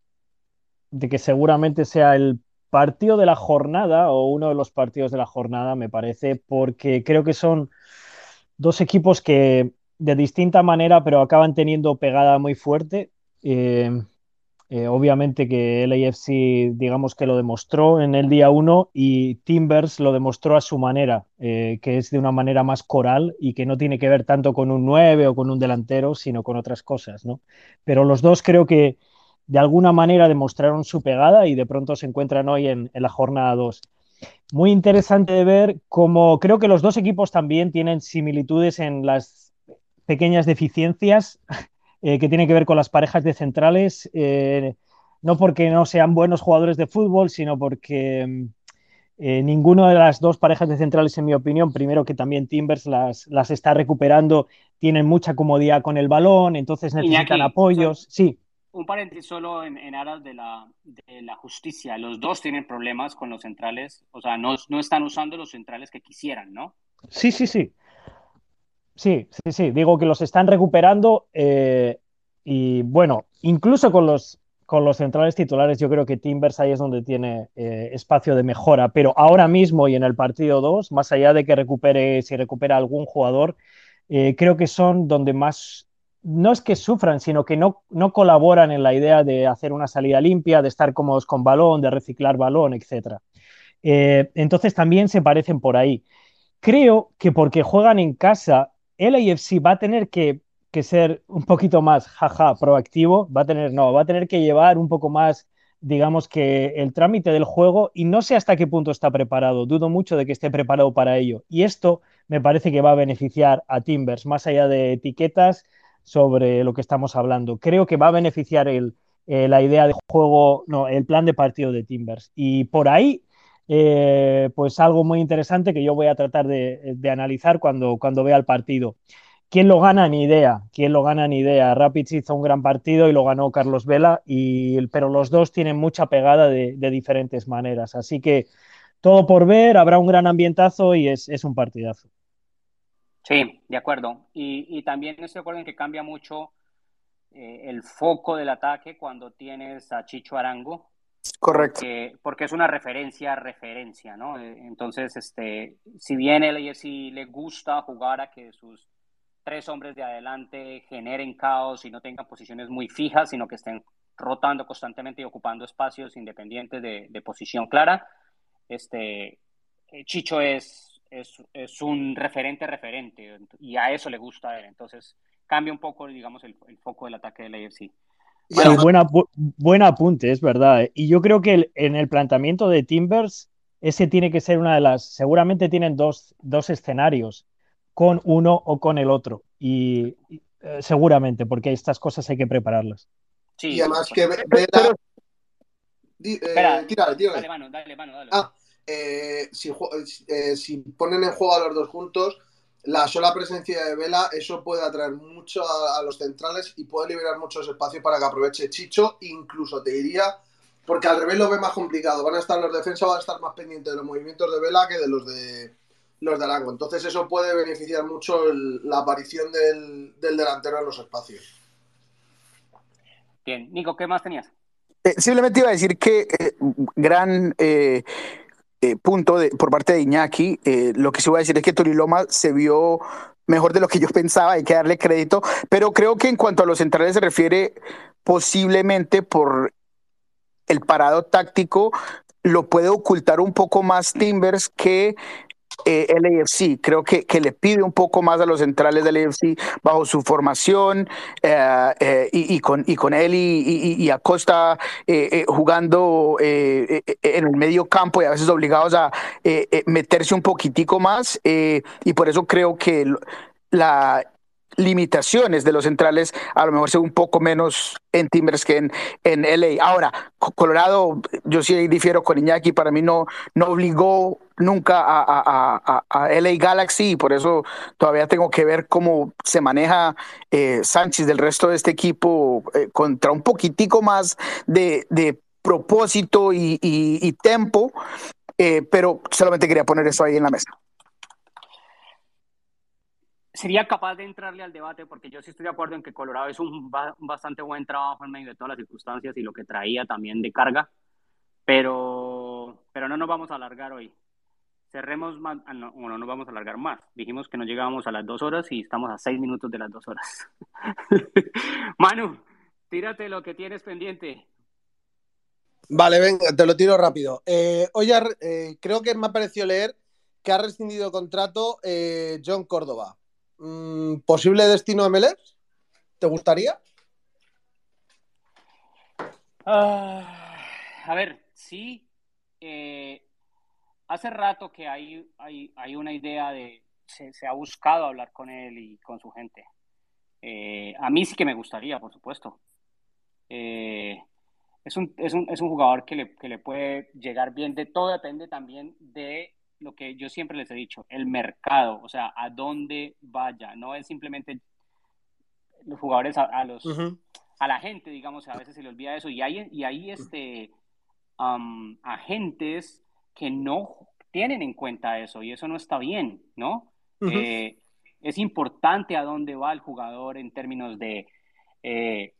de que seguramente sea el partido de la jornada o uno de los partidos de la jornada, me parece, porque creo que son dos equipos que de distinta manera, pero acaban teniendo pegada muy fuerte. Eh, eh, obviamente que el AFC, digamos que lo demostró en el día 1 y Timbers lo demostró a su manera, eh, que es de una manera más coral y que no tiene que ver tanto con un 9 o con un delantero, sino con otras cosas, ¿no? Pero los dos creo que de alguna manera demostraron su pegada y de pronto se encuentran hoy en, en la jornada 2. Muy interesante de ver cómo creo que los dos equipos también tienen similitudes en las pequeñas deficiencias eh, que tienen que ver con las parejas de centrales, eh, no porque no sean buenos jugadores de fútbol, sino porque eh, ninguno de las dos parejas de centrales, en mi opinión, primero que también Timbers las, las está recuperando, tienen mucha comodidad con el balón, entonces necesitan Iñaki, apoyos. Sí, Un paréntesis solo en, en aras de la, de la justicia. Los dos tienen problemas con los centrales, o sea, no, no están usando los centrales que quisieran, ¿no? sí, sí, sí. Sí, sí, sí. Digo que los están recuperando eh, y bueno, incluso con los, con los centrales titulares, yo creo que Timbers ahí es donde tiene eh, espacio de mejora. Pero ahora mismo y en el partido 2, más allá de que recupere, si recupera algún jugador, eh, creo que son donde más, no es que sufran, sino que no, no colaboran en la idea de hacer una salida limpia, de estar cómodos con balón, de reciclar balón, etc. Entonces también se parecen por ahí. Creo que porque juegan en casa, el AFC va a tener que que ser un poquito más, jaja, proactivo, va a tener, no, va a tener que llevar un poco más, digamos que el trámite del juego y no sé hasta qué punto está preparado, dudo mucho de que esté preparado para ello. Y esto me parece que va a beneficiar a Timbers, más allá de etiquetas sobre lo que estamos hablando. Creo que va a beneficiar el, eh, la idea de juego, no, el plan de partido de Timbers. Y por ahí, eh, pues algo muy interesante que yo voy a tratar de, de analizar cuando, cuando vea el partido. ¿Quién lo gana? Ni idea. ¿Quién lo gana? Ni idea. Rapids hizo un gran partido y lo ganó Carlos Vela, y, pero los dos tienen mucha pegada de, de diferentes maneras. Así que todo por ver, habrá un gran ambientazo y es, es un partidazo. Sí, de acuerdo. Y, y, también estoy de acuerdo en que cambia mucho eh, el foco del ataque cuando tienes a Chicho Arango. Correcto. Porque, es una referencia, referencia, ¿no? Eh, entonces, este, si bien el si le gusta jugar a que sus tres hombres de adelante generen caos y no tengan posiciones muy fijas, sino que estén rotando constantemente y ocupando espacios independientes de, de posición clara. Este, eh, Chicho es, es, es, un referente referente y a eso le gusta a él. Entonces cambia un poco, digamos, el, el foco del ataque del AFC. Sí, buena, bu buen apunte, es verdad. Y yo creo que el, en el planteamiento de Timbers, ese tiene que ser una de las. Seguramente tienen dos, dos escenarios con uno o con el otro. Y, y eh, seguramente, porque estas cosas hay que prepararlas. Sí, y además que Vela. Eh. Dale, mano, dale, mano, dale. Ah, eh, si, eh, si, ponen en juego a los dos juntos, la sola presencia de Vela, eso puede atraer mucho a, a, los centrales y puede liberar mucho espacio para que aproveche Chicho. Incluso te diría, porque al revés lo ve más complicado. Van a estar los defensas, van a estar más pendientes de los movimientos de Vela que de los de los de Arango. Entonces eso puede beneficiar mucho el, la aparición del, del, delantero en los espacios. Bien, Nico, ¿qué más tenías? Eh, simplemente iba a decir que eh, gran eh, punto de, por parte de Iñaki, lo que se iba a decir es que Toriloma se vio mejor de lo que yo pensaba, hay que darle crédito, pero creo que en cuanto a los centrales se refiere, posiblemente por el parado táctico, lo puede ocultar un poco más Timbers que eh, el AFC. Creo que, que, le pide un poco más a los centrales del AFC bajo su formación eh, eh, y, y, con, y con él y, y, y Acosta eh, jugando en el medio campo y a veces obligados a meterse un poquitico más. y por eso creo que la limitaciones de los centrales a lo mejor sea un poco menos en Timbers que en, en LA. Ahora, Colorado, yo sí difiero con Iñaki, para mí no, no obligó nunca a, a, a, a, LA Galaxy y por eso todavía tengo que ver cómo se maneja eh, Sánchez del resto de este equipo eh, contra un poquitico más de, de propósito y, y, tempo, eh, pero solamente quería poner eso ahí en la mesa sería capaz de entrarle al debate porque yo sí estoy de acuerdo en que Colorado hizo un, bastante buen trabajo en medio de todas las circunstancias y lo que traía también de carga, pero, pero no nos vamos a alargar hoy. Cerremos más, ah, no, no nos vamos a alargar más. Dijimos que nos llegábamos a las dos horas y estamos a seis minutos de las dos horas. Manu, tírate lo que tienes pendiente. Vale, venga, te lo tiro rápido. Eh, oye, eh, creo que me ha parecido leer que ha rescindido contrato eh, John Córdoba. Mm, ¿Posible destino de MLS? ¿Te gustaría? Uh, a ver, sí. Eh, hace rato que hay, hay, hay una idea de. Se, se, ha buscado hablar con él y con su gente. Eh, a mí sí que me gustaría, por supuesto. Eh, es, un, es, un, es un jugador que le, que le puede llegar bien. De todo depende también de lo que yo siempre les he dicho, el mercado, o sea, a dónde vaya, no es simplemente los jugadores a, a los uh -huh. a la gente, digamos, a veces se le olvida eso y hay y hay este um, agentes que no tienen en cuenta eso y eso no está bien, ¿no? Uh -huh. eh, es importante a dónde va el jugador en términos de eh,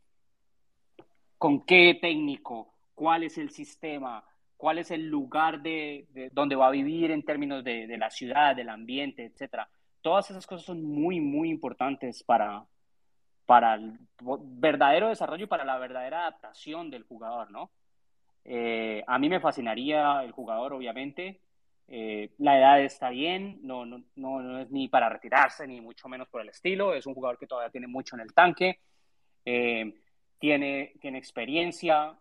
con qué técnico, cuál es el sistema, cuál es el lugar de, de donde va a vivir en términos de, la ciudad, del ambiente, etcétera. Todas esas cosas son muy, muy importantes para, para el verdadero desarrollo y para la verdadera adaptación del jugador, ¿no? Eh, a mí me fascinaría el jugador, obviamente. Eh, la edad está bien, no, no, no, es ni para retirarse, ni mucho menos por el estilo. Es un jugador que todavía tiene mucho en el tanque, eh, tiene, tiene experiencia.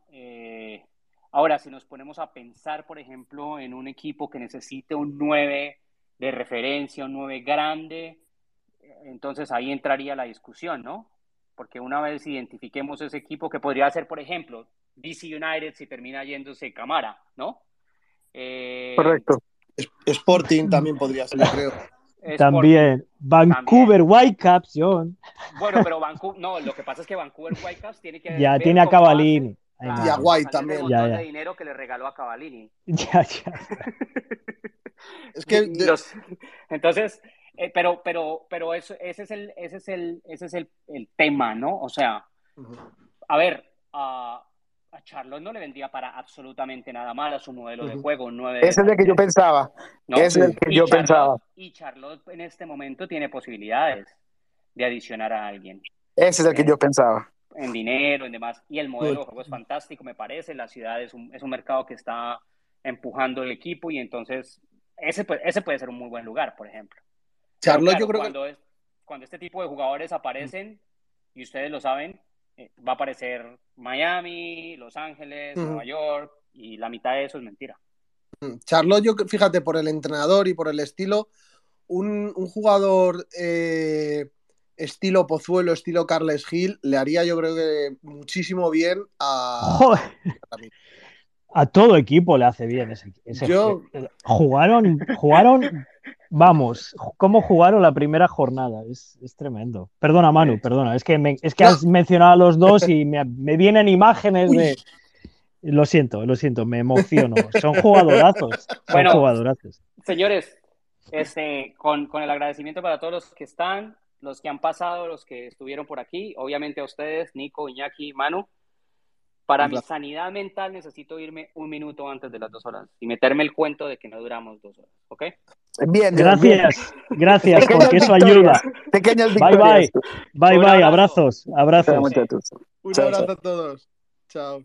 Eh, ahora, si nos ponemos a pensar, por ejemplo, en un equipo que necesite un 9 de referencia, un 9 grande, entonces ahí entraría la discusión, ¿no? Porque una vez identifiquemos ese equipo que podría ser, por ejemplo, DC United si termina yéndose Camara, ¿no? Correcto. Sporting también podría ser, creo. También. Vancouver Whitecaps, John. Bueno, pero Vancouver, no, lo que pasa es que Vancouver Whitecaps tiene que. Ya tiene a Cavallini. y a White también. Ya, ya. de dinero que le regaló a Cavallini. Ya, ya. es que. entonces, eh, pero, pero, pero eso, ese es el, ese es el, ese es el, el tema, ¿no? O sea, a ver, uh, a Charlotte no le vendría para absolutamente nada mal a su modelo de juego. Ese es el que yo pensaba. Ese es el que yo pensaba. Y Charlotte en este momento tiene posibilidades de adicionar a alguien. Ese es el que yo pensaba. En dinero, en demás. Y el modelo de juego es fantástico, me parece. La ciudad es un, es un mercado que está empujando el equipo y entonces ese, ese puede ser un muy buen lugar, por ejemplo. Charlotte, yo creo cuando, que... cuando este tipo de jugadores aparecen, y ustedes lo saben, eh, va a aparecer Miami, Los Ángeles, Nueva York, y la mitad de eso es mentira. Charlotte, yo fíjate, por el entrenador y por el estilo, un, jugador eh, estilo Pozuelo, estilo Carles Gil, le haría yo creo que muchísimo bien a... A todo equipo le hace bien ese, Jugaron, jugaron Vamos, ¿cómo jugaron la primera jornada? Es, tremendo. Perdona, Manu, perdona. Es que, es que has mencionado a los dos y me, vienen imágenes de. Lo siento, lo siento, me emociono. Son jugadorazos. Son jugadorazos. Señores, este, con, con el agradecimiento para todos los que están, los que han pasado, los que estuvieron por aquí, obviamente a ustedes, Nico, Iñaki, Manu. Para mi sanidad mental necesito irme un minuto antes de las dos horas y meterme el cuento de que no duramos dos horas, ¿ok? Bien, gracias, gracias, porque eso ayuda. Pequeñas bye bye, bye bye, abrazos, abrazos. Un abrazo a todos. Chao.